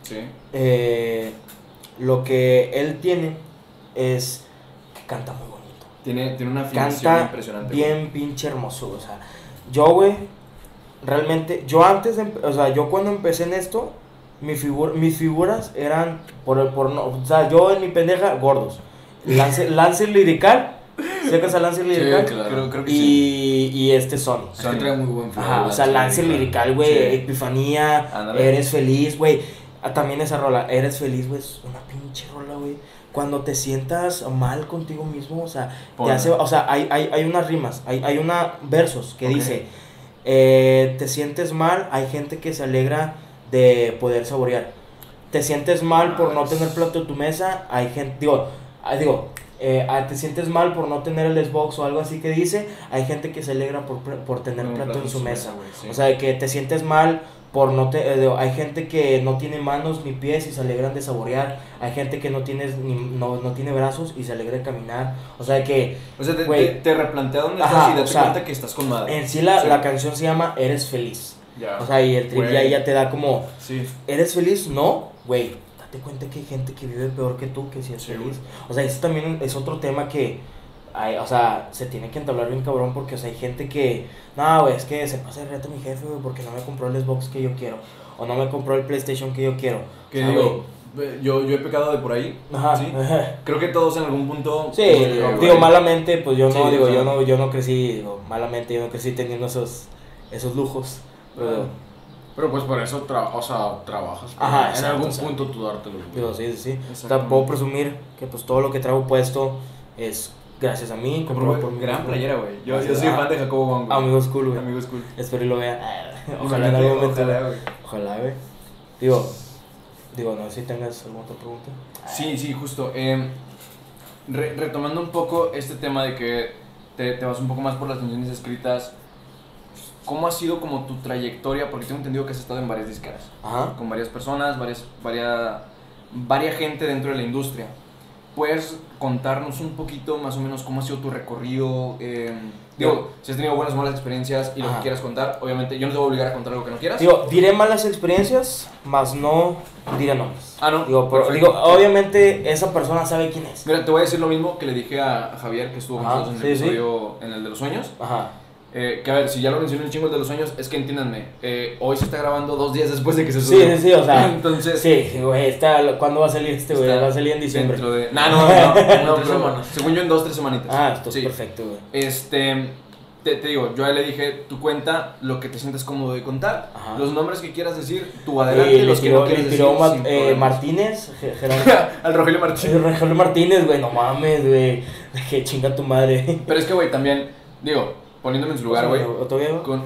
Sí. eh, lo que él tiene es que canta muy. Tiene, tiene una afinación impresionante. güey. bien pinche hermoso. O sea, yo, güey, realmente, yo antes, de, o sea, yo cuando empecé en esto, mi figur- mis figuras eran, por, el- por no, o sea, yo en mi pendeja, gordos. Lance, lance lirical, ¿secas a lance lirical? claro. Creo, creo que y, sí. y este Sony. Que trae muy buen flow. Ajá, o sea, Lance Lirical, güey, Sí. Epifanía. Eres Feliz, güey. Ah, También esa rola, Eres Feliz, güey, es una pinche rola, güey. Cuando te sientas mal contigo mismo, o sea, te hace, o sea, hay, hay, hay unas rimas, hay, hay una versos que dice, eh, te sientes mal, hay gente que se alegra de poder saborear. Te sientes mal por no tener plato en tu mesa, hay gente, digo, ah, digo, eh, ah, te sientes mal por no tener el Xbox o algo así que dice, hay gente que se alegra por, por tener plato plato en su mesa. sí. O sea, que te sientes mal por no te... eh, hay gente que no tiene manos ni pies y se alegran de saborear. Hay gente que no, tienes ni, no, no tiene brazos y se alegra de caminar. O sea, que O sea, te, güey. te, te replantea dónde Ajá, estás y o date sea, cuenta que estás con madre. en sí la, Sí. la canción se llama Eres feliz. Ya. O sea, y el trip ya, ya te da como... sí. ¿Eres feliz? No, güey. Date cuenta que hay gente que vive peor que tú, que sí es Sí, feliz. O sea, eso también es otro tema que, hay, o sea, se tiene que entablar bien cabrón porque, o sea, hay gente que, no, güey, es que se pasa de reto mi jefe, güey, porque no me compró el Xbox que yo quiero. O no me compró el PlayStation que yo quiero. Que O sea, digo, yo, yo he pecado de por ahí. Ajá. Sí. Creo que todos en algún punto. Sí, pues, digo, malamente, pues yo no, Sí, digo, o sea. yo no, yo no crecí, digo, malamente, yo no crecí teniendo esos, esos lujos. Pero, Pero pues por eso tra o sea, trabajas. Ajá, en exacto, algún o sea. punto tú dártelo. digo, sí, sí, sí. O sea, puedo presumir que pues todo lo que traigo puesto es gracias a mí, Compró por mí. gran playera, güey. Yo, yo soy a- fan de Jacobo Wong, güey. Amigos cool, güey. Amigos cool. Espero y lo vea. Ojalá en algún momento. Ojalá, güey. Ojalá, güey. Digo, digo, no sé si tengas alguna otra pregunta. Sí, sí, justo. Eh, re- retomando un poco este tema de que te, te vas un poco más por las canciones escritas, ¿cómo ha sido como tu trayectoria? Porque tengo entendido que has estado en varias disqueras, Ajá. con varias personas, varias, varias, varias gente dentro de la industria. ¿Puedes contarnos un poquito más o menos cómo ha sido tu recorrido? Eh, digo, si has tenido buenas o malas experiencias y lo Ajá. que quieras contar, obviamente yo no te voy a obligar a contar algo que no quieras. Digo, diré malas experiencias, mas no diré nombres. ah, no. Digo, pero- digo, obviamente esa persona sabe quién es. Mira, te voy a decir lo mismo que le dije a Javier, que estuvo con nosotros en el sí, sí. episodio, en el de los sueños. Ajá. Eh, que a ver, si ya lo mencioné un chingo de los sueños, es que entiéndanme, eh, hoy se está grabando dos días después de que se Sí, subió. sí, sí, o sea. Entonces, Sí, güey, está, ¿cuándo va a salir este, güey? Va a salir en diciembre. dentro de... No, no, no, no, no, pero semanas. según yo en dos, tres semanitas. Ah, esto Sí. es perfecto, güey. Este, te, te digo, yo a él le dije, tú cuenta lo que te sientes cómodo de contar, Ajá. los nombres que quieras decir, tú adelante, Y le los que tiró, no le quieres decir, Ma- eh. Martínez. Al Rogelio Sí, Martínez. Rogelio Martínez, güey, no mames, güey. Que chinga tu madre. Pero es que, güey, también, digo, poniéndome en su lugar, güey,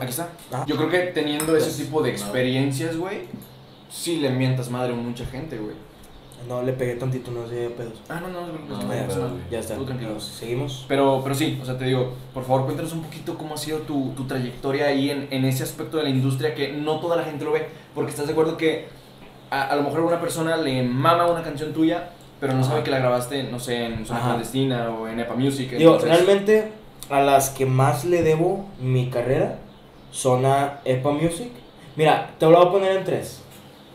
aquí está. Ah. Yo creo que teniendo ese Pues, tipo de experiencias, güey, sí le mientas madre a mucha gente, güey. No, le pegué tantito, no sé, pedos. Ah, no, no, no, ya, no, está. Tú tranquilo. Seguimos. Pero, pero sí, o sea, te digo, por favor, cuéntanos un poquito cómo ha sido tu, tu trayectoria ahí en, en ese aspecto de la industria que no toda la gente lo ve. Porque estás de acuerdo que a, a lo mejor a una persona le mama una canción tuya, pero no sabe que la grabaste, no sé, en Zona. Clandestina o en Epa Music. Digo, entonces- realmente a las que más le debo mi carrera son a EPA Music. Mira, te lo voy a poner en tres.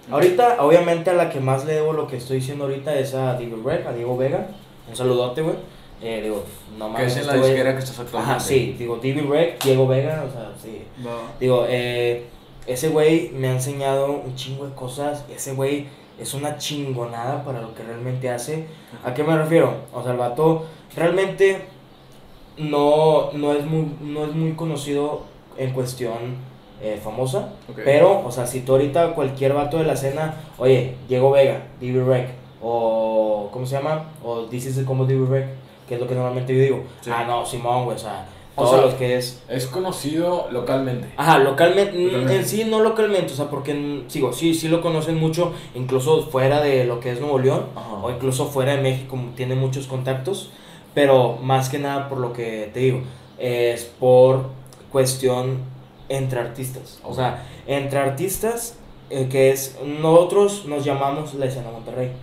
Ahorita, obviamente, a la que más le debo lo que estoy diciendo ahorita es a Diego Rec, a Diego Vega. Un saludote, güey. Eh, digo, no Que mames. es en la disquera que estás actualmente. Ajá, sí. Digo, Diego Diego Vega, o sea, sí. Va. Digo, eh, ese güey me ha enseñado un chingo de cosas. Ese güey es una chingonada para lo que realmente hace. ¿A qué me refiero? O sea, el vato realmente no, no, es, muy, no es muy conocido en cuestión eh, famosa. Pero, o sea, si tú ahorita cualquier vato de la escena, oye, Diego Vega, DB Rec, o ¿cómo se llama? O dices como DB Rec, que es lo que normalmente yo digo. Sí. Ah, no, Simón, güey, o sea, O todos sea, los que es. Es conocido localmente. Ajá, localmente, mm, Localmente. en sí no localmente, o sea, porque mm, sigo, sí, sí lo conocen mucho, incluso fuera de lo que es Nuevo León, Ajá. o incluso fuera de México, tiene muchos contactos, pero más que nada por lo que te digo, es por cuestión entre artistas, o sea, entre artistas, eh, que es, nosotros nos llamamos la escena Monterrey,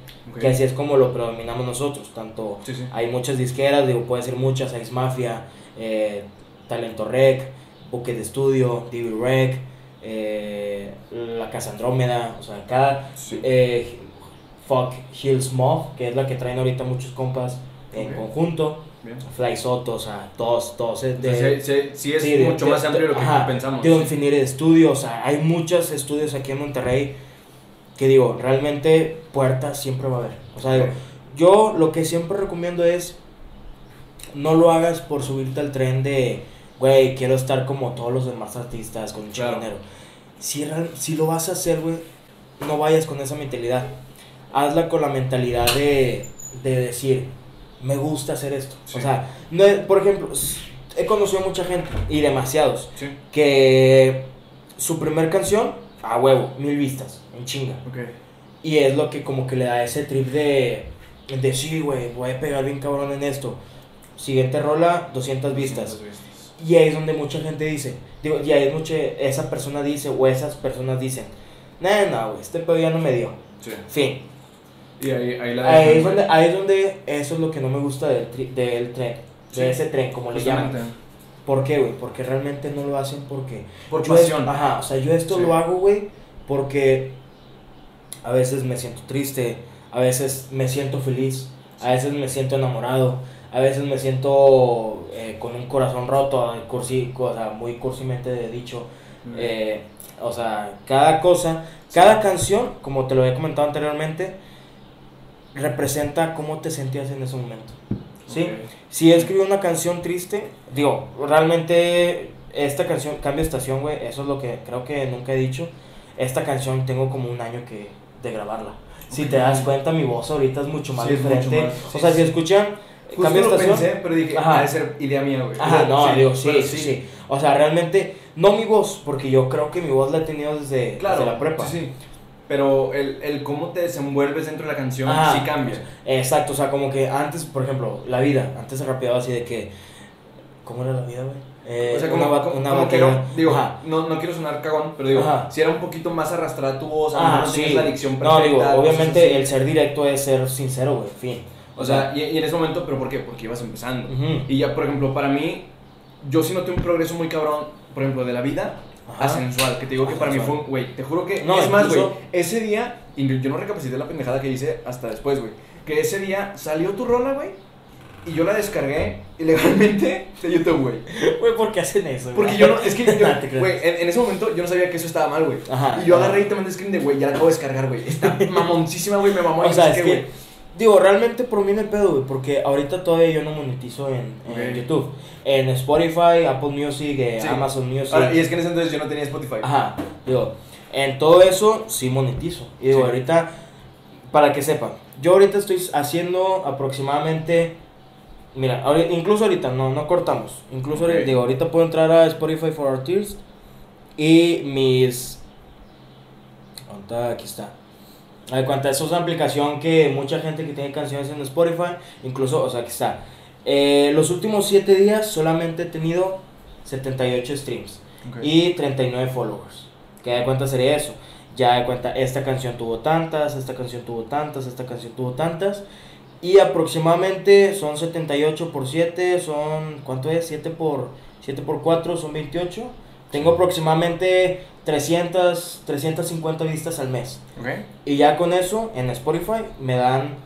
que así es como lo predominamos nosotros, tanto Sí, sí. hay muchas disqueras, digo, puede ser muchas, Ice Mafia, eh, Talento Rec, Buque de Estudio, DB Rec, eh, La Casa Andrómeda, o sea, cada Sí. eh, Fuck Hills Mob, que es la que traen ahorita muchos compas en conjunto, Bien. Fly Soto, o sea, todos, todos es de... Sí, es sí, de- mucho de- más amplio de lo que ajá, pensamos. Digo, Infinity Studios, o sea, hay muchos estudios aquí en Monterrey que digo, realmente puertas siempre va a haber. O sea, digo, yo lo que siempre recomiendo es no lo hagas por subirte al tren de, güey, quiero estar como todos los demás artistas con un de Claro. dinero. Si, si lo vas a hacer, güey, no vayas con esa mentalidad. Hazla con la mentalidad de, de decir, me gusta hacer esto. Sí. O sea, no por ejemplo, he conocido mucha gente y demasiados Sí. que su primer canción, a huevo, mil vistas, en chinga. Ok. Y es lo que como que le da ese trip de, de sí, güey, voy a pegar bien cabrón en esto. Siguiente rola, 200 vistas. Y ahí es donde mucha gente dice, digo, y ahí es mucha, esa persona dice, o esas personas dicen, no, no, güey, este pedo ya no me dio. Sí. Fin. Y ahí, ahí la Ahí es, donde, ahí es donde eso es lo que no me gusta del, tri- del tren, Sí. de ese tren, como le llaman. ¿Por qué, güey? Porque realmente no lo hacen porque... Por pasión. ajá, o sea, yo esto Sí. lo hago, güey, porque a veces me siento triste, a veces me siento feliz, a veces me siento enamorado, a veces me siento eh, con un corazón roto, cursi, o sea, muy cursimente dicho. Eh, o sea, cada cosa, cada canción, como te lo había comentado anteriormente, representa cómo te sentías en ese momento. ¿Sí? Si escribí una canción triste, digo, realmente esta canción, Cambio de Estación, güey, eso es lo que creo que nunca he dicho. Esta canción tengo como un año que de grabarla. Si te das cuenta, mi voz ahorita es mucho más Sí, es mucho diferente. más, o sí, sea, si sí. escuchan Justo Cambio de lo Estación. pensé, pero dije, Ajá. ha de ser idea mía, güey. Ajá, no, digo, sí, sí, sí. O sea, realmente, no mi voz, porque yo creo que mi voz la he tenido desde, Claro, desde la prepa. Sí, sí. Pero el, el cómo te desenvuelves dentro de la canción Ajá. sí cambia. Exacto, o sea, como que antes, por ejemplo, la vida, antes se rapeaba así de que. ¿Cómo era la vida, güey? Eh, o sea, como, una, como- una no, digo, no, no quiero sonar cagón, pero digo, Ajá. si era un poquito más arrastrada tu voz, a Ah, no sí. tenías la dicción No, perfecta. digo, cosas obviamente el ser directo es ser sincero, güey, fin. O sea, y, y en ese momento, ¿pero por qué? Porque ibas empezando. Ujú. Y ya, por ejemplo, para mí, yo sí noté un progreso muy cabrón, por ejemplo, de la vida a Ajá. sensual, que te digo A que para mí fue, güey, te juro que, No, es más, güey, ese día, y yo no recapacité la pendejada que hice hasta después, güey, que ese día salió tu rola, güey, y yo la descargué ilegalmente de YouTube, güey. Güey, ¿por qué hacen eso? Porque yo no, es que, güey, en, en ese momento yo no sabía que eso estaba mal, güey. Ajá. Y yo agarré y te mandé screen de, güey, ya la acabo de descargar, güey. Está mamoncísima, güey, me mamó. O sea, es que, güey. Digo, realmente por mí no hay pedo, güey, porque ahorita todavía yo no monetizo en, en. YouTube. En Spotify, Apple Music, eh, Sí. Amazon Music. Ahora, y es que en ese entonces yo no tenía Spotify. Ajá, digo, en todo eso sí monetizo. Y digo, Sí. ahorita, para que sepan, yo ahorita estoy haciendo aproximadamente, mira, ahori- incluso ahorita, no, no cortamos. Incluso, ahorita- digo, ahorita puedo entrar a Spotify for Artists y mis... ¿dónde está? Aquí está. A cuenta, eso es una aplicación que mucha gente que tiene canciones en Spotify, incluso, o sea, aquí está. Eh, los últimos 7 días solamente he tenido 78 streams Ok. y 39 followers. Que de cuenta sería eso. Ya de cuenta, esta canción tuvo tantas, esta canción tuvo tantas, esta canción tuvo tantas. Y aproximadamente son 78 por 7, son, ¿cuánto es? 7 por, 7 por 4 son 28. Tengo aproximadamente 300, 350 vistas al mes. Ok. Y ya con eso, en Spotify, me dan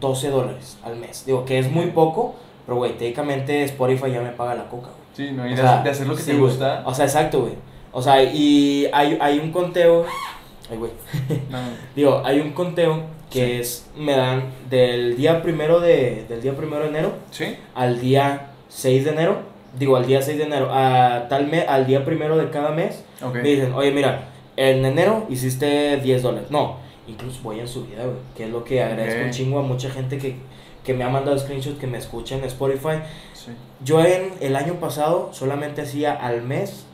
12 dólares al mes. Digo que es muy poco, pero güey, técnicamente Spotify ya me paga la coca, güey. Sí, no, y de, sea, de hacer lo que sí, te gusta. O sea, exacto, güey. O sea, y hay, hay un conteo. Ay, güey. No. Digo, hay un conteo que es. Me dan del día primero de. Del día primero de enero ¿Sí? al día 6 de enero. Digo, al día 6 de enero, a tal mes, al día primero de cada mes, Ok. me dicen, oye, mira, en enero hiciste 10 dólares. No, incluso voy en subida, güey, que es lo que agradezco Ok. un chingo a mucha gente que, que me ha mandado screenshots, que me escucha en Spotify. Sí. Yo en el año pasado solamente hacía al mes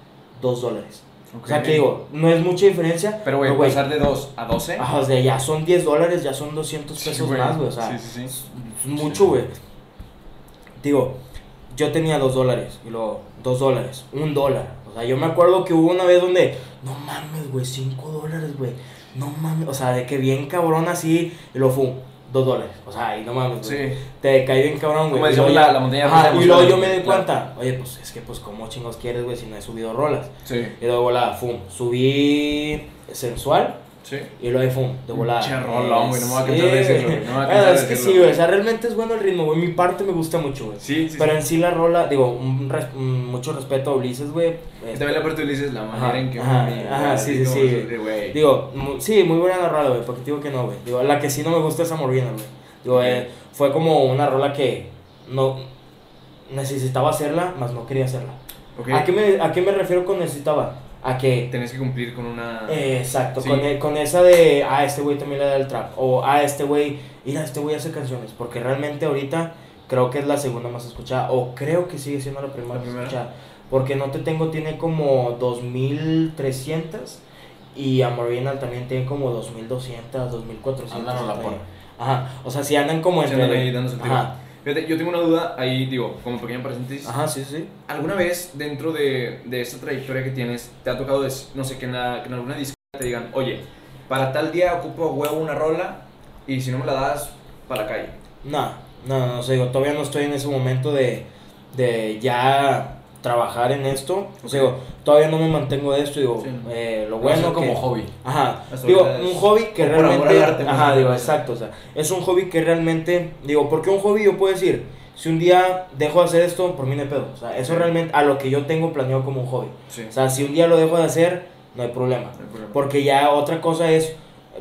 2 dólares. Ok. O sea, que digo, no es mucha diferencia. Pero, güey, pasar de 2 a 12. Ajá, o sea, ya son 10 dólares, ya son 200 Sí, pesos güey. más, güey. O sea, Sí, sí, sí. mucho, güey. Digo, yo tenía 2 dólares y luego 2 dólares, 1 dólar. O sea, yo me acuerdo que hubo una vez donde, no mames, güey, 5 dólares, güey. No mames, o sea, de que bien cabrón así, y luego fue 2 dólares. O sea, y no mames, güey. Sí. Te caí bien cabrón, güey. Como Y decíamos, luego la- ya- la montaña Ajá, rusa y luego yo me di cuenta, oye, pues es que, pues, ¿cómo chingos quieres, güey, si no he subido rolas? Sí. Y luego, volada, fum, subí sensual. Sí. Y ahí fum, de volada. Che rolón, güey, no me voy a cansar de decirlo, güey. no me voy a cansar de Es que sí, decirlo. güey, o sea, realmente es bueno el ritmo, güey. Mi parte me gusta mucho, güey. Sí, sí. Pero sí. en sí la rola, digo, un res- mucho respeto a Ulises, güey. Este, también la parte de Ulises, la manera Ajá, en que. ajá, mami, ajá, así sí, sí, sí. güey. Digo, mu- sí, muy buena la rola, güey, porque digo que no, güey. Digo, la que sí no me gusta es Amorvina, güey. Digo, eh, fue como una rola que no necesitaba hacerla, mas no quería hacerla. Ok. ¿A, qué me, ¿A qué me refiero con necesitaba? A que Tenés que cumplir con una. Eh, Exacto, Sí. con, e- con esa de, ah, este güey también le da el trap, o ah, este güey, mira, este güey hace canciones, porque realmente ahorita creo que es la segunda más escuchada, o creo que sigue siendo la primera ¿La más primera? escuchada, porque No Te Tengo tiene como 2300 y Amoriginal también tiene como 2200, 2400. Andan a la ahí. Ajá, o sea, si andan como entre... ahí dándose el tiro. Ajá, Fíjate, yo tengo una duda ahí, digo, como pequeño paréntesis. ajá, sí, sí. ¿Alguna vez dentro de, de esta trayectoria que tienes, te ha tocado, des- no sé, que en, la- que en alguna disco te digan, oye, para tal día ocupo huevo una rola y si no me la das, para la calle? No, no, no, o sea, digo, todavía no estoy en ese momento de, de ya trabajar en esto. O sea, digo, todavía no me mantengo de esto. Digo, Sí. eh, lo Bueno, como que- hobby. Ajá, Hasta digo, un hobby que realmente. arte, ajá, digo, exacto. O sea, es un hobby que realmente. Digo, porque un hobby yo puedo decir, si un día dejo de hacer esto, por mí no hay pedo. O sea, eso Sí. realmente a lo que yo tengo planeado como un hobby. Sí. O sea, si un día lo dejo de hacer, no hay problema. No hay problema. Porque ya otra cosa es,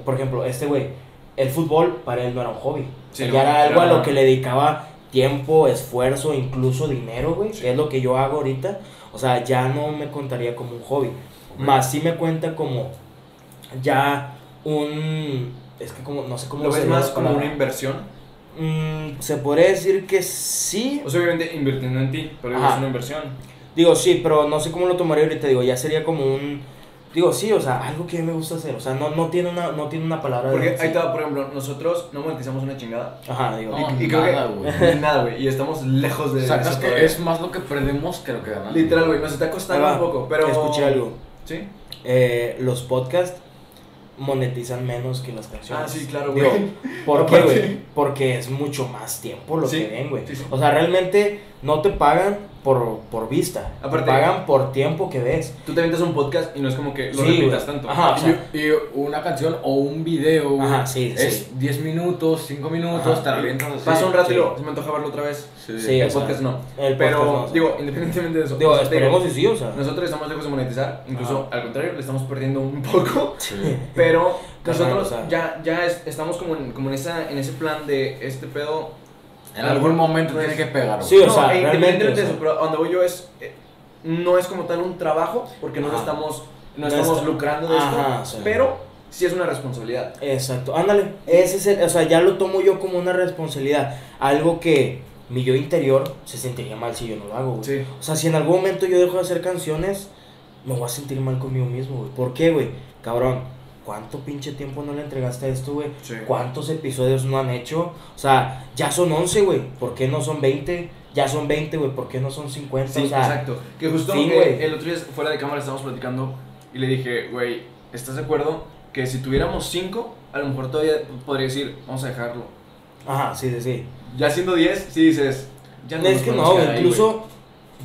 por ejemplo, este güey, el fútbol para él no era un hobby. Sí, ya no, era algo a lo que le dedicaba tiempo, esfuerzo, incluso dinero, güey, Sí. que es lo que yo hago ahorita. O sea, ya no me contaría como un hobby. Más sí me cuenta como ya un... Es que como, no sé cómo ¿Lo ves más como una inversión? Mm, se podría decir que sí. O sea, obviamente invirtiendo en ti, pero Ajá. es una inversión. Digo, sí, pero no sé cómo lo tomaría ahorita. Digo, ya sería como un... Digo, sí, o sea, algo que a mí me gusta hacer. O sea, no, no, tiene, una, no tiene una palabra Porque de... ahí está, por ejemplo, nosotros no monetizamos una chingada. Ajá, digo. No, y, nada, güey. nada, güey. Y estamos lejos de Sacas eso que todavía. es más lo que perdemos que lo que ganamos. Literal, güey, nos está costando un poco, pero... Escuché algo. ¿Sí? Eh, los podcasts monetizan menos que las canciones. Ah, sí, claro, Digo, güey. ¿Por qué, güey? Porque es mucho más tiempo lo Sí, que ven, güey. sí, sí. O sea, realmente no te pagan por, por vista. Aparte- te pagan por tiempo que ves. Tú te aventas un podcast y no es como que lo Sí, repitas güey. tanto. Ajá. o sea- y, y una canción o un video güey, Ajá, sí, sí. es 10 minutos, 5 minutos, te así. Pasa un rato y se me antoja verlo otra vez. Sí. Sí, el sea, podcast no. el Pero, podcast no, o sea. digo, independientemente de eso. Digo, o sea, esperemos y sí, o sea. Nosotros estamos lejos de monetizar, incluso Ajá. al contrario, le estamos perdiendo un poco. Sí. Pero nosotros ya, ya es- estamos como en, como en, esa, en ese plan de este pedo. En algún momento No tiene es- que pegar. Sí, o no, sea, e realmente, independientemente de eso, sea. pero a donde voy yo es. eh, no es como tal un trabajo, porque no estamos, no No estamos está- lucrando de Ajá, esto, sí. pero sí es una responsabilidad. Exacto, ándale, ese es el, o sea, ya lo tomo yo como una responsabilidad, algo que mi yo interior se sentiría mal si yo no lo hago, güey. Sí. O sea, si en algún momento yo dejo de hacer canciones, me voy a sentir mal conmigo mismo, güey. ¿Por qué, güey? Cabrón, ¿cuánto pinche tiempo no le entregaste a esto, güey? Sí. ¿Cuántos episodios no han hecho? O sea, ya son 11, güey. ¿Por qué no son 20? Ya son 20, güey. ¿Por qué no son 50? Sí, o sea, exacto. Que justo sí, el otro día fuera de cámara estábamos platicando y le dije, güey, ¿estás de acuerdo que si tuviéramos cinco, a lo mejor todavía podría decir, vamos a dejarlo? Ajá, sí, sí, sí. Ya siendo 10, sí dices, ya es nos que no, ahí, Incluso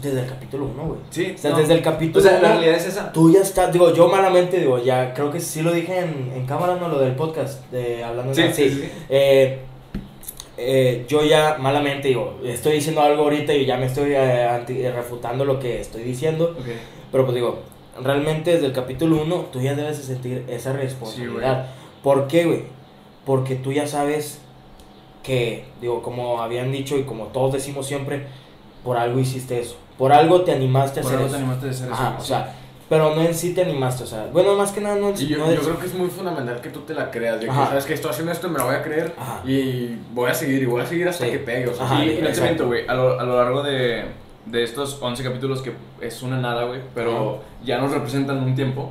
desde el capítulo 1, güey. Sí, O sea, no. desde el O capítulo sea, la 1. realidad es esa. Tú ya estás, digo, yo malamente digo, ya creo que sí lo dije en, en cámara, no lo del podcast, de hablando Sí, de sí, sí. Eh, eh, yo ya malamente digo, estoy diciendo algo ahorita y ya me estoy eh, anti- eh, refutando lo que estoy diciendo, pero pues digo, realmente desde el capítulo 1 tú ya debes de sentir esa responsabilidad. ¿Por qué, güey? Porque tú ya sabes que, digo, como habían dicho y como todos decimos siempre, por algo hiciste eso. Por algo te animaste a Por hacer algo te eso. animaste a hacer eso. O sea, pero no en sí te animaste, o sea, bueno, más que nada no en sí. Yo, no yo creo que es muy fundamental que tú te la creas, de que Ajá. sabes que estoy haciendo esto, me la voy a creer Ajá. y voy a seguir y voy a seguir hasta Sí. que pegue, o sea, Ajá. y, y no te güey, a lo, a lo largo de, de estos 11 capítulos, que es una nada, güey, pero ya nos representan un tiempo.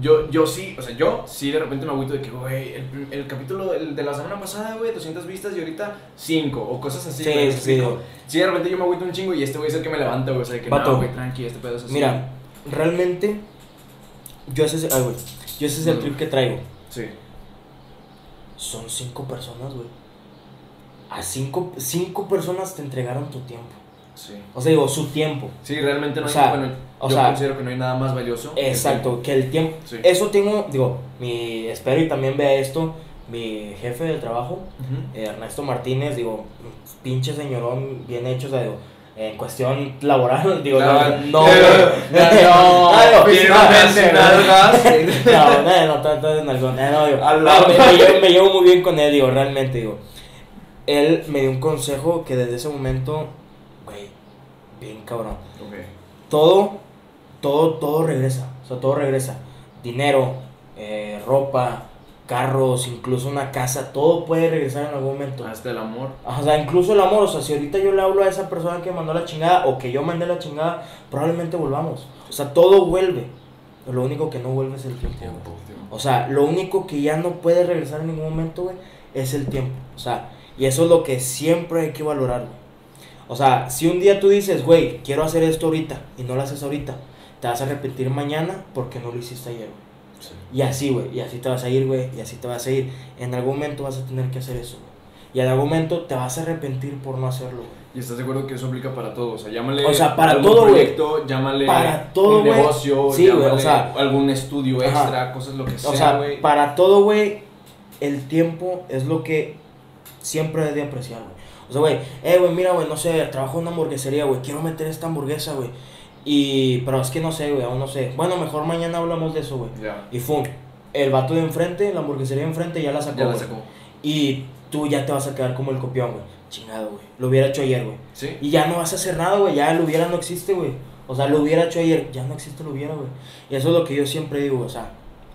Yo, yo sí, o sea, yo sí de repente me agüito de que, güey, el, el capítulo el de la semana pasada, güey, 200 vistas y ahorita 5 o cosas así. Sí, ¿me sí, sí. De repente yo me agüito un chingo y este güey es el que me levanta, güey, o sea, que Vato. no, güey, tranqui, este pedo es así. Mira, realmente, yo ese, es- ay, güey, yo ese es el Mm. trip que traigo. Sí. Son cinco personas, güey. A cinco, cinco personas te entregaron tu tiempo. Sí. O sea, digo, su tiempo. Sí, realmente no O hay, sea, bueno, o yo sea, considero que no hay nada más valioso. Exacto, que el tiempo. Sí. Eso tengo, digo, mi, espero y también vea esto, mi jefe del trabajo, eh, Ernesto Martínez, digo, pinche señorón, bien hecho, o sea, digo, en cuestión laboral, digo, no, no, no, no, no, no, nalgas. no, no, no, eh, no, no, llevo, me llevo muy bien con él, digo, realmente, digo, él me dio un consejo que desde ese momento, güey, bien cabrón, Ok. todo, todo, todo regresa. O sea, todo regresa. Dinero, eh, ropa, carros, incluso una casa, todo puede regresar en algún momento. Hasta el amor. O sea, incluso el amor, o sea, si ahorita yo le hablo a esa persona que mandó la chingada o que yo mandé la chingada, probablemente volvamos. O sea, todo vuelve. Pero lo único que no vuelve es el tiempo. O sea, lo único que ya no puede regresar en ningún momento, güey, es el tiempo. O sea, y eso es lo que siempre hay que valorar, güey. O sea, si un día tú dices, güey, quiero hacer esto ahorita y no lo haces ahorita, te vas a arrepentir mañana porque no lo hiciste ayer, güey. Y así, güey, y así te vas a ir, güey, y así te vas a ir. En algún momento vas a tener que hacer eso, güey. Y en algún momento te vas a arrepentir por no hacerlo, güey. Y estás de acuerdo que eso aplica para todo. O sea, llámale. O sea, para algún todo, proyecto, llámale. Para todo, un negocio, Sí, güey, o llámale sea, algún estudio ajá. extra, cosas lo que sea, O sea, para todo, güey, el tiempo es lo que siempre debe de apreciar, güey. O sea, güey, eh, güey, mira, güey, no sé, trabajo en una hamburguesería, güey, quiero meter esta hamburguesa, güey. Y, pero es que no sé, güey, aún no sé. Bueno, mejor mañana hablamos de eso, güey. Ya. Y fum, el vato de enfrente, la hamburguesería de enfrente ya la sacó, Ya la sacó. Y tú ya te vas a quedar como el copión, güey. Chingado, güey. Lo hubiera hecho ayer, güey. Sí. Y ya no vas a hacer nada, güey. Ya lo hubiera no existe, güey. O sea, lo hubiera hecho ayer. Ya no existe lo hubiera, güey. Y eso es lo que yo siempre digo, o sea,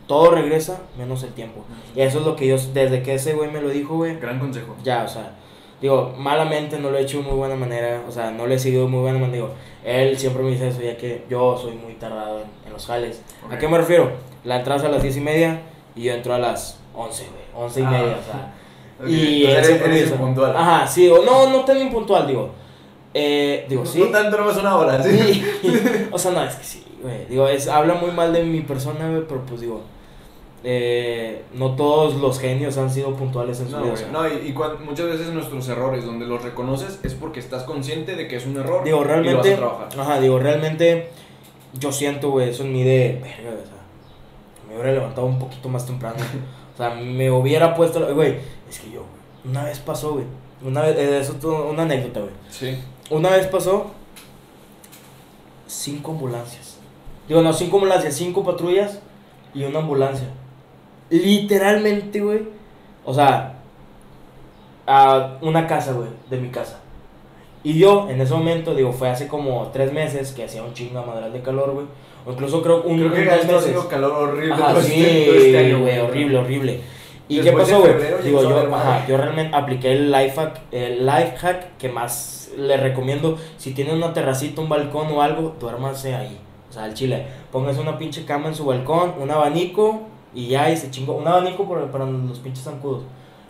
todo regresa menos el tiempo. Y eso es lo que yo, desde que ese güey me lo dijo, güey, Gran consejo. ya, o sea, digo, malamente no lo he hecho de muy buena manera, o sea, no le he seguido de muy buena manera, digo, él siempre me dice eso, ya que yo soy muy tardado en, en los jales. ¿A qué me refiero? La entrada es a las diez y media y yo entro a las once, güey, once y Ah. media, o sea. Ok, Y entonces él siempre me dice. Ajá, sí, o no, no tan impuntual, digo, eh, digo, sí. No tanto, nomás una hora, sí. Sí. o sea, no, es que sí, güey. Digo, es, habla muy mal de mi persona, güey, pero pues digo, eh, no todos los genios han sido puntuales en su No, vida. no, y, muchas veces nuestros errores, donde los reconoces, es porque estás consciente de que es un error Digo, y lo vas realmente, a trabajar. ajá, digo, realmente yo siento, güey, eso en mí de, verga, o sea, me hubiera levantado un poquito más temprano. o sea, me hubiera puesto, güey, es que yo, una vez pasó, güey, una vez, eh, eso es una anécdota, güey. Sí. Una vez pasó cinco ambulancias. Digo, no, cinco ambulancias, cinco patrullas y una ambulancia. Literalmente, güey. O sea, a una casa, güey, de mi casa. Y yo, en ese momento, digo, fue hace como tres meses que hacía un chingo madral de calor, güey. O incluso creo un, Creo que dos meses. calor horrible Ajá, todo, sí, este, año, güey, horrible, horrible. ¿Y Después qué pasó, güey? Digo, yo, ajá, yo realmente apliqué el life hack, el life hack que más le recomiendo. Si tienen una terracita, un balcón o algo, duérmase ahí. O sea, al chile. Póngase una pinche cama en su balcón, un abanico y ya, y se chingó. Un abanico para, para los pinches zancudos.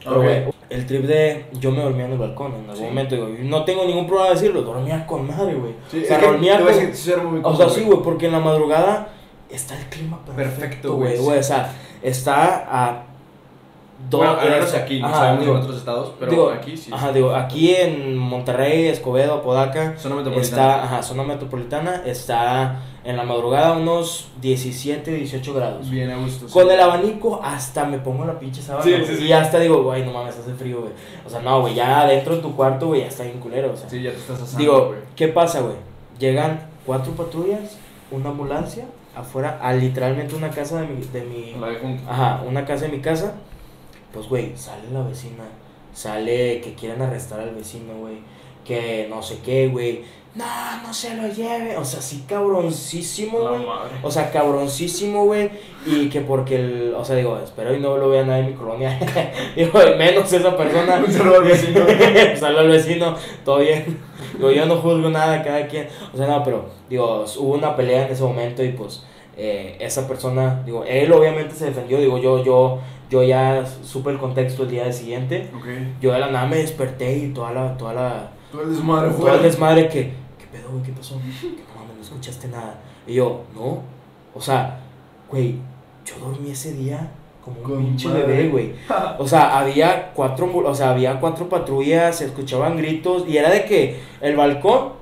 Pero, güey, el trip de yo me dormía en el balcón en algún Sí. momento, digo, y no tengo ningún problema de decirlo, dormía con madre, güey. Sí, o sea, dormía con- o sea, sí, güey, porque en la madrugada está el clima perfecto, Perfecto, güey, güey, güey. O sea, está a dos. Bueno, al menos aquí, no Ajá, sabemos digo, en otros estados, pero digo, aquí sí. Ajá, digo, aquí en Monterrey, Escobedo, Apodaca, Zona metropolitana. está, ajá, zona metropolitana, está en la madrugada unos 17, 18 grados. Bien a gusto. sí. Con el abanico hasta me pongo la pinche sábana. Sí, sí. Y hasta digo, güey, no mames, hace frío, güey. O sea, no, güey, ya adentro en tu cuarto, güey, ya está bien culero, o sea. Sí, ya te estás asando, Digo, güey. ¿qué pasa, güey? Llegan cuatro patrullas, una ambulancia, afuera, a literalmente una casa de mi... De mi La de junto. ajá, una casa de mi casa. Pues, güey, sale la vecina, sale que quieren arrestar al vecino, güey, que no sé qué, güey. no, no se lo lleve. O sea, sí, cabroncísimo, güey. O sea, cabroncísimo, güey. Y que porque el. O sea, digo, espero y no lo vea nadie en mi colonia. digo, menos esa persona. Un saludo al vecino. saludo al vecino, todo bien. Digo, yo no juzgo nada, cada quien. O sea, no, pero, digo, hubo una pelea en ese momento y pues. eh, esa persona, digo, él obviamente se defendió, digo, yo, yo, yo ya supe el contexto el día siguiente, Ok. yo de la nada me desperté y toda la, toda la, Todo el desmadre todo el desmadre que, ¿qué pedo, güey? ¿Qué pasó? Que no mames, no escuchaste nada. Y yo, no. O sea, güey, yo dormí ese día como un Con pinche madre. bebé, güey. O sea, había cuatro, o sea, había cuatro patrullas, se escuchaban gritos y era de que el balcón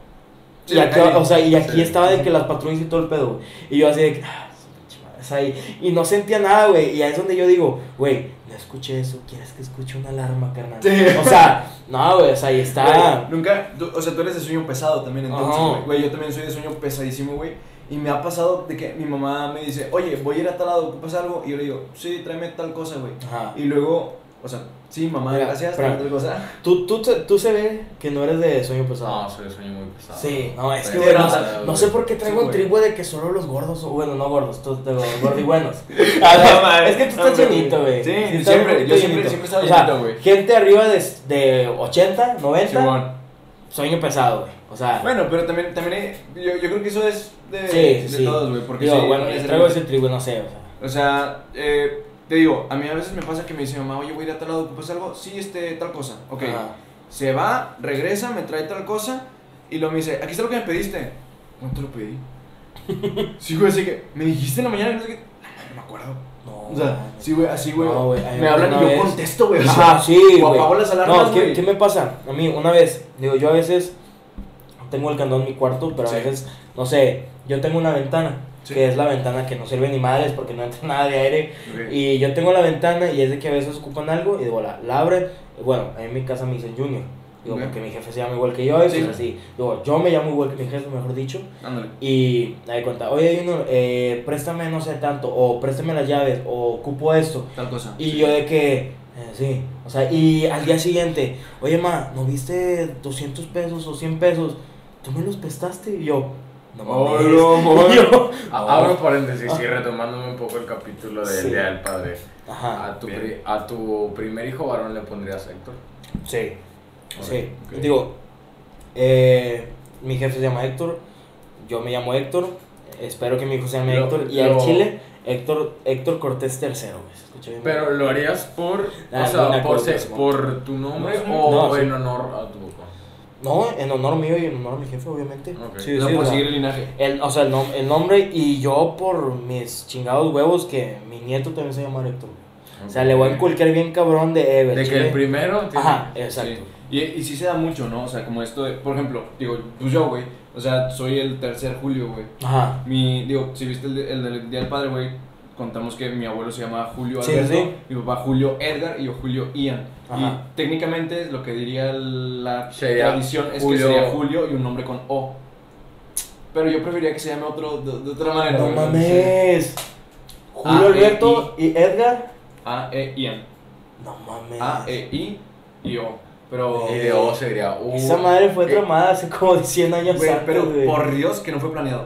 Sí, y aquí, o sea, y aquí Sí. estaba de que las patrullas y todo el pedo, güey. Y yo así de que, ah, su pinche madre, o sea, y, y no sentía nada, güey. Y ahí es donde yo digo, güey, no escuché eso, ¿quieres que escuche una alarma, carnal? Sí. O sea, no, güey, o sea, ahí está. Nunca, tú- o sea, tú eres de sueño pesado también, entonces, güey. Güey, yo también soy de sueño pesadísimo, güey. Y me ha pasado de que mi mamá me dice, oye, voy a ir a tal lado, ¿ocupas algo? Y yo le digo, sí, tráeme tal cosa, güey. Y luego, o sea, sí, mamá, Mira, gracias, tal cosa. Tú, tú, te- tú se ve que no eres de sueño pesado. No, soy sueño muy pesado. Sí, no, es que, güey, no, Sí, sé- no sé por qué traigo Sí, un tribu de que solo los gordos, o bueno, no gordos, gordibuenos. no, madre. es que tú No, estás güey. llenito, güey. Sí, estás siempre, yo siempre- siempre O sea, llenito, güey. gente arriba de, de 80, 90, Simón. sueño pesado, güey. O sea, Bueno, pero también, también hay- yo, yo creo que eso es de, sí, de sí, sí. todos, güey. Porque Digo, sí, bueno, es yo el- traigo ese tribu, no sé, o sea. O sea, eh, te digo, a mí a veces me pasa que me dice mamá, oye, voy a ir a tal lado, ¿ocupas algo? Sí, este, tal cosa. Ok. Ajá. Se va, regresa, me trae tal cosa y luego me dice, aquí está lo que me pediste. ¿Cuánto lo pedí? sí, güey, así que, me dijiste en la mañana no sé qué. "Ah, No me acuerdo. No, O sea, sí, güey, así, güey. No, güey, me hablan y yo vez- contesto, güey. Ajá, sí, o güey. apago las alarmas, No, ¿qué, güey. ¿qué me pasa? A mí, una vez, digo, yo a veces tengo el candón en mi cuarto, pero Sí. a veces, no sé, yo tengo una ventana, Sí. que es la ventana que no sirve ni madres porque no entra nada de aire. Ok. Y yo tengo la ventana y es de que a veces ocupan algo y digo, la, la abren. Bueno, en mi casa me dicen Junior. Digo, Ok. porque mi jefe se llama igual que yo y Sí. pues así. Digo, yo me llamo igual que mi jefe, mejor dicho. Ándale. Y di cuenta, oye Junior, eh, préstame no sé tanto, o préstame las llaves, o ocupo esto. Tal cosa. Y Sí. yo de que, eh, sí, o sea, y al día siguiente, oye ma, ¿no viste 200 pesos o 100 pesos? ¿Tú me los prestaste? Y yo, no Oh, no, mames. Y yo, A- no. Abro paréntesis y retomándome un poco el capítulo del Sí. Día del Padre. Ajá, A tu, pri- a tu primer hijo varón le pondrías Héctor. sí, sí. Digo, eh, mi jefe se llama Héctor, yo me llamo Héctor, espero que mi hijo se llame Lo- Héctor, y al lo- Chile, Héctor, Héctor Cortés tercero, güey, ¿se escucha bien? Pero lo harías por, Ah, o no sea, me por, tu nombre No, o no, sí. en honor a tu papá. No, en honor mío y en honor a mi jefe, obviamente. Ok. Sí, No sí, por o sea, seguir el linaje. El, o sea, el, nom- el nombre y yo por mis chingados huevos que mi nieto también se llama Héctor. O sea, le voy a inculcar bien cabrón de Ever. De que el primero. tiene- Ajá, exacto. Sí. Y, y sí se da mucho, ¿no? O sea, como esto de, por ejemplo, digo, pues yo, güey, o sea, soy el tercer Julio, güey. Ajá. Mi, digo, si viste el, de- el del Día del Padre, güey, contamos que mi abuelo se llama Julio Sí, Alberto, sí. mi papá Julio Edgar y yo Julio Ian. Ajá. Y técnicamente lo que diría la Sería tradición es Julio- que sería Julio y un nombre con O. Pero yo preferiría que se llame otro de, de otra manera. No mames. Julio A, E, Alberto y Edgar. A, E, Ian. No mames. A, E, I y O. Pero. Y de O sería U. Esa madre fue Eh, tramada hace como 100 años antes, pero por Dios que no fue planeado.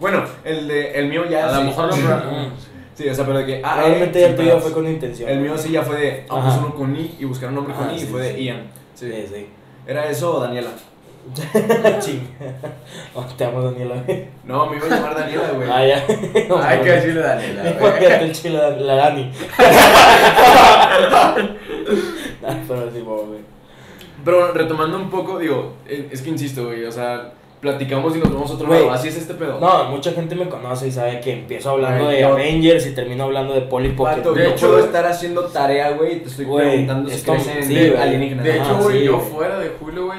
Bueno, el de el mío ya A lo mejor lo. Sí, o sea, pero de que ah, Realmente eh, el tuyo fue con intención. El mío sí ya fue de ah, pues uno con I y buscar un nombre con Ajá, I y sí, fue de. Ian. Sí, sí. ¿Era eso o Daniela? Ching. Oh, te amo, Daniela, güey. No, me iba a llamar Daniela, güey. Ah, ya. No Hay que decirle Daniela. Imagínate el chile de la Dani. Ah, Pero sí, güey. Pero retomando un poco, digo, eh, es que insisto, güey, o sea, platicamos y nos vamos a otro lado. Así es este pedo. No, mucha gente me conoce y sabe que empiezo hablando de Avengers y termino hablando de Polly Pocket. Pato, De yo hecho- puedo estar haciendo tarea, güey, y te estoy preguntando si es en sí, alienígenas. De Ah, hecho, güey, sí, yo fuera de Julio, güey,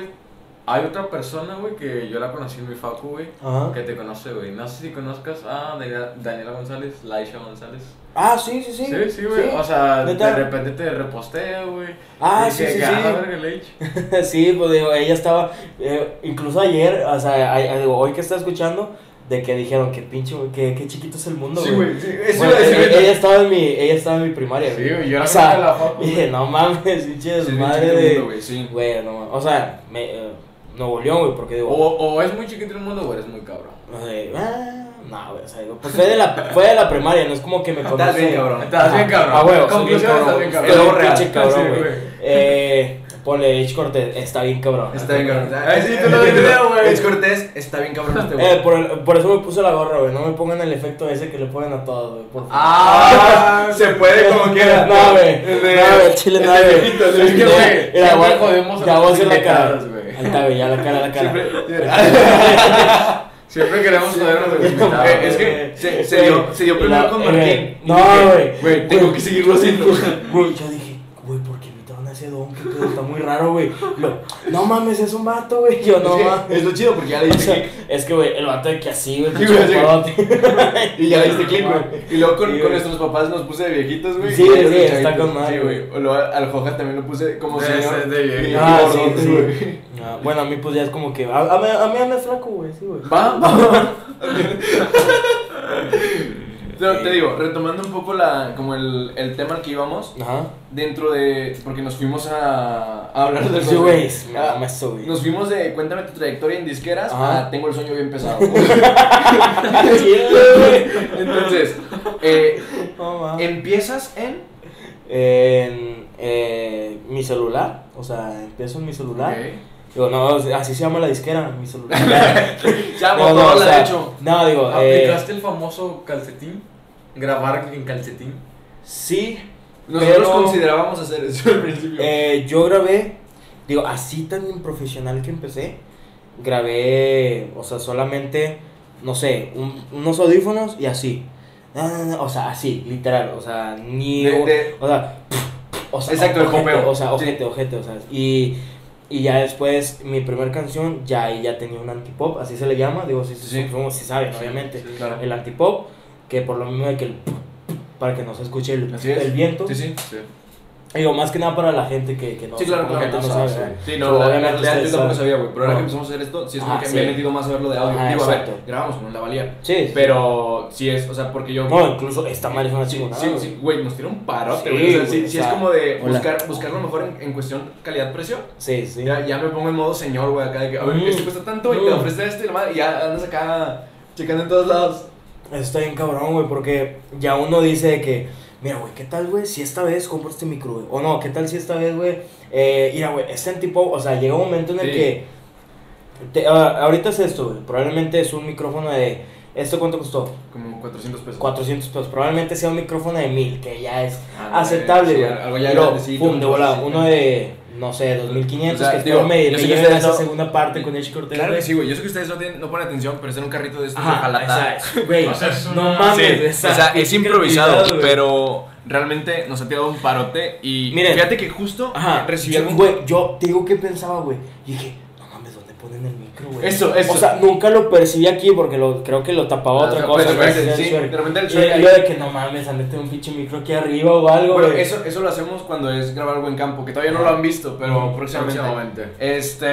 hay otra persona, güey, que yo la conocí en mi facu, güey, que te conoce, güey. No sé si conozcas a Daniela, González, Laisha González. Ah, sí, sí, sí. Sí, sí, güey. O sea, de repente te reposteo, güey. Ah, Y sí, que- sí, sí. ah, sí, pues digo, ella estaba, eh, incluso ayer, o sea, a- a- digo, hoy que está escuchando, de que dijeron que pinche, que, que chiquito es el mundo, Sí, güey, sí, Bueno, decir ella, ella estaba en mi, ella estaba en mi primaria, Sí, güey, yo o la sea, la facu, dije, no mames, pinche Sí, madre de, güey, sí. güey, no mames, o sea, me, eh, Nuevo León, güey, porque digo, O, o es muy chiquito el mundo o eres muy cabrón. no sé, ah, no, güey, o sea, digo, pues fue de, la, fue de la primaria, no es como que me Estás conoce. bien, cabrón. Estás bien cabrón. Ah, huevo, Conclusión, estás bien cabrón. Estoy bien pinche cabrón, güey. güey. Eh, ponle H. Cortés, está bien cabrón. Está bien, cabrón. Ay, sí, tú lo video, güey. Es Cortés, está bien cabrón este güey. Eh, por, por eso me puse la gorra, güey. No me pongan el efecto ese que le ponen a todos, güey. Por favor. Ah, se puede como quiera. No, güey. No, güey, chile no, güey. Es que, güey, voy- jodemos a Ya cara. invitados, güey. Ahí está, güey, ya la cara, la cara. Siempre- Siempre queremos joder a nuestros invitados. Eh, es que se, se dio, se dio primero La- con eh, Martín. no, Y dije, güey. Güey, tengo que seguirlo haciendo. Güey, yo dije, güey, ¿por qué invitaron a ese don? ¿Qué pedo? Está muy raro, güey. No mames, es un vato, güey. Yo no Es que mames. es lo chido porque ya le O diste click. es que, güey, el vato de que así, güey. Y ya le diste click, güey. Y luego con, Sí, con güey. nuestros papás nos puse de viejitos, güey. Sí, sí, está con madre, Sí, güey. Al Joja también lo puse como señor. ese de viejito. Ah, sí. güey. Ah, bueno, a mí pues ya es como que. A, a, mí- a mí anda flaco, güey, sí, güey. Va, Pero te digo, retomando un poco la, como el, el tema al que íbamos, Ajá. dentro de, porque nos fuimos a, a hablar de Sí, güey, me Ah, güey. Nos fuimos de cuéntame tu trayectoria en disqueras Ajá. a tengo el sueño bien pesado. Entonces, eh, mames. empiezas en. En eh, mi celular, o sea, empiezo en mi celular. Digo, no, así se llama la disquera, mi celular. Ya, no, no, o sea, hecho. no, digo, eh, ¿Aplicaste el famoso calcetín? Grabar en calcetín. sí, Nosotros pero- considerábamos hacer eso al principio. eh, yo grabé, digo, así tan profesional que empecé, grabé, o sea, solamente, no sé, un- unos audífonos y así. No, no, no, o sea, así, literal, o sea, ni... De- un- de- o sea, o sea, Exacto, el popeo. O sea, Sí. ojete, ojete, o sea, y... Y ya después, mi primer canción, ya ya tenía un antipop, así se le llama, digo, si Sí. sí, si saben, obviamente. Sí, claro. El antipop, que por lo mismo de que el... Para que no se escuche el, el viento. Sí, sí. Digo, más que nada para la gente que, que no Sí, claro, claro. no no sabe. sí. Sí, no, la, la obviamente realidad yo ustedes tampoco sabía, güey. Pero ahora No. que empezamos a hacer esto, sí es como Ah, que sí. me he metido más a ver lo de audio. Ajá, Digo, a ver, exacto. grabamos con la valía. Sí, sí. Pero sí es, o sea, porque yo. No, incluso esta madre es una Sí, chingonada. sí, güey. sí, güey, nos tira un parote, Sí, güey. o sea, sí, o sí es como de hola. buscar, buscar lo mejor en, en cuestión calidad-precio. Sí, sí. Ya, ya me pongo en modo señor, güey, acá de que, a ver, Mm. esto cuesta tanto y te Mm. ofrece esto y la madre, y ya andas acá checando en todos lados. Está bien cabrón, güey, porque ya uno dice que, mira, güey, ¿qué tal, güey, si esta vez compro este micro, güey? O no, ¿qué tal si esta vez, güey, eh, mira, güey, este tipo, o sea, llega un momento en el Sí. que, te- ah, ahorita es esto, güey, probablemente es un micrófono de, ¿esto cuánto costó? Como 400 pesos. 400 pesos, probablemente sea un micrófono de 1000, que ya es Ah, aceptable, sí, güey. algo ya grandecito, pum, de volada, sí. uno de, no sé, 2500, O sea, que espero digo, me, yo me que lleven a esa no- segunda parte con Edge Cortez, Claro que sí, güey. Yo sé que ustedes no, tienen, no ponen atención, pero es en un carrito de estos de Ajá, jalata. güey, O sea, es no mames, Sí, o sea, es improvisado, pero realmente nos ha tirado un parote y Miren. fíjate que justo Ajá, recibí yo, algún... güey, yo te digo que pensaba, güey, y dije, no mames, ¿dónde ponen el micro, güey? Eso, eso. O sea, nunca lo percibí aquí porque lo, creo que lo tapaba Ah, otra cosa. pues, güey, pues, sí, de repente el Y- yo de que no mames, tener un pinche micro aquí arriba o algo, Bueno, güey. eso, eso lo hacemos cuando es grabar algo en campo, que todavía no lo han visto, pero Mm, próximamente. Próximamente. Este.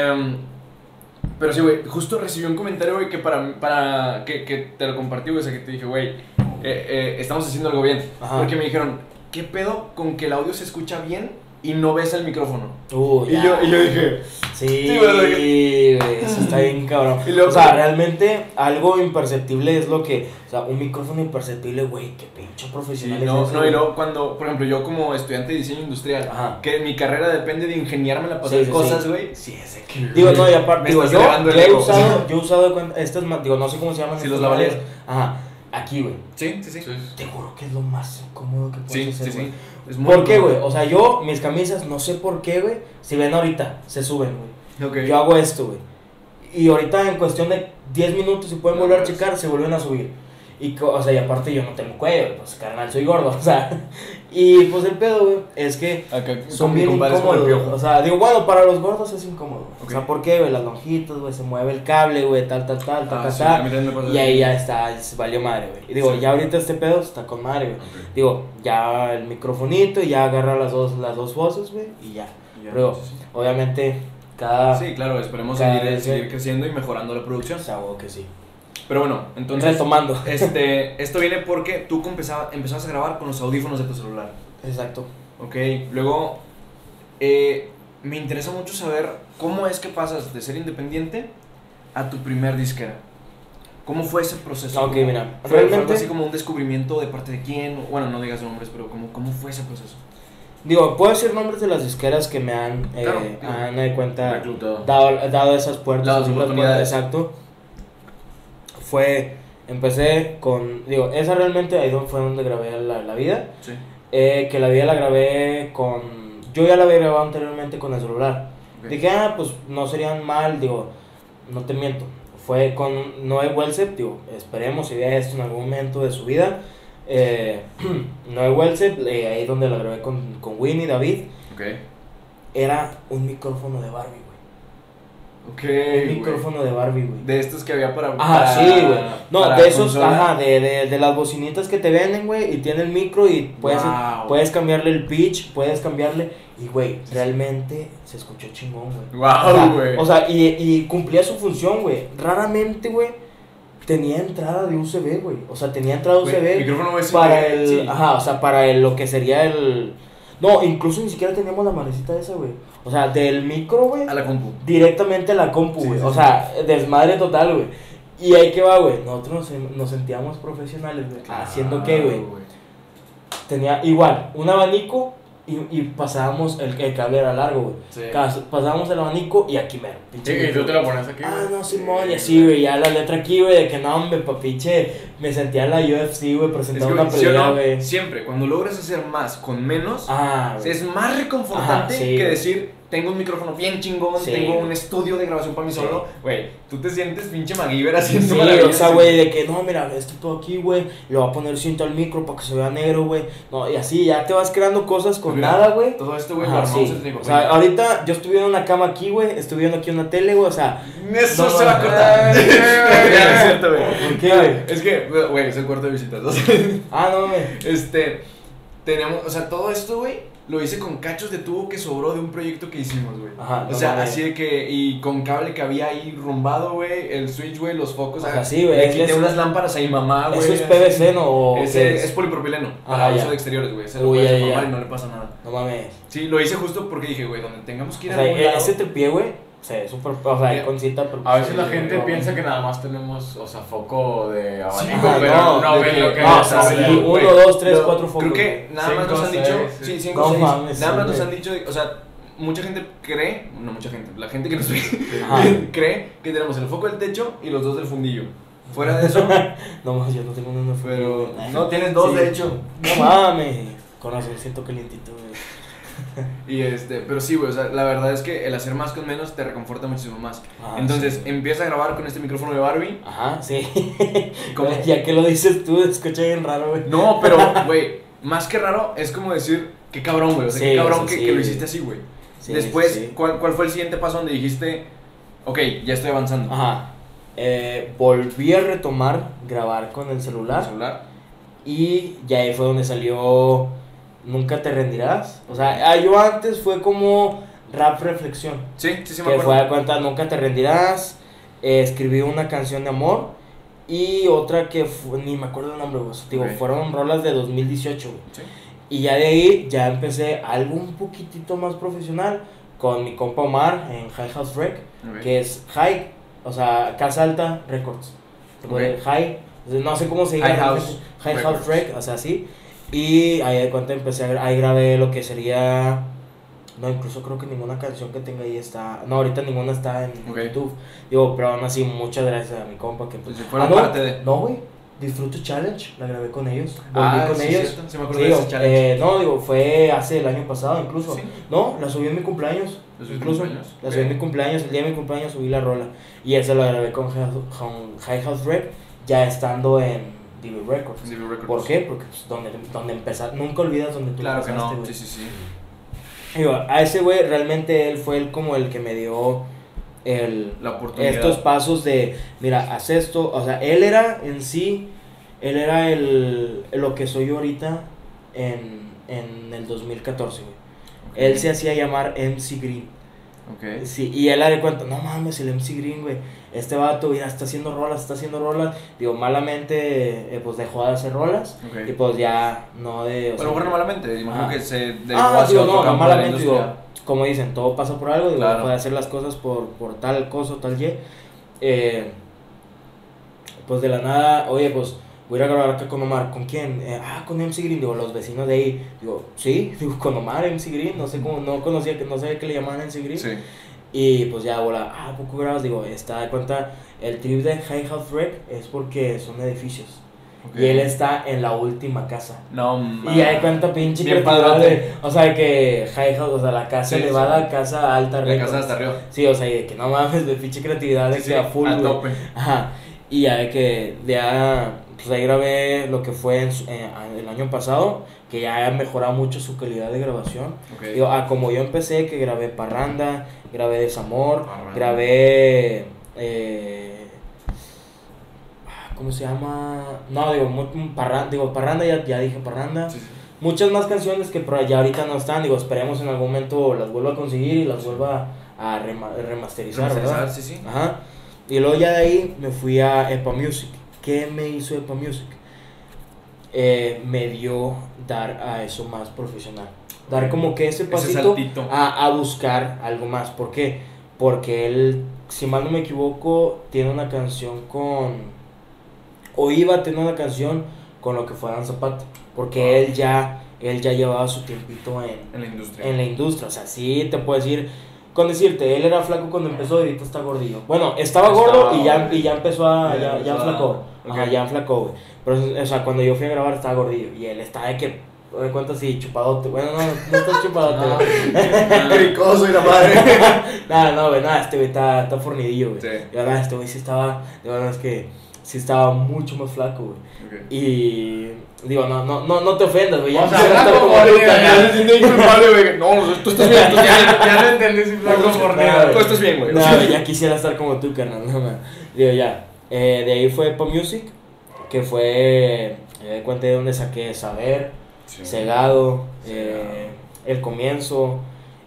Pero sí, güey, justo recibí un comentario, güey, que para, para que, que te lo compartí, güey, o sea, que te dije, güey, eh, eh, estamos haciendo algo bien. Ajá. Porque me dijeron, ¿qué pedo con que el audio se escucha bien y no ves el micrófono? Uh, Y yo, y yo dije, Sí, Sí, eso está bien cabrón. Luego- o sea, realmente algo imperceptible es lo que, o sea, un micrófono imperceptible, güey, qué pinche Sí, profesional es no, ese, no, y luego cuando, por ejemplo, yo como estudiante de diseño industrial, Ajá. que mi carrera depende de ingeniármela para hacer sí, cosas, güey. Sí, ese que. Digo, no, y aparte, digo, yo, yo he usado, yo he usado estas, digo, no sé cómo se llaman. Sí, los lavaliers. Ajá, aquí, güey. Sí, sí, sí. Te juro que es lo más cómodo que puedes Sí, hacer, sí, güey. Es muy ¿Por qué, güey? O sea, yo, mis camisas, no sé por qué, güey. Si ven ahorita, se suben, güey. Yo hago esto, güey. Y ahorita en cuestión de 10 minutos, si pueden volver a checar, se vuelven a subir. Y, o sea, y aparte yo no tengo cuello, pues carnal, soy gordo, o sea. Y pues el pedo, güey, es que Acá son bien el incómodos. piojo. O sea, digo, bueno, para los gordos es incómodo. Ok. O sea, ¿por qué, güey? Las lonjitas, güey, se mueve el cable, güey, tal, tal, tal, tal, Ah, tal, sí, Y ahí ya está, se valió madre, güey. Y digo, Sí. ya ahorita este pedo está con madre, güey. Digo, ya el microfonito, ya agarra las dos, las dos voces, güey, y ya. Ya, Pero, sí, obviamente, cada... Sí, claro, esperemos Cada seguir, vez, seguir güey. creciendo y mejorando la producción. O sea, que sí. Pero bueno, entonces, Retomando. este, esto viene porque tú empezaba- empezabas a grabar con los audífonos de tu celular. Exacto. Ok, luego, eh, me interesa mucho saber cómo es que pasas de ser independiente a tu primer disquera. ¿Cómo fue ese proceso? Ok, ¿Cómo- mira, ¿Fue, fue algo realmente- así como un descubrimiento de parte de quién? Bueno, no digas nombres, pero ¿cómo, cómo fue ese proceso? Digo, puedo decir nombres de las disqueras que me han, eh, Claro, claro. han de cuenta dado, dado esas puertas. Dado las oportunidades. puertas, exacto. Fue, empecé con, digo, esa realmente ahí fue donde grabé la, la vida. Sí. Eh, que la vida la grabé con, yo ya la había grabado anteriormente con el celular. Dije, ah, pues no serían mal, digo, no te miento. Fue con Noé Welsep, digo, esperemos si vea esto en algún momento de su vida. Eh, Noé Welsep, eh, ahí donde la grabé con, con Winnie, David, Ok. era un micrófono de Barbie. Ok. Un micrófono de Barbie, güey. De estos que había para. Ajá, para- sí, güey. No, de esos, consola. ajá, de, de, de las bocinitas que te venden, güey, y tiene el micro y puedes, Wow. puedes cambiarle el pitch, puedes cambiarle, y güey, realmente se escuchó chingón, güey. Wow, O sea, güey. O sea, y, y cumplía su función, güey. Raramente, güey, tenía entrada de USB, güey. O sea, tenía entrada Güey, USB micrófono USB, para el, sí. ajá, o sea, para el, lo que sería el, no, incluso ni siquiera teníamos la manecita esa, güey. O sea, del micro, güey, A la compu. directamente a la compu, güey. sí, o sea, desmadre total, güey. Y ahí que va, güey. Nosotros nos, nos sentíamos profesionales, güey. Haciendo qué, güey. Tenía igual, un abanico y, y pasábamos, el, el cable era largo, güey. Sí. Pasábamos el abanico y aquí mero. Sí, pinche y tú te lo pones aquí. Ah, no, Simón, y así, güey, ya la letra aquí, güey, de que no, hombre, papiche, me sentía en la UFC, güey, Es presentando que, una güey, ¿sí o pelea, no? güey. Siempre, cuando logras hacer más con menos, Ah, es más reconfortante sí, que decir, tengo un micrófono bien chingón, Sí, tengo un estudio de grabación para mí solo. Güey, tú te sientes pinche MacGyver haciendo Sí, o sea, güey, de que no, mira, esto todo aquí, güey, le voy a poner cinto al micro para que se vea negro, güey. No, y así, ya te vas creando cosas con Mira, nada, güey. Todo esto, güey, sí. entre O sea, ahorita yo estoy viendo una cama aquí, güey, estoy viendo aquí una tele, güey, o sea, Eso No, se va a cortar. es cierto, güey. ¿Por qué, güey? Es que, güey, es el cuarto de visitas. ah, no, güey. Este, tenemos, o sea, todo esto, güey, lo hice con cachos de tubo que sobró de un proyecto que hicimos, güey. Ajá, O no sea, así de que, y con cable que había ahí rumbado, güey, el switch, güey, los focos. Sea, ajá, sí, güey, Le es- quité es- unas lámparas ahí, mamá, güey. ¿Eso es. PVC, no? ¿O Ese qué es, es? polipropileno, Ajá, para ya. uso de exteriores, güey. Se lo puedes y no le pasa nada. No mames. Sí, lo hice justo porque dije, güey, donde tengamos que O ir sea, a algún lado. ese tripié, güey, es súper, o sea, con pero... A veces la sí, gente no, piensa que nada más tenemos, o sea, foco de abanico, Ajá, pero no, no, ven que- lo que no, es. sí, uno, dos, tres, cuatro focos. Creo que nada más nos han seis, dicho, sí. sí, cinco, seis, mames, nada sí, más nos han dicho, o sea, mucha gente cree, no mucha gente, la gente que nos ve, cree que tenemos el foco del techo y los dos del fundillo. Fuera de eso, No mames, yo no tengo uno pero no tienes dos Sí. de hecho. No mames. Con razón siento calientito. Y este, pero sí, güey, o sea, la verdad es que el hacer más con menos te reconforta muchísimo más. Ah, Entonces, sí. empieza a grabar con este micrófono de Barbie. Ajá, sí. ¿Cómo? Ya que lo dices tú, escucha bien raro, güey. No, pero, güey, más que raro, es como decir, qué cabrón, güey. O sea, Sí, qué cabrón sí, que, lo hiciste así, güey. Sí, Después. ¿cuál, ¿cuál fue el siguiente paso donde dijiste, ok, ya estoy avanzando? Ajá. Eh, volví a retomar grabar con el ¿El celular. celular? Y ya ahí fue donde salió Nunca te rendirás. O sea, ah, yo antes fue como rap reflexión. Sí, sí, sí, me que fue a cuenta Nunca te rendirás. eh, escribí una canción de amor. Y otra que fue, ni me acuerdo el nombre, güey. Digo, fueron rolas de 2018, güey. Sí. Y ya de ahí ya empecé algo un poquitito más profesional con mi compa Omar en High House Rec, que es High, o sea, Casa Alta Records. Ok. High, no sé cómo se diga. High. House High Records. House Rec, o sea, sí. Y ahí de cuenta empecé a ahí grabé lo que sería no, incluso creo que ninguna canción que tenga ahí está. No, ahorita ninguna está en Ok. YouTube. Digo, pero aún así, muchas gracias a mi compa que Pues fueron no, parte de. No, güey. Disfruto Challenge, la grabé con ellos. Volví Ah, con sí, ellos. cierto, sí me acuerdo de ese challenge. eh, no, digo, fue hace el año pasado incluso. Sí. No, la subí en mi cumpleaños. ¿La incluso. cumpleaños? La subí en mi cumpleaños, el día de mi cumpleaños subí la rola. Y esa la grabé con con High House Rec, ya estando en DB Records. DB Records. ¿Por qué? Porque pues, donde, donde empezar, nunca olvidas donde tú Claro que empezaste, no. güey. Sí, sí, sí. Digo, a ese güey realmente él fue el como el que me dio el, La oportunidad. estos pasos de, mira, haz esto, o sea, él era en sí, él era el, lo que soy ahorita en, en el 2014, güey. Ok. Él se hacía llamar MC Green. Sí, y él le cuenta, no mames, el MC Green, güey. Este vato, mira, está haciendo rolas, está haciendo rolas. Digo, malamente, eh, pues dejó de hacer rolas. Ok. Y pues ya no de. o lo sea, mejor no malamente, imagino Ah. que se Ah, digo, no, no malamente, digo, como dicen, todo pasa por algo, digo, Claro. puede hacer las cosas por, por tal cosa o tal Y. Eh, pues de la nada, oye, pues voy a ir a grabar acá con Omar. ¿Con quién? Eh, ah, con MC Green, digo, los vecinos de ahí. Digo, sí, digo, con Omar, MC Green, no sé cómo, no conocía, que no sabía que le llamaban MC Green. Sí. Y pues ya, bola, ah, ¿a poco grabas? Digo, está de cuenta, el trip de High House Wreck es porque son edificios. Y él está en la última casa. No, Y hay cuenta pinche Bien de- O sea, que High House, o sea, la casa Sí, elevada, sí. casa alta, La Records. casa hasta arriba. Sí, o sea, y de que no mames, de pinche creatividad de Sí, que a full, a tope. Ajá. Y ya de que ya, pues ahí grabé lo que fue en su- eh, el año pasado, que ya ha mejorado mucho su calidad de grabación. Ok. Digo, ah, como yo empecé, que grabé Parranda, grabé Desamor, Parranda. grabé. Eh, ah, ¿Cómo se llama? No, digo, mu- Parranda, digo, Parranda ya, ya dije Parranda. Sí, sí. Muchas más canciones que ya ahorita no están, digo, esperemos en algún momento las vuelva a conseguir y las vuelva a rema- remasterizar, Remasterizar, ¿verdad? sí, sí. Ajá. Y luego ya de ahí me fui a Epa Music. ¿Qué me hizo Epa Music? Eh, me dio dar a eso más profesional. Dar como que ese pasito a, a buscar algo más. ¿Por qué? Porque él, si mal no me equivoco, tiene una canción con... O iba a tener una canción con lo que fue Dan Zapata. Porque él ya, él ya llevaba su tiempito en, En la industria. en la industria. O sea, sí te puedo decir, con decirte, él era flaco cuando empezó y ahorita está gordillo. Bueno, estaba Estaba gordo y ya, y ya empezó a, Ya ya, empezó ya. Ajá, ya flacó, güey. Pero, o sea, cuando yo fui a grabar estaba gordillo y él estaba de que, de cuenta así, chupadote. Bueno, no, no está chupadote. No. Ricoso y la madre. Nada, no, güey, nada, este güey está, está fornidillo, güey. Sí. Y verdad, este güey sí estaba, de verdad es que sí estaba mucho más flaco, güey. Ok. Y digo, no, no, no, no te ofendas, güey. Ya O sea, flaco güey. No, tú estás bien, tú. Ya no entendí si flaco. Tú estás bien, güey. No, ya quisiera estar como tú, carnal. No, man. Digo, ya. Eh, de ahí fue Pop Music, que fue. Eh, cuenta de donde saqué Saber, Sí. Cegado, Cegado. eh, El Comienzo,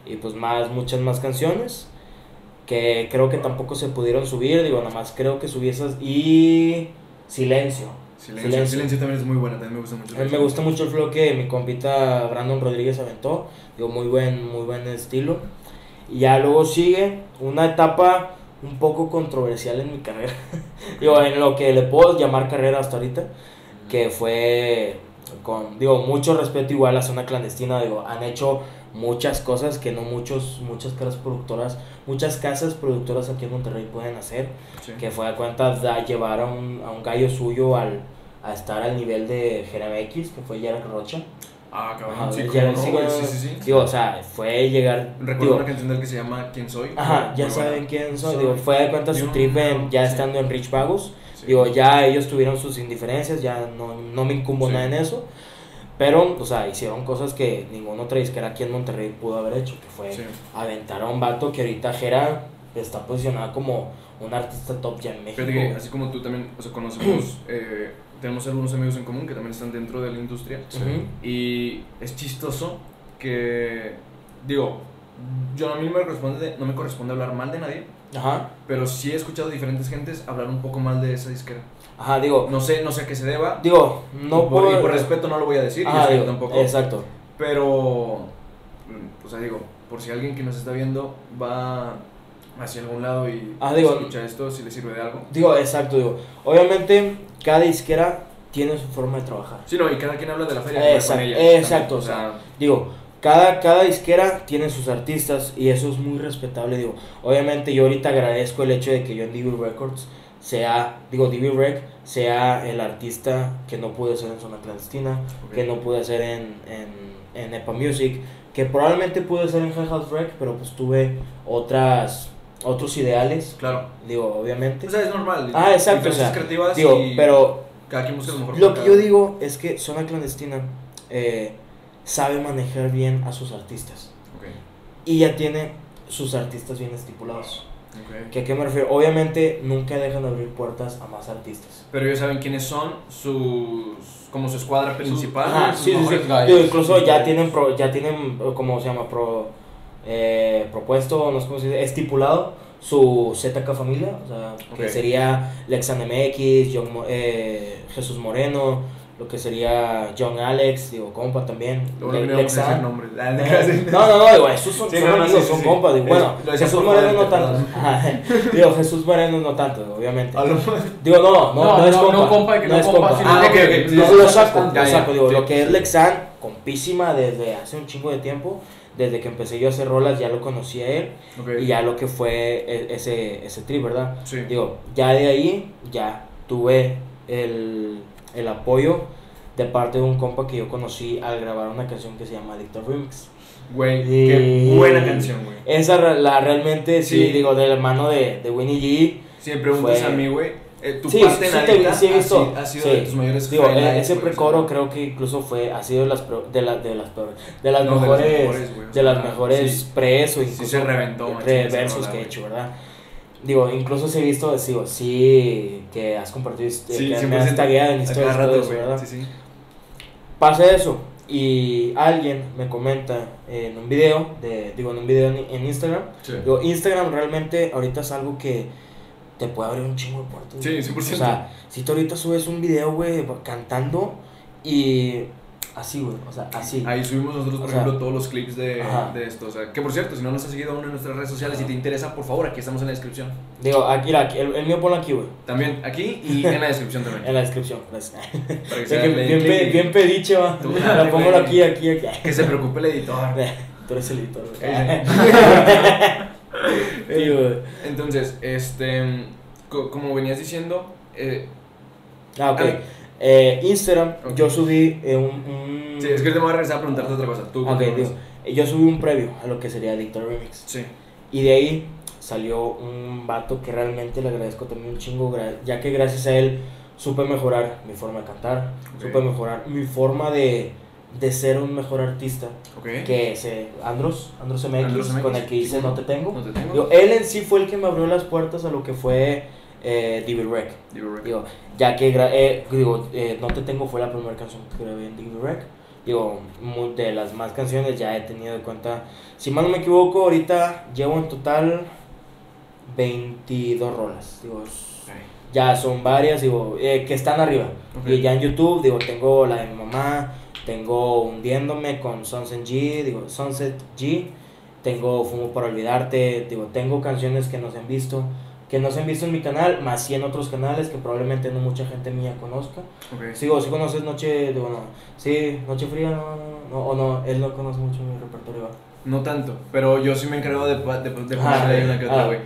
y pues más, muchas más canciones. Que creo que tampoco se pudieron subir. Digo, nada más creo que subí esas. Y. Silencio. Silencio. Silencio. Silencio también es muy buena, también me gusta mucho. A mí me gusta mucho el flow que mi compita Brandon Rodríguez aventó. Digo, muy buen, muy buen estilo. Y ya luego sigue una etapa un poco controversial en mi carrera. digo, en lo que le puedo llamar carrera hasta ahorita. Que fue con, digo, mucho respeto igual a Zona Clandestina. Digo, han hecho muchas cosas que no muchos, muchas casas productoras, muchas casas productoras aquí en Monterrey pueden hacer Sí. que fue a cuenta de llevar a un, a un gallo suyo al, a estar al nivel de Jeremy X, que fue Jared Rocha. Ah, cabrón. Ajá, sí, sí, sí, sí, sí. Digo, o sea, fue llegar. Recuerdo digo, una canción de él que se llama ¿Quién soy? ajá, ya saben buena. quién soy. Digo, fue de cuenta su trip en- ya estando en Rich Vagos. Sí. Digo, ya ellos tuvieron sus indiferencias, ya no, no me incumbo nada en eso. Pero, o sea, hicieron cosas que ningún otra disquera aquí en Monterrey pudo haber hecho, que fue Sí. aventar a un vato que ahorita Jera está posicionado como un artista top ya en México. Que así como tú también, o sea, conocemos, eh, tenemos algunos amigos en común que también están dentro de la industria. Y es chistoso que, digo, yo a mí no me corresponde, no me corresponde hablar mal de nadie, Ajá, pero sí he escuchado diferentes gentes hablar un poco mal de esa disquera. Ajá, digo, No sé, no sé a qué se deba. digo, no y por, por, y por respeto no lo voy a decir, Ajá, digo, tampoco. Exacto. Pero, mm, o sea, digo, por si alguien que nos está viendo va hacia algún lado y Ah, digo- escucha esto, si le sirve de algo. Digo, exacto, digo. Obviamente, cada disquera tiene su forma de trabajar. Sí, no, y cada quien habla de la feria Exacto, con ella. exacto, o sea, digo, cada, cada disquera tiene sus artistas y eso es muy respetable, digo. Obviamente yo ahorita agradezco el hecho de que yo en Records sea, digo, DB Rec sea el artista que no pude ser en Zona Clandestina, que no pude hacer en, en, en EPA Music, que probablemente pude ser en High House Rec, pero pues tuve otras, otros ideales, Claro. digo, obviamente. O sea, es normal. Ah, exacto, o sea, creativas Digo, y pero cada quien busca lo mejor. lo para que cada- yo digo es que Zona Clandestina eh, sabe manejar bien a sus artistas. Ok, Y ya tiene sus artistas bien estipulados. ¿Que, ¿A qué me refiero? Obviamente nunca dejan de abrir puertas a más artistas. Pero ellos saben quiénes son sus. como su escuadra principal. Ajá, sus sí, sí, sí. incluso ya tienen, pro- ya tienen, eh, ¿cómo se llama? Pro, eh, propuesto, no sé cómo se dice, estipulado su ZK familia, o sea, que sería Lexan MX, John Mo- eh, Jesús Moreno, lo que sería John Alex, digo, compa también. Lo bueno que no. Ah, de clase. No, no, no, digo, esos son, Sí, son no, no, amigos, sí, son sí. compas. digo, bueno, decía Jesús Moreno no tanto. Digo, Jesús Moreno no tanto, obviamente. Digo, no, no, no, No, es no, compa. no compa, que no es compa, Ah, que- No, lo saco, ya, lo ya, saco. Digo, sí. lo que es Lexan, compísima desde hace un chingo de tiempo. Desde que empecé yo a hacer rolas ya lo conocí a él. Y ya lo que fue e- ese, ese trip, ¿verdad? Sí. Digo, ya de ahí, ya tuve el, el apoyo de parte de un compa que yo conocí al grabar una canción que se llama Dictor Remix. Güey, Y- qué buena canción, güey. Esa la realmente, sí, Sí. digo, de la mano de, de Winnie G. Si me preguntas Fue- a mí, güey, eh, tu Sí, parte sí, en te- sí he ha visto. ha sido Sí. de tus mayores Digo, e- highlights, ese precoro creo que incluso fue, ha sido de las, de, la, de las, peores- de las No, de las mejores, mejores, o de las mejores sí. pres o Sí incluso se reventó, esa versos que he hecho, ¿verdad? Digo, incluso sí he visto, digo, sí, que has compartido, Sí, que me 100%. has tagueado en historias rato. ¿verdad? Sí, sí. Pasa eso y alguien me comenta en un video, de, digo, en un video en, en Instagram, Sí. digo, Instagram realmente ahorita es algo que te puede abrir un chingo de puertas. Sí, güey. 100%. O sea, si tú ahorita subes un video, güey, cantando y así, güey, o sea, así. Ahí subimos nosotros, por O sea, ejemplo, todos los clips de, de esto. O sea, que por cierto, si no nos has seguido aún en nuestras redes sociales y te interesa, por favor, aquí estamos en la descripción. Digo, aquí, mira, aquí, el, el mío ponlo aquí, güey, También aquí y en la descripción también. en la descripción. gracias. Para que que bien, pe- bien pediche, va. Tú, Lo dale, pongo aquí, aquí, aquí. Que se preocupe el editor. Tú eres el editor, güey. Sí, güey. Entonces, este, co- como venías diciendo, eh, Ah, ok. Eh, Instagram, yo subí eh, un, un- sí, es que te voy a regresar a preguntarte otra cosa. Tú, Ok, continúas. digo, eh, yo subí un previo a lo que sería Dictor Remix. Sí. Y de ahí salió un vato que realmente le agradezco también un chingo, ya que gracias a él supe mejorar mi forma de cantar, supe mejorar mi forma de, de ser un mejor artista, Ok. que es eh, Andros, Andros MX, Andros MX, con el que hice No Te Tengo. No te tengo. Digo, él en sí fue el que me abrió las puertas a lo que fue eh, Rec. Digo, ya que eh, digo, eh, No Te Tengo fue la primera canción que grabé en Divi Rec. Digo, mu- de las más canciones ya he tenido de cuenta. Si mal no me equivoco, ahorita llevo en total 22 rolas. Digo, es- Ok. ya son varias, digo, eh, que están arriba. Ok. Y ya en YouTube, digo, tengo la de mi mamá, tengo Hundiéndome con Sunset G, digo, Sunset G, tengo Fumo para Olvidarte, digo, tengo canciones que no se han visto, que no se han visto en mi canal, más sí en otros canales que probablemente no mucha gente mía conozca. Ok. Sí, o si conoces Noche, digo, no, sí, Noche Fría, no, no, no, o no, él no conoce mucho mi repertorio. ¿va? No tanto, pero yo sí me encargo de, de, de Ah, ponerle una que otra, ah. güey.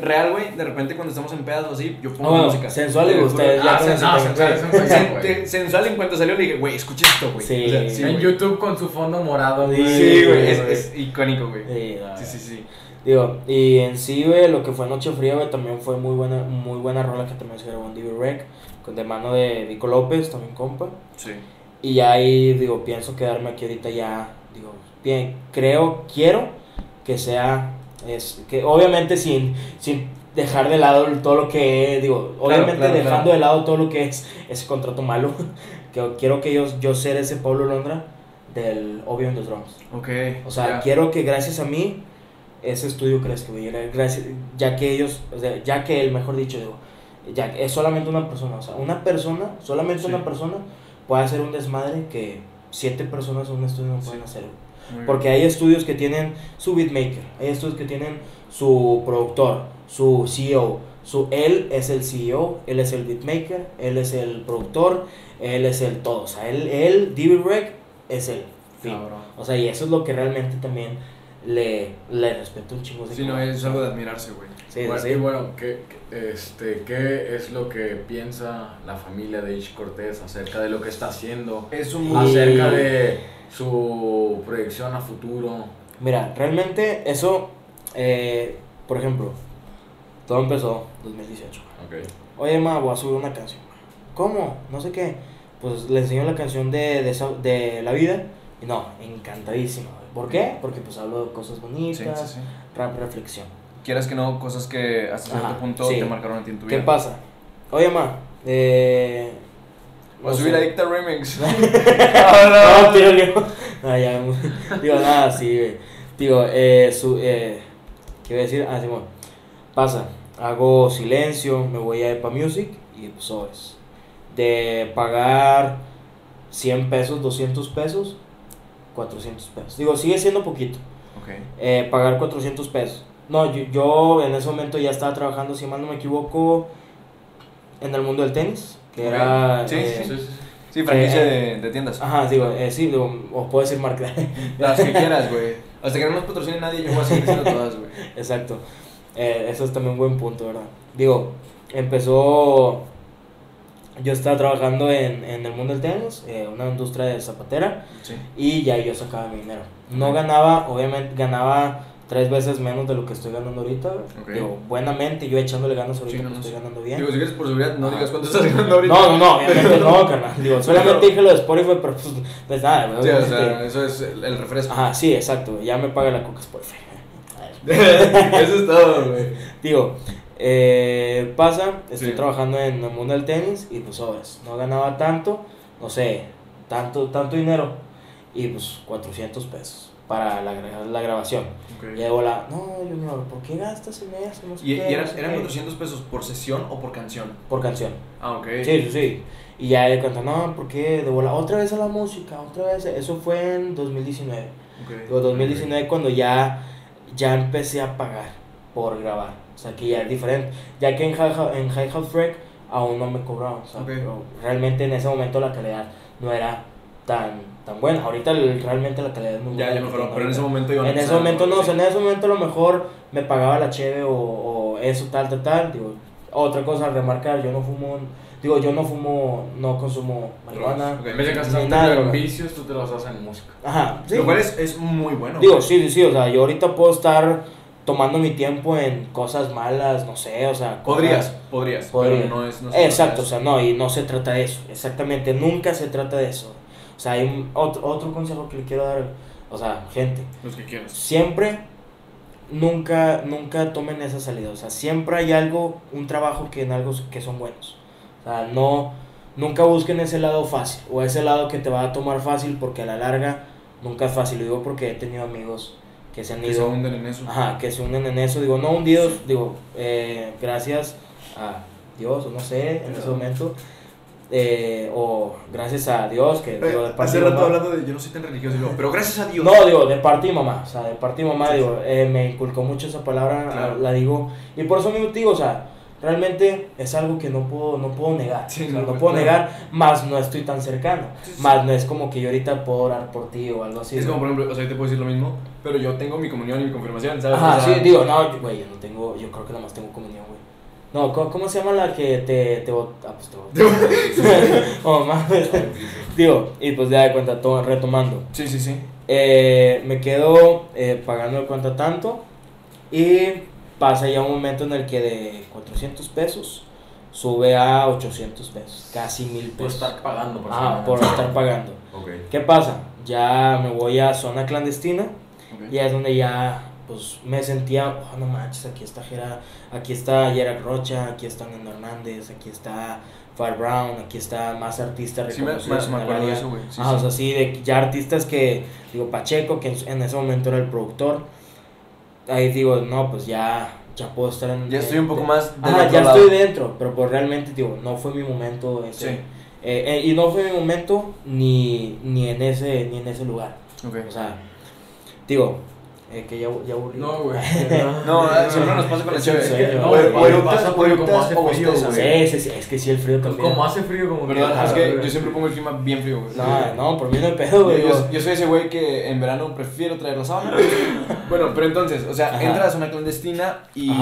Real, güey, de repente cuando estamos en pedas o así, yo pongo No, bueno, música. sensual, juro. ustedes Ah, sen- no, sensual, sensual, Sen- sensual en cuanto salió le dije, güey, escucha esto, güey. Sí. O sea, sí, en güey. YouTube con su fondo morado, Sí, güey. Sí, güey, es, es icónico, güey. Sí, sí, sí. Digo, y en sí, güey, lo que fue Noche Fría, güey, también fue muy buena, muy buena rola que también se grabó en DB Rec, con de mano de Vico López, también compa. Sí. Y ya ahí, digo, pienso quedarme aquí ahorita ya, digo, bien, creo, quiero que sea, es, que obviamente sin, sin dejar de lado todo lo que, digo, obviamente claro, dejando claro. de lado todo lo que es ese contrato malo, que quiero que yo, yo ser ese Pablo Londra del Obvio en los Drums. Ok. O sea, quiero que gracias a mí ese estudio crezca, güey. Gracias, ya que ellos, o sea, ya que él, mejor dicho, digo, ya que es solamente una persona, o sea, una persona, solamente Sí. una persona puede hacer un desmadre que siete personas en un estudio no pueden Sí. hacer. Porque hay estudios que tienen su beatmaker, hay estudios que tienen su productor, su CEO, su él es el CEO, él es el beatmaker, él es el productor, él es el todo, o sea, él, él DB Rec es el fin. O sea, y eso es lo que realmente también le, le respeto un chingo. de Sí, no, es algo de admirarse, güey. Sí, Bueno, sí. Y bueno, ¿qué, este, ¿qué es lo que piensa la familia de Ish Cortés acerca de lo que está haciendo? Es un Y- Acerca de su proyección a futuro. Mira, realmente eso, eh, por ejemplo, todo empezó 2018. Ok. Oye, ma, voy a subir una canción. ¿Cómo? No sé qué. Pues le enseño la canción de, de, esa- de la vida. Y no, encantadísima. ¿Por qué? Porque pues hablo de cosas bonitas, sí, sí. rap reflexión. Quieras que no, cosas que hasta cierto Ajá, punto te marcaron a ti en tu ¿Qué vida. pasa? Oye, ma, eh... Voy a no subir sé. la Dicta Remix. No, tío, yo. No, ya, digo, nada, sí. Digo, eh, su, eh, ¿qué iba a decir? Ah, Simón. Pasa, hago silencio, me voy a EPA Music y pues sobres. De pagar 100 pesos, 200 pesos, 400 pesos. Digo, sigue siendo poquito. Ok. eh, pagar 400 pesos. No, yo, yo en ese momento ya estaba trabajando, si mal no me equivoco, en el mundo del tenis, que Ok. era... Sí, eh, sí, Sí, sí, sí. Sí, franquicia Eh, de, de tiendas. Ajá, digo, eh, sí, digo, o puedo decir marca. Las que quieras, güey. Hasta que no nos patrocine nadie, yo voy a seguir diciendo todas, güey. Exacto. Eh, eso es también un buen punto, ¿verdad? Digo, empezó. Yo estaba trabajando en, en el mundo del tenis, eh, una industria de zapatera, Sí. y ya yo sacaba mi dinero. No ganaba, obviamente, ganaba tres veces menos de lo que estoy ganando ahorita. Ok. Digo, buenamente, yo echándole ganas ahorita, Sí, no, no, estoy ganando bien. Digo, si quieres por seguridad, no Ajá. digas cuánto estás ganando ahorita. no, no, no, obviamente no, carnal. Digo, solamente dije lo de Spotify, pero pues, pues nada, Sí, o sea, eso es el, el refresco. Ajá, sí, exacto. Ya me paga la coca Spotify. eso es todo, güey. Digo, eh, pasa, estoy Sí. trabajando en el mundo del tenis y pues sobres, no ganaba tanto, no sé, tanto, tanto dinero y pues 400 pesos para la, la grabación. Y luego la, no, Junior, ¿por qué gastas en eso? No sé ¿Y, qué, y no eran, sé eran qué". 400 pesos por sesión o por canción? Por canción. Ah, ok. Sí, sí, sí. Y ya de cuenta, no, ¿por qué? De bola, otra vez a la música, otra vez. Eso fue en 2019. Ok. Digo, 2019 cuando ya, ya empecé a pagar por grabar. O sea, que ya es diferente. Ya que en High, en High House Freak aún no me cobraban. O sea, Ok. pero realmente en ese momento la calidad no era tan, tan buena. Ahorita el- realmente la calidad es muy Ya, buena. ya que mejoró, pero en ese momento iban En ese momento no, o sea, en ese momento a lo mejor me pagaba la cheve o, o eso, tal, tal, tal. Digo, otra cosa a remarcar, yo no fumo, digo, yo no fumo, no consumo marihuana. Ok. En vez de gastarte nada, en vicios, tú te los das en música. Ajá, sí. Lo cual es, es muy bueno. Digo, sí, sí, sí, o sea, yo ahorita puedo estar tomando mi tiempo en cosas malas, no sé, o sea... cosas- Podrías, podrías. Podría. Pero no es. No Exacto, o sea, no, y no se trata de eso, exactamente, nunca se trata de eso. O sea, hay un- otro, otro consejo que le quiero dar, o sea, gente. Los que quieras. siempre, nunca, nunca tomen esa salida, o sea, siempre hay algo, un trabajo que en algo que son buenos. O sea, no, nunca busquen ese lado fácil, o ese lado que te va a tomar fácil, porque a la larga nunca es fácil, lo digo porque he tenido amigos que se han Que se ido... hunden en eso. Ajá, que se unen en eso. Digo, no hundidos, digo, eh, gracias a Dios, o no sé, en ese momento. eh, o gracias a Dios, que digo, de parte Hace rato mamá. hablando de. Yo no soy tan religioso. Digo, pero gracias a Dios. No, digo, de parte de mamá, o sea, de parte de mamá, Sí, digo, eh, me inculcó mucho esa palabra, Claro. la digo, y por eso mismo digo, o sea, realmente es algo que no puedo, no puedo negar, Sí, o sea, no, no, puedo claro. negar, más no estoy tan cercano, Sí, sí. más no es como que yo ahorita puedo orar por ti o algo así. Es ¿no? como, por ejemplo, o sea, yo te puedo decir lo mismo, pero yo tengo mi comunión y mi confirmación, ¿sabes? Ajá, O sea, sí, digo, no, güey, yo no tengo, yo creo que nada más tengo comunión, güey. No, ¿cómo, cómo se llama la que te, te bot- Ah, pues te Oh, mames. Digo, y pues ya de cuenta, todo, retomando. Sí, sí, sí. Eh, me quedo eh, pagando de cuenta tanto y pasa ya un momento en el que de 400 pesos sube a 800 pesos, casi mil Por pesos. estar pagando por Ah, por estar pagando. Ok. ¿Qué pasa? Ya me voy a zona clandestina ok. y es donde ya pues me sentía, oh, no manches, aquí está Gera, aquí está Gerard Rocha, aquí está Nando Hernández, aquí está Far Brown, aquí está más artistas Sí, me, me, reconocidos me acuerdo de eso, güey. Sí, Ajá, sí. o sea, sí, de ya artistas que, digo, Pacheco, que en, en ese momento era el productor, ahí digo, no, pues ya, ya puedo estar en... Ya estoy un poco más. del Ajá, ya lado. estoy dentro, pero pues realmente, digo, no fue mi momento ese. Sí. Eh, eh, y no fue mi momento ni, ni, en ese, ni en ese lugar. Ok. O sea, digo, eh, que ya, ya aburrí. No, güey. No, eh, siempre nos pasa con en chévere. No, güey, o pasa, güey, o como hace frío, güey. Sí, sí, sí, es que sí, el frío también. Como hace frío, como que- ¿Verdad? Es Ah, que güey. yo siempre pongo el clima bien frío, güey. No, no, por mí no hay pedo, Yo, güey. yo- yo soy ese güey que en verano prefiero traer la sábana. bueno, pero entonces, o sea, Ajá. entras a una clandestina y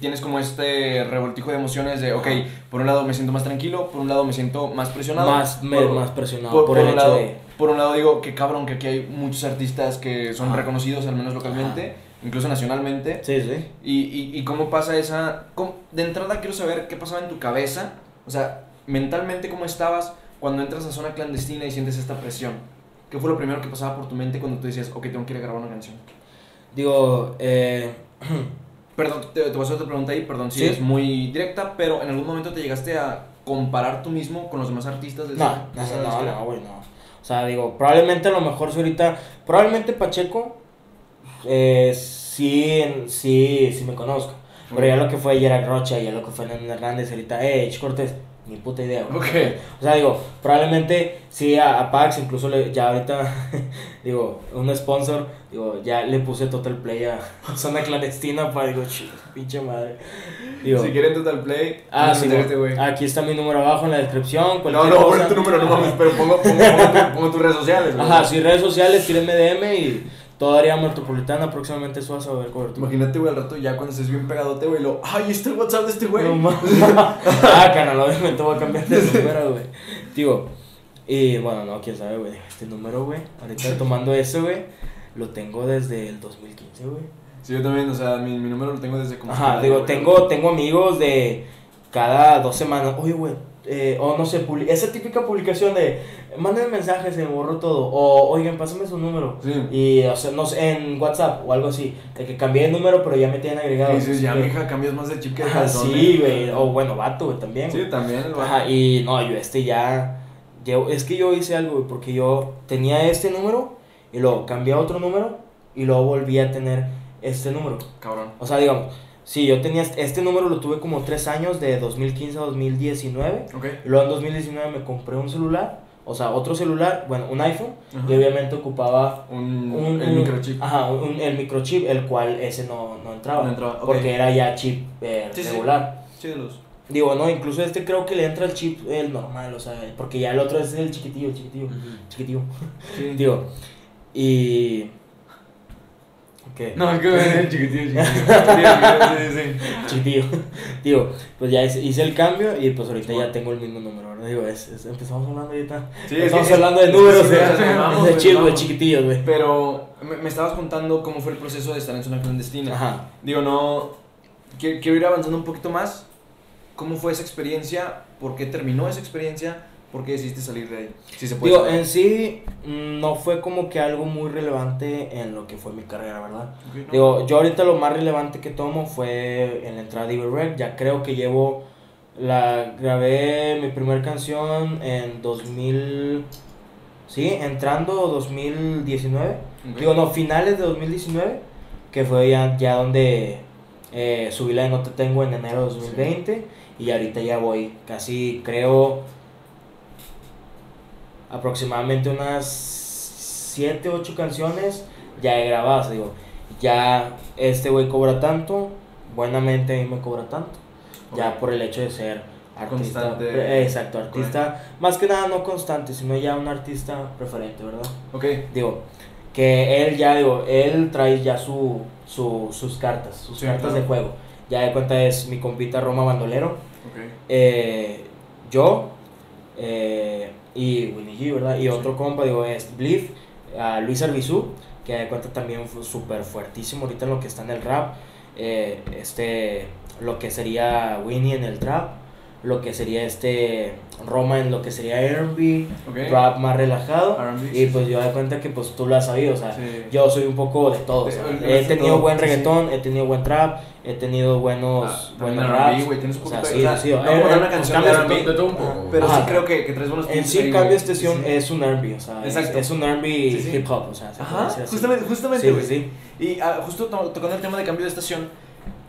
tienes como este revoltijo de emociones de, ok, por un lado me siento más tranquilo, por un lado me siento más presionado. más, por, más presionado por, por, por el hecho lado, de... por un lado digo que cabrón que aquí hay muchos artistas que son Ajá. reconocidos, al menos localmente, incluso nacionalmente. Sí, sí. Y, y, y cómo pasa esa... cómo- de entrada quiero saber qué pasaba en tu cabeza, o sea, mentalmente cómo estabas cuando entras a zona clandestina y sientes esta presión. ¿Qué fue lo primero que pasaba por tu mente cuando tú decías, ok, tengo que ir a grabar una canción? Digo, eh... Perdón, te, te voy a hacer otra pregunta ahí, perdón si Sí. es muy directa, pero en algún momento te llegaste a comparar tú mismo con los demás artistas No, no, no, no, güey, no. O sea, digo, probablemente a lo mejor si ahorita, probablemente Pacheco, eh, sí, sí, sí me conozco. Pero ya lo que fue Gerard Rocha, ya lo que fue Nando Hernández, ahorita, eh, Ch Cortés, Ni puta idea, güey. O sea, digo, probablemente sí a, a Pax, incluso le- ya ahorita, digo, un sponsor, digo, ya le puse Total Play a zona clandestina para, digo, "Ch- pinche madre. Digo, Si quieren Total Play, ah, sí, este aquí está mi número abajo en la descripción. No, no, pon tu número, no mames, pero pongo, pongo, pongo, tu- pongo tus redes sociales, güey. Ajá, sí, redes sociales, tírenme DM y toda área metropolitana, próximamente eso vas a ver cobertura. Imagínate, güey, al rato ya cuando estés bien pegadote, güey, lo, ay, está el WhatsApp de este güey. No mames. ah, canal, obviamente voy a cambiar de número, güey. Digo, y bueno, no, quién sabe, güey. Este número, güey. Ahorita tomando eso, güey. Lo tengo desde el 2015, güey. Sí, yo también, o sea, mi, mi número lo tengo desde como... Ajá, digo, tengo, tengo amigos de cada dos semanas. Oye, güey. Eh, o no sé, esa típica publicación de manden mensajes, se me borró todo. O oigan, pásame su número. Sí. Y, o sea, no sé, en WhatsApp o algo así. De que cambié de número, pero ya me tienen agregado. Y dices, ya, Que- mija, cambias más de chip que de calzón. sí, güey. O bueno, vato, güey, también. Sí, güey. también el vato. Ajá, y no, yo este ya. Es que yo hice algo, güey, porque yo tenía este número y luego cambié a otro número y luego volví a tener este número. Cabrón. O sea, digamos, sí, yo tenía este, este número, lo tuve como tres años, de 2015 a 2019. Ok. Y luego en 2019 me compré un celular, o sea, otro celular, bueno, un iPhone, Ajá. y obviamente ocupaba Un, un, el un- microchip. Ajá, un- el microchip, el cual ese no, no entraba. No entraba, ok. Porque era ya chip eh, Sí, sí. regular. Sí, de los... Digo, no, incluso este creo que le entra el chip el normal, o sea, porque ya el otro es el chiquitillo, chiquitillo, chiquitillo. Sí. Digo, y... ¿Qué? No, es que el chiquitillo, chiquitillo. sí, sí, sí. Chiquitillo. Digo, pues ya hice, hice el cambio y pues ahorita ya tengo el mismo número, ¿verdad? Digo, es, es- empezamos hablando ahorita. Sí, es Estamos que- hablando de es- números, sí, de, de chiquitillos, güey. Pero me, me estabas contando cómo fue el proceso de estar en zona clandestina. Ajá. Digo, no. Quiero, quiero ir avanzando un poquito más. ¿Cómo fue esa experiencia? ¿Por qué terminó esa experiencia? ¿Por qué decidiste salir de ahí? Si se puede. Digo, en sí mm, no fue como que algo muy relevante en lo que fue mi carrera, ¿verdad? No. Digo, yo ahorita lo más relevante que tomo fue en la entrada de Iberrec. Ya creo que llevo. La grabé mi primera canción en 2000. Sí, entrando 2019. Ok. Digo, no, finales de 2019. Que fue ya, ya donde eh, subí la de No Te Tengo en enero de 2020. Y ahorita ya voy casi, creo. Aproximadamente unas 7, 8 canciones ya he grabado. Digo, ya este güey cobra tanto. Buenamente a mí me cobra tanto. Ya por el hecho de ser artista. Constante. Exacto, artista. Más que nada no constante, sino ya un artista preferente, ¿verdad? Ok. Digo, que él ya, digo, él trae ya su, su, sus cartas, sus Sí, cartas claro. de juego. Ya de cuenta es mi compita Roma Bandolero, eh, yo eh, y Winnie G, ¿verdad? Y otro compa, digo, es Bliff, a Luis Arbizú, que de cuenta también fue súper fuertísimo ahorita en lo que está en el rap. eh, este, lo que sería Winnie en el trap, lo que sería este Roma en lo que sería R&B, Ok. rap más relajado. Y pues yo de cuenta que pues tú lo has sabido, o sea, Sí. yo soy un poco de todo. o sea, he tenido todo, buen sí, sí. reggaetón, he tenido buen trap, he tenido buenos, Ah, buenos raps. güey, tienes o sea, sí, de- o sea, sí, una canción de R&B, de todo un poco. Pero sí creo que, que traes buenos En sí, cambio estación es un R&B, o sea, es, un R&B hip hop, o sea, justamente, justamente, Sí. Y ah, justo to- tocando el tema de cambio de estación,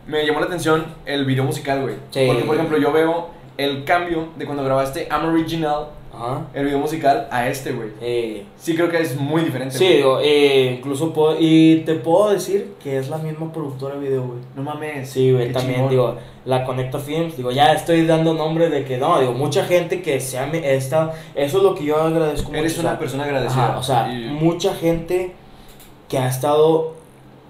me llamó la atención el video musical, güey. Porque, por ejemplo, yo veo el cambio de cuando grabaste I'm Original, Ajá. el video musical, a este, güey. Eh, Sí creo que es muy diferente. sí, digo, eh, incluso puedo, y te puedo decir que es la misma productora de video, güey. No mames. Sí, güey, también chingón. digo, la Conecta Films, digo, ya estoy dando nombre de que no, digo, mucha gente que se ame esta, eso es lo que yo agradezco Eres mucho, una o sea, persona agradecida. Ajá, o sea, Y- mucha gente que ha estado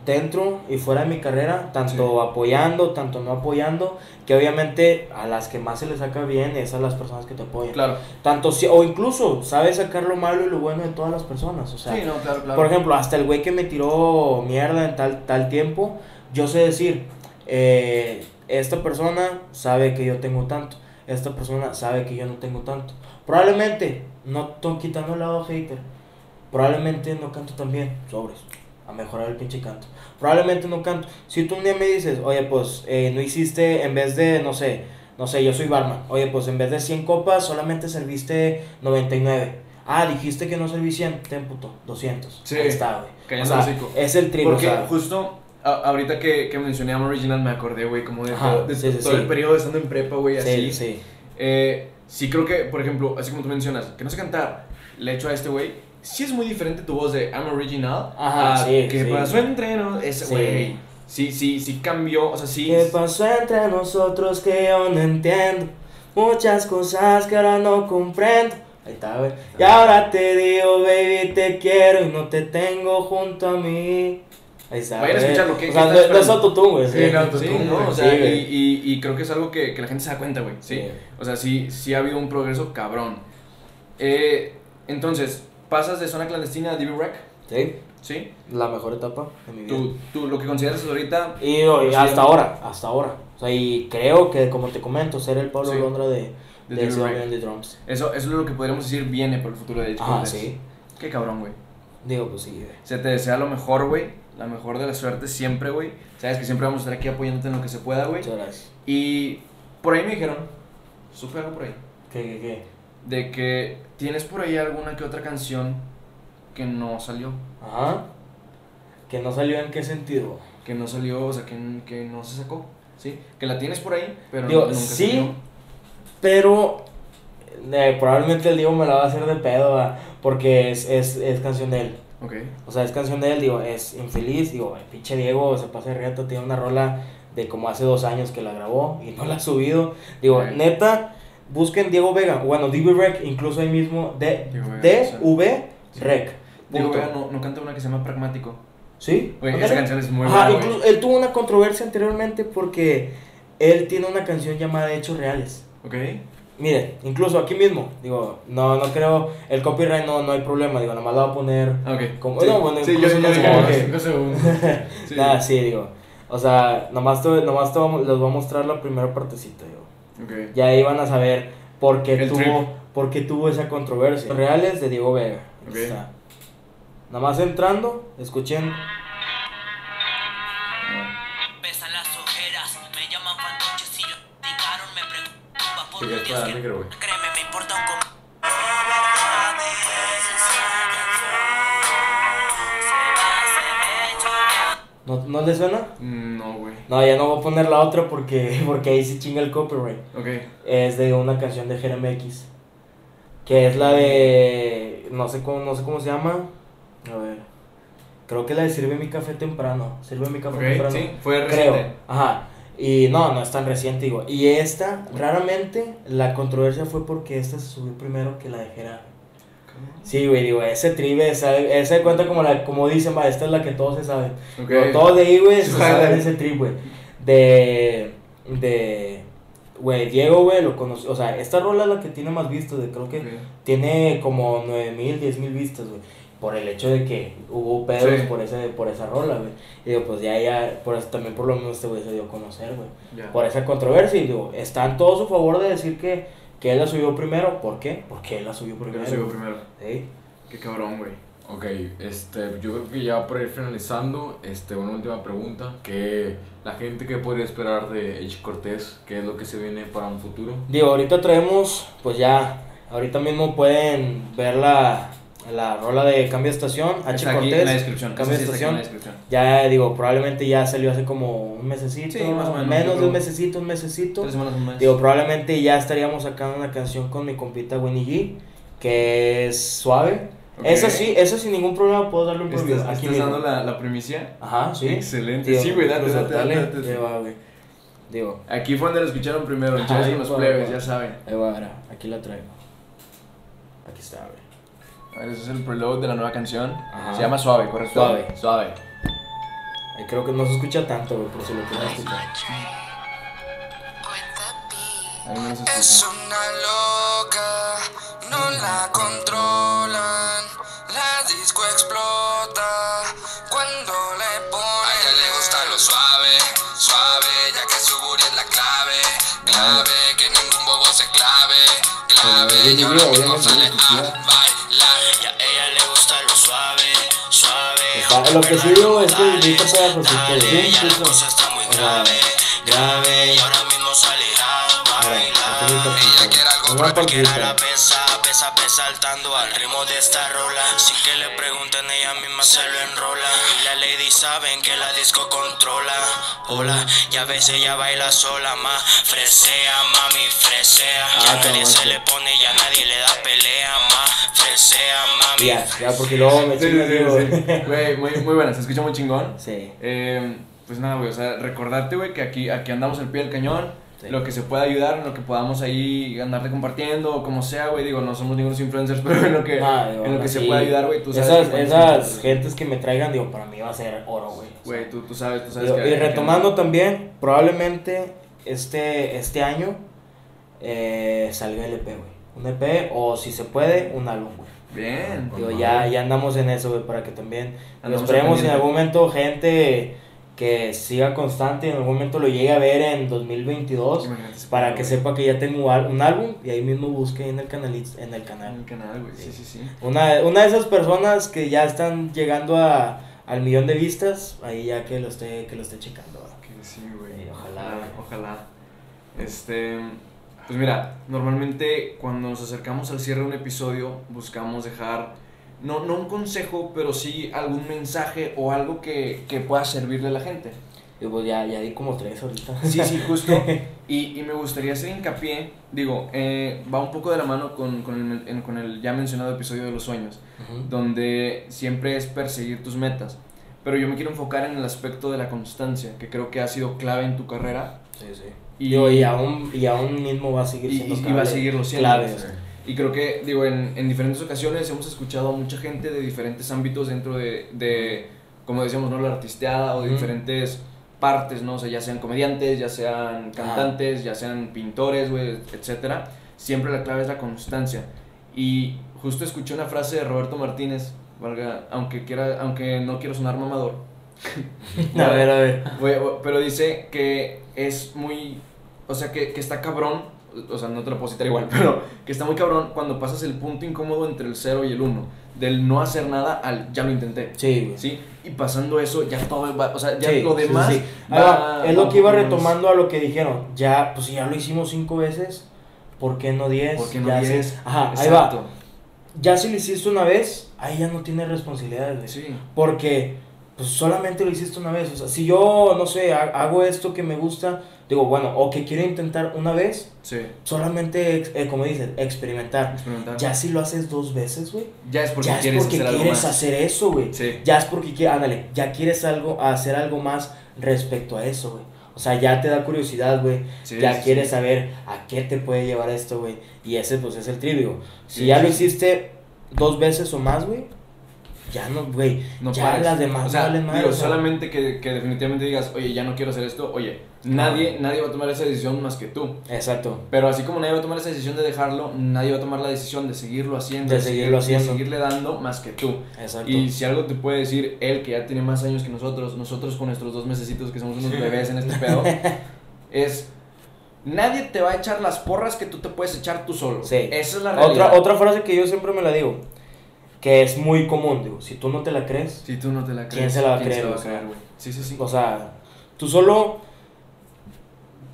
dentro y fuera de mi carrera, tanto Sí. apoyando, tanto no apoyando, que obviamente a las que más se les saca bien es a las personas que te apoyan. Claro. Tanto si, o incluso sabes sacar lo malo y lo bueno de todas las personas, o sea, sí, no, claro, claro. por ejemplo, hasta el güey que me tiró mierda en tal, tal tiempo, yo sé decir, eh, esta persona sabe que yo tengo tanto, esta persona sabe que yo no tengo tanto. Probablemente, no estoy quitando el lado hater, probablemente no canto tan bien, sobres, a mejorar el pinche canto. Probablemente no canto. Si tú un día me dices, oye, pues eh, no hiciste, en vez de, no sé, no sé, yo soy barman, oye, pues en vez de 100 copas, solamente serviste 99. Ah, dijiste que no serví 100, ten puto, 200. Sí, Ahí está, güey. O sea, es el trigo, Porque o sea, justo a- ahorita que, que mencioné I'm Original me acordé, güey, como de, Ajá, todo, de sí, sí, todo sí. el periodo estando en prepa, güey, sí, así. sí. Eh, sí creo que, por ejemplo, así como tú mencionas, que no sé cantar, le echo a este güey, sí es muy diferente tu voz de I'm original Ajá, a sí, que sí. pasó entre nos, Sí. güey. Sí, sí, sí cambió, o sea, sí. ¿Qué pasó entre nosotros que yo no entiendo? Muchas cosas que ahora no comprendo. Ahí está, güey. Y ahora te digo, baby, te quiero y no te tengo junto a mí. Ahí está. Vayan a güey. escucharlo, ¿qué- O sea, no, no es autotune, güey. Sí, sí. no, Sí, ¿no? O sea, Sí, y, y, y creo que es algo que, que la gente se da cuenta, güey. ¿sí? Sí. O sea, sí, sí ha habido un progreso cabrón. Eh, entonces, pasas de zona clandestina a DB Rec, Sí, ¿sí? la mejor etapa de mi vida. Tú, tú lo que consideras ahorita. Y, Sí. hasta ahora, hasta ahora. O sea, y creo que, como te comento, ser el Pablo Sí. Londra de, De de, de Drums. Eso, eso es lo que podríamos decir viene por el futuro de Cortez. sí. Qué cabrón, güey. Digo, pues sí, güey. Se te desea lo mejor, güey. La mejor de la suerte siempre, güey. Sabes que siempre vamos a estar aquí apoyándote en lo que se pueda, güey. Muchas gracias. Y por ahí me dijeron, supe algo por ahí, ¿Qué, qué, qué? De que tienes por ahí alguna que otra canción que no salió. Ajá. Que no salió en qué sentido. Que no salió, o sea, que, que no se sacó. ¿Sí? Que la tienes por ahí, pero Digo, nunca sí, salió. Pero eh, probablemente el Diego me la va a hacer de pedo, porque es, es, es canción de él. Ok. O sea, es canción de él, digo, es infeliz, digo, el pinche Diego se pasa de reto, tiene una rola de como hace dos años que la grabó y no la ha subido. Digo, neta, busquen Diego Vega, bueno, DV Rec, incluso ahí mismo, D, Diego Vega, DV. Rec. Diego. Vega no, no canta una que se llama Pragmático. ¿Sí? Ándale. esa canción es muy Ajá, buena, güey. incluso él tuvo una controversia anteriormente porque él tiene una canción llamada Hechos Reales. Ok. Mire, incluso aquí mismo, digo, no, no creo, el copyright no, no hay problema, digo, nada más la voy a poner Ok. como, Sí. no, bueno, Sí, yo, yo no Cinco segundos. sí. Nada, sí, digo, o sea, nomás, te, nomás te les voy a mostrar la primera partecita, digo, Ok. ya ahí van a saber por qué El tuvo, por qué tuvo esa controversia. Reales de Diego Vega, ahí Ok. está. Nada más entrando, escuchen, Pesan las ojeras, me llaman fantoches y lo indicaron, me preocupa por ¿no, ¿no les suena? Mm, No, güey. No, ya no voy a poner la otra porque, porque ahí se chinga el copyright. Ok. es de una canción de Jeremy X. Que es la de. No sé cómo, no sé cómo se llama. A ver. Creo que la de Sirve mi café temprano. Sirve mi café temprano. sí, fue Creo. reciente. Ajá. Y no, no es tan reciente, digo. Y esta, raramente, la controversia fue porque esta se subió primero que la de Jera. Sí, güey, digo, ese tribe, esa, esa de cuenta como la, como dicen, va, esta es la que todos se saben. Ok. Digo, todos de ahí, güey, se saben ese trip, güey. De, de, güey, Diego, güey, lo conocí, o sea, esta rola es la que tiene más vistas, de creo que tiene como 9000, 10000 vistas, güey. Por el hecho de que hubo pedos Sí. por ese por esa rola, güey. Y digo, pues ya, ya, por eso también por lo menos este güey se dio a conocer, güey. Por esa controversia, y digo, está en todo su favor de decir que, que él la subió primero. ¿Por qué? Porque él la subió Porque primero. lo subió primero. Sí. Qué cabrón, güey. Ok, este, yo creo que ya por ir finalizando, este, una última pregunta, que la gente que podría esperar de H. Cortés, qué es lo que se viene para un futuro. Digo, ahorita traemos, pues ya, ahorita mismo pueden ver la, la rola de Cambio de Estación, H. Está aquí Cortés. en la descripción. Cambio de sí aquí en la estación. descripción. Ya digo, probablemente ya salió hace como un mesecito, Sí, más o menos, menos de un mesecito, un mesecito. Tres semanas más. Digo, probablemente ya estaríamos sacando una canción con mi compita Winnie G, que es suave. Ok. Esa sí, esa sin ningún problema puedo darle un ¿Estás, preview. estás Aquí mismo. dando la, la primicia? Ajá, sí. Excelente. Digo, sí, güey, date, incluso, date, dale, date, date. ahí va, güey. Digo, Aquí fue donde lo escucharon primero, en Ajá, los plebes, ya saben. ahí va, mira, aquí la traigo. Aquí está, güey. Ese es el preload de la nueva canción. Ajá. Se llama Suave, ¿correcto? Suave. Suave. Ahí creo que no se escucha tanto, güey, por si lo quieren escuchar. Es escucha. una loca, no la controlan. La disco explota cuando le ponen. A ella le gusta lo suave, suave, ya que su booty es la clave. Clave, clave. Yo a sea. bailar. Y a ella le gusta lo suave, suave. Está- lo que sí digo es que sí, ya la incluso. cosa está muy grave, grave. Y ahora mismo sale a bailar. Ella quiere algo la pesa, saltando al ritmo de esta rola. Sin que le pregunten, ella misma se lo enrola. Y la lady saben que la disco controla. Hola, y a veces ella baila sola, más fresea, mami, fresea. Ah, Ya nadie cabrón, se le pone, ya nadie le da pelea, más fresea, mami. Ya, ya, porque luego me Sí, sí, sí. Güey, muy, muy buena, se escucha muy chingón. Sí. Eh, pues nada, güey, o sea, recordarte, güey, que aquí, aquí andamos al pie del cañón. Sí. Lo que se pueda ayudar, en lo que podamos ahí andarte compartiendo, o como sea, güey. Digo, no somos ningunos influencers, pero en lo que, Ah, digo, en lo que se pueda ayudar, güey, tú sabes. Esas, que cuando esas gentes que me traigan, digo, para mí va a ser oro, güey. Güey, tú, tú sabes, tú sabes digo, que. y que- retomando también, probablemente este, este año eh, salga el EP, güey. Un EP o si se puede, un álbum, güey. Bien. Digo, ya, ya andamos en eso, güey, para que también Andamos esperemos en algún momento gente que siga constante y en algún momento lo llegue a ver en 2022 Imagínate para que güey. sepa que ya tengo un álbum y ahí mismo busque en el canal en el En canal. el canal, güey. Sí, sí, sí. Una, una de esas personas que ya están llegando a, al millón de vistas, ahí ya que lo esté, que lo esté checando. sí, güey. Ojalá. Ojalá. Este. Pues mira, normalmente cuando nos acercamos al cierre de un episodio, buscamos dejar. No, no un consejo, pero sí algún mensaje o algo que, que pueda servirle a la gente. Y pues ya, ya di como tres ahorita. Sí, sí, justo. Y, y me gustaría hacer hincapié, digo, eh, va un poco de la mano con, con, el, con el ya mencionado episodio de los sueños, Ujú. donde siempre es perseguir tus metas. Pero yo me quiero enfocar en el aspecto de la constancia, que creo que ha sido clave en tu carrera Sí, sí. Y- Y, digo, y, aún, y aún mismo va a seguir siendo y- y va a clave- seguirlo siendo. clave. Y creo que, digo, en, en diferentes ocasiones hemos escuchado a mucha gente de diferentes ámbitos dentro de, de como decíamos, ¿no? La artisteada o de diferentes partes, ¿no? O sea, ya sean comediantes, ya sean cantantes, ya sean pintores, güey, etcétera. Siempre la clave es la constancia. Y justo escuché una frase de Roberto Martínez, valga, aunque, quiera, aunque no quiero sonar mamador, A ver, a ver. Güey, pero dice que es muy. O sea, que, que está cabrón. O sea, no te lo puedo citar igual, pero que está muy cabrón cuando pasas el punto incómodo entre el 0 y el 1. Del no hacer nada al ya lo intenté. Sí, güey. ¿Sí? Y pasando eso, ya todo va. O sea, ya Sí, lo sí, demás. sí. va- Ahora, es va lo que iba retomando a lo que dijeron. Ya, pues si ya lo hicimos cinco veces, ¿por qué no diez? ¿Por qué no Ya 10? seis. Ajá, ahí Exacto. va. Ya si lo hiciste una vez, ahí ya no tienes responsabilidades, güey. Sí. Porque, pues solamente lo hiciste una vez. O sea, si yo, no sé, ha- hago esto que me gusta, digo, bueno, o que quiero intentar una vez, Sí. solamente, eh, como dices, experimentar. Experimentar. Ya si lo haces dos veces, güey. Ya es porque Ya es quieres porque hacer quieres hacer eso, güey. Sí. Ya es porque quieres, ándale, ya quieres algo, hacer algo más respecto a eso, güey. O sea, ya te da curiosidad, güey. Sí, ya quieres saber a qué te puede llevar esto, güey. Y ese, pues, es el trivio. Si ya lo hiciste dos veces o más, güey, ya no, güey. No ya pares. las demás o sea, valen más. digo, o sea, solamente que, que definitivamente digas, oye, ya no quiero hacer esto, oye, nadie, nadie va a tomar esa decisión más que tú. Exacto. Pero así como nadie va a tomar esa decisión de dejarlo, nadie va a tomar la decisión de seguirlo haciendo. De seguirlo seguir- haciendo. De seguirle dando más que tú. Exacto. Y si algo te puede decir él, que ya tiene más años que nosotros, nosotros con nuestros dos mesecitos que somos unos bebés en este pedo, es... Nadie te va a echar las porras que tú te puedes echar tú solo. Sí. Esa es la realidad. otra, otra frase que yo siempre me la digo, que es muy común, digo, si tú no te la crees, Si tú no te la crees, ¿Quién se la va a ¿quién creer, va o sea? güey? Sí, sí, sí. o sea, tú solo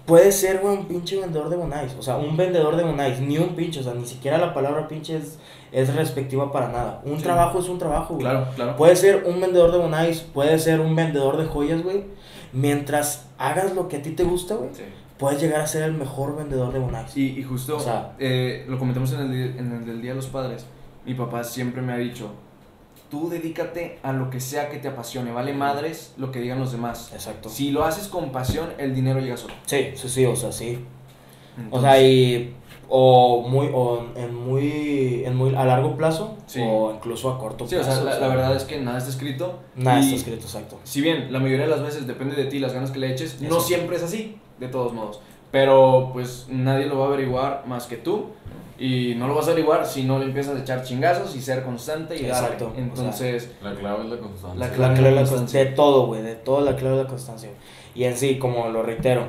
puedes ser, güey, un pinche vendedor de bonais, o sea, un vendedor de bonais, ni un pinche, o sea, ni siquiera la palabra pinche es, es respectiva para nada. Un Sí. trabajo es un trabajo, güey. claro, claro. Puedes ser un vendedor de bonais, puedes ser un vendedor de joyas, güey. Mientras hagas lo que a ti te gusta, güey, Sí. puedes llegar a ser el mejor vendedor de bonais. Y, y justo, O sea- eh, lo comentamos en el, en el del Día de los Padres, mi papá siempre me ha dicho, tú dedícate a lo que sea que te apasione, vale madres lo que digan los demás. Exacto. Si lo haces con pasión, el dinero llega solo. Sí, sí, sí, o sea, sí. O sea, y o muy o en muy en muy a largo plazo Sí. o incluso a corto Sí, o plazo. sea, la, la verdad es que nada está escrito. nada está escrito exacto. Si bien la mayoría de las veces depende de ti, las ganas que le eches, no siempre es así, de todos modos. Pero pues nadie lo va a averiguar más que tú. Y no lo vas a averiguar si no le empiezas a echar chingazos y ser constante y darle. Exacto, o sea, Entonces, La clave es la constancia. La La clave clave de la constancia. de todo, güey, de todo la clave de la constancia. Y en sí, como lo reitero,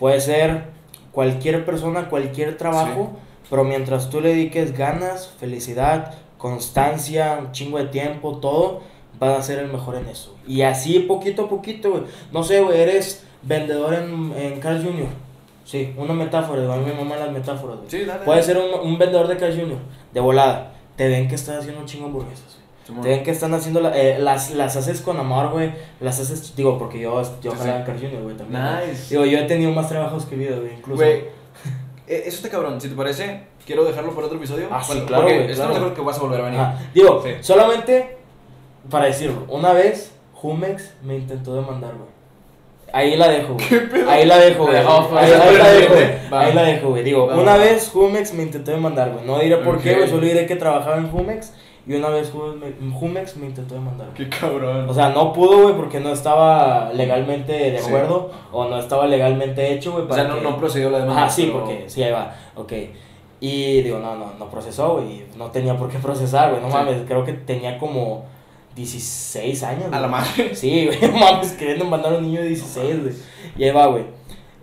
puede ser cualquier persona, cualquier trabajo, pero mientras tú le dediques ganas, felicidad, constancia, un chingo de tiempo, todo, vas a ser el mejor en eso. Y así poquito a poquito, güey. No sé, güey, eres vendedor en, en Carl Jr. Sí, una metáfora, mí me maman las metáforas, güey. sí, dale. Puede ser un, un vendedor de Carl Jr. de volada. Te ven que estás haciendo un chingo hamburguesas, güey. Te ven que están haciendo, la- eh, las, las haces con amor, güey. Las haces, digo, porque yo, yo Sí, sí. en Carl Jr., güey, también. Nice. Digo, yo he tenido más trabajos que vida, güey, incluso. Güey, eh, eso está cabrón. Si te parece, quiero dejarlo para otro episodio. Ah, sí, Bueno, claro, Porque güey, claro. acuerdo que vas a volver a venir. Digo, Sí. solamente para decirlo, una vez Jumex me intentó demandar, güey. Ahí la dejo, güey. Ahí la dejo, güey. Ahí, la dejo, güey. Ahí la dejo, güey. Digo, Va. una vez Jumex me intentó demandar, güey. No diré por qué, güey. Solo diré que trabajaba en Jumex. Y una vez Jumex me, intentó demandar, güey. Qué cabrón. O sea, no pudo, güey, porque no estaba legalmente de Sí. acuerdo. O no estaba legalmente hecho, güey. O sea, no, que- no procedió la demanda. Ajá, sí, pero- porque sí, ahí va, ok. Y digo, no, no, no procesó, güey. No tenía por qué procesar, güey. No Sí. mames, creo que tenía como 16 años. A la madre. Sí, güey, mames, queriendo mandar a un niño de 16, güey. Y ahí va, güey.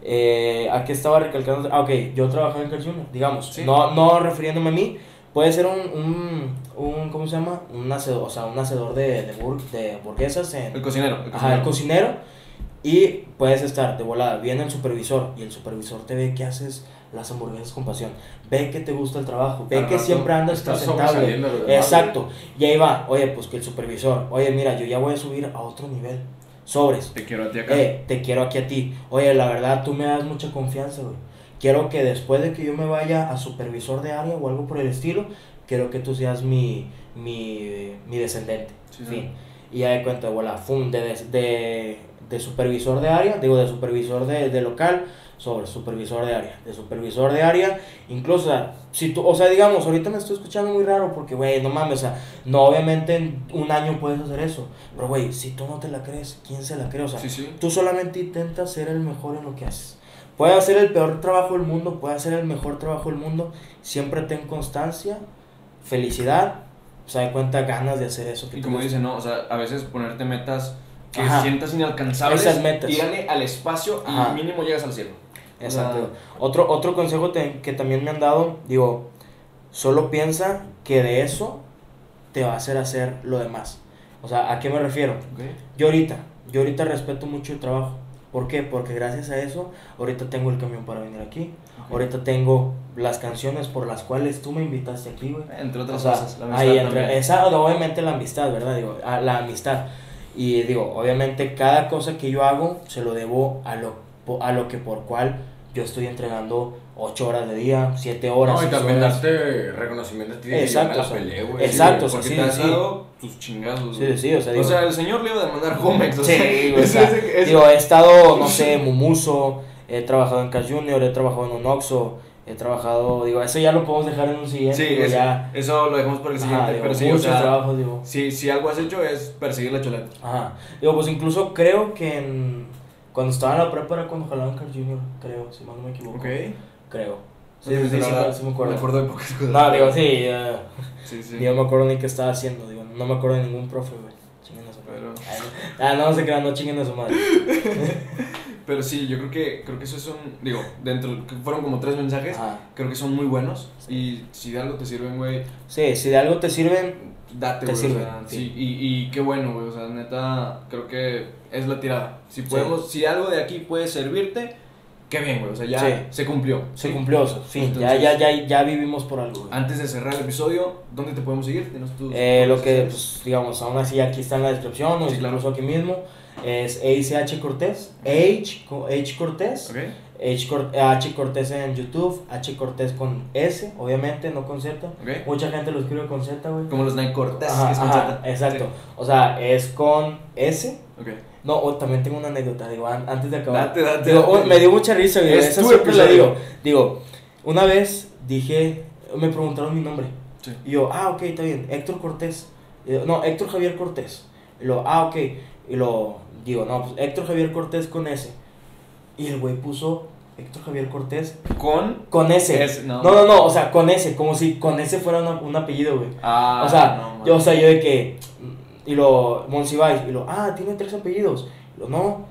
Eh, aquí estaba recalcando. Ah, ok, yo trabajaba en Carl Jr., digamos. Sí. No, no refiriéndome a mí. Puede ser un, un, un ¿cómo se llama? Un hacedor, o sea, un hacedor de, de, bur- de hamburguesas en, El cocinero. El Ajá, el cocinero. cocinero. Y puedes estar de volada. Viene el supervisor y el supervisor te ve que haces las hamburguesas con pasión. Ve que te gusta el trabajo. Ve Al que rato siempre andas presentable. Exacto. Y ahí va. Oye, pues que el supervisor. Oye, mira, yo ya voy a subir a otro nivel. Sobres. Te quiero a ti acá. Eh, te quiero aquí a ti. Oye, la verdad, tú me das mucha confianza, güey. Quiero que después de que yo me vaya a supervisor de área o algo por el estilo, quiero que tú seas mi, mi, mi descendente. Sí, sí. Fin. Y ya de cuenta, voilà, fum, de, de, de supervisor de área, digo, de supervisor de, de local, sobre supervisor de área, de supervisor de área, incluso, o sea, si tú, o sea, digamos, ahorita me estoy escuchando muy raro porque, güey, no mames, o sea, no, obviamente en un año puedes hacer eso, pero, güey, si tú no te la crees, ¿quién se la cree? O sea, Sí, sí. tú solamente intentas ser el mejor en lo que haces. Puedes hacer el peor trabajo del mundo, puedes hacer el mejor trabajo del mundo, siempre ten constancia, felicidad, o sea, de cuenta ganas de hacer eso. que Y como dicen, ¿no? O sea, a veces ponerte metas que Ajá. sientas inalcanzables. Esas metas. Tírale al espacio Ajá. y mínimo llegas al cielo. Exacto. Otro, otro consejo te- que también me han dado, digo, solo piensa que de eso te va a hacer hacer lo demás. O sea, ¿a qué me refiero? ok. Yo ahorita, yo ahorita respeto mucho el trabajo. ¿Por qué? Porque gracias a eso, ahorita tengo el camión para venir aquí. Ahorita tengo las canciones por las cuales tú me invitaste aquí, güey. Entre otras O sea, cosas. La ahí amistad entre- también. esa, obviamente la amistad, ¿verdad? Digo, a- la amistad. Y digo, obviamente cada cosa que yo hago se lo debo a lo, a lo que por cual yo estoy entregando 8 horas de día, 7 horas. No, y también horas. darte reconocimiento a ti Exacto, o la peleé, güey. exacto. o sea, Porque sí, te has sí. dado tus chingazos. Sí, sí, o sea, O digo, sea, el señor le iba a demandar Homex. O Sí, sea, güey, o sea, ese- digo, he estado, no sé, Mumuso, he trabajado en Cash Junior, he trabajado en un Oxxo, he trabajado, digo, eso ya lo podemos dejar en un siguiente. Sí, digo, eso, ya. eso lo dejamos por el Ajá, siguiente. digo, pero sí, o sea, trabajos, digo. si, si algo has hecho es perseguir la chuleta. Ajá. Digo, pues incluso creo que en, cuando estaba en la prepa era cuando jalaba en Carl Jr., creo, si mal no me equivoco. Creo. Sí, sí, sí, la me acuerdo. Me acuerdo de pocas cosas. No, digo, sí, eh, Sí, sí. digo, me acuerdo ni qué estaba haciendo, digo, no me acuerdo de ningún profe, güey. Chinguen a su madre. Pero- Ay, no. Ah, no, se crean, no chinguen a su madre. Pero sí, yo creo que, creo que eso es un. Digo, dentro. Fueron como tres mensajes. Ajá. Creo que son muy buenos. Y si de algo te sirven, güey, Sí, si de algo te sirven, date, Te güey. o sirven, sea, sí. sí. Y, y qué bueno, güey. O sea, neta, creo que es la tirada. Si Sí. podemos, si algo de aquí puede servirte, qué bien, güey. O sea, ya Sí. se cumplió. se Sí. cumplió eso. Fin, ya, Entonces- ya, ya, ya vivimos por algo, güey. Antes de cerrar el episodio, ¿dónde te podemos seguir? Tus Eh, lo que, pues, digamos, aún así aquí está en la descripción, o Sí, claro. incluso aquí mismo, es ACH Cortés, H, H Cortés, Ok. H, Cor- H Cortés en YouTube, H Cortés con S, obviamente, no con Z. Mucha gente lo escribe con Z, güey. Como los Nike Cortez. Ajá, que es con ajá, Z. exacto. O sea, es con S. Sí. Ok. No, o también tengo una anécdota, digo, an- antes de acabar. Date, date, Digo, date. un- me dio mucha risa, güey. Es Eso siempre episodio. digo. Digo, una vez dije, me preguntaron mi nombre. Sí. Y yo, ah, ok, está bien, Héctor Cortés. Yo, no, Héctor Javier Cortés. Y lo, ah, ok. Y lo, digo, no, pues Héctor Javier Cortés con S. Y el güey puso Héctor Javier Cortés Con. con. S, no. no. no, no, o sea, con S, como si con S fuera una- un apellido, güey. Ah, o sea, no, yo, o sea, yo de que, y lo, Monsiváis, y lo, ah, tiene tres apellidos. Y lo, no,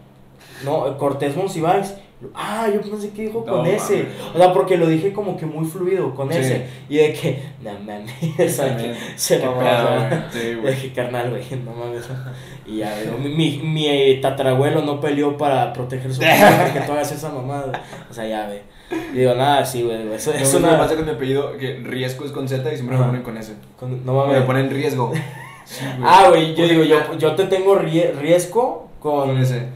no, Cortés Monsiváis. Lo, Ah, yo pensé que dijo No, con mames. O sea, porque lo dije como que muy fluido, con Sí. S. Y de que, no mames, o sea, También. se Qué mamó, pedo, o sea, güey. Sí, de que carnal, güey, no mames. Y ya, digo, mi, mi, eh, tatarabuelo no peleó para proteger su familia que tú hagas esa mamada. O sea, ya, güey. Y digo, nada, sí, güey, eso Eso es me pasa con mi apellido, que riesgo es con Z y siempre me ponen con S. con- no Me mames. ponen riesgo. Ah, güey, yo digo, yo, yo te tengo rie- riesgo con... Con ese.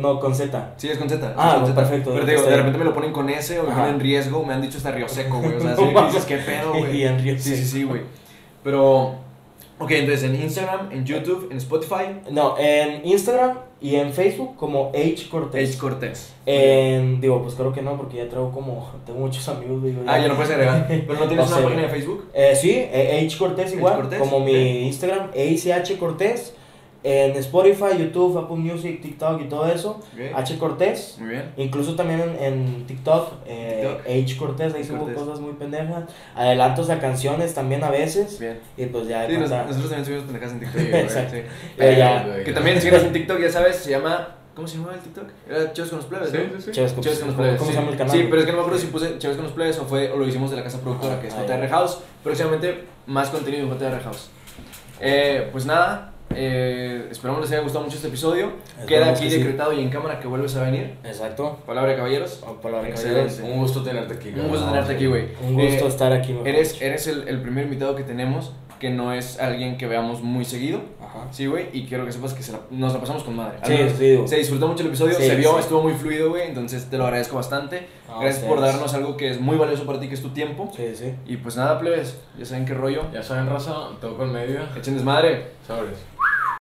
No, con Z. Sí, es con Z. Ah, con Z. perfecto, Pero te digo, de repente me lo ponen con S o me Ajá. ponen riesgo, me han dicho hasta Río Seco, güey. O sea, No mames. dices, ¿qué pedo, güey? Y en Río Sí, sí, sí, güey. Pero, ok, entonces en Instagram, en YouTube, en Spotify, No, en Instagram y en Facebook como H Cortés. H Cortés. En, digo, pues creo que no, porque ya traigo como, tengo muchos amigos, digo. Ah, ya lo puedes agregar. Pero no tienes No una sé. página de Facebook. Eh, sí, eh, H Cortés igual, Cortés, como mi Instagram, H Cortés. En Spotify, YouTube, Apple Music, TikTok y todo eso, Ok. H Cortés. Muy bien. Incluso también en, en TikTok, eh, H Cortés, ahí subo cosas muy pendejas. Adelantos a canciones también a veces. Bien. Y pues ya Sí, nos- nosotros también subimos pendejadas en TikTok. Exacto. Sí. Eh, ya. Que también síguenos en TikTok, ya sabes, se llama. ¿Cómo se llama el TikTok? Era Chéves con los plebes, Sí, ¿no? sí, sí. Chéves con- Chéves con los ¿Cómo- plebes. ¿Cómo sí. se llama el canal? Sí, pero es que no me acuerdo si puse Chéves con los plebes o, fue, o lo hicimos de la casa productora, que es Ah, JR. House. Próximamente más contenido en JR House. Eh, pues nada, eh, esperamos les haya gustado mucho este episodio. Esperamos Queda aquí que sí. decretado y en cámara que vuelves a venir. Exacto. Palabra de caballeros. Oh, palabra de Excelente. caballeros. Un gusto tenerte aquí. Un gusto tenerte aquí, güey. Un gusto Eh, estar aquí. Eres, eres el, el primer invitado que tenemos que no es alguien que veamos muy seguido. Ajá. Sí, güey, y quiero que sepas que se la- nos la pasamos con madre. Sí, menos sí, digo. Se disfrutó mucho el episodio, Sí, se vio, sí. estuvo muy fluido, güey, entonces te lo agradezco bastante. No, Gracias por darnos algo que es muy valioso para ti, que es tu tiempo. Sí, sí. Y pues nada, plebes, ya saben qué rollo. Ya saben, raza, toco en medio. Echen desmadre. Sabes.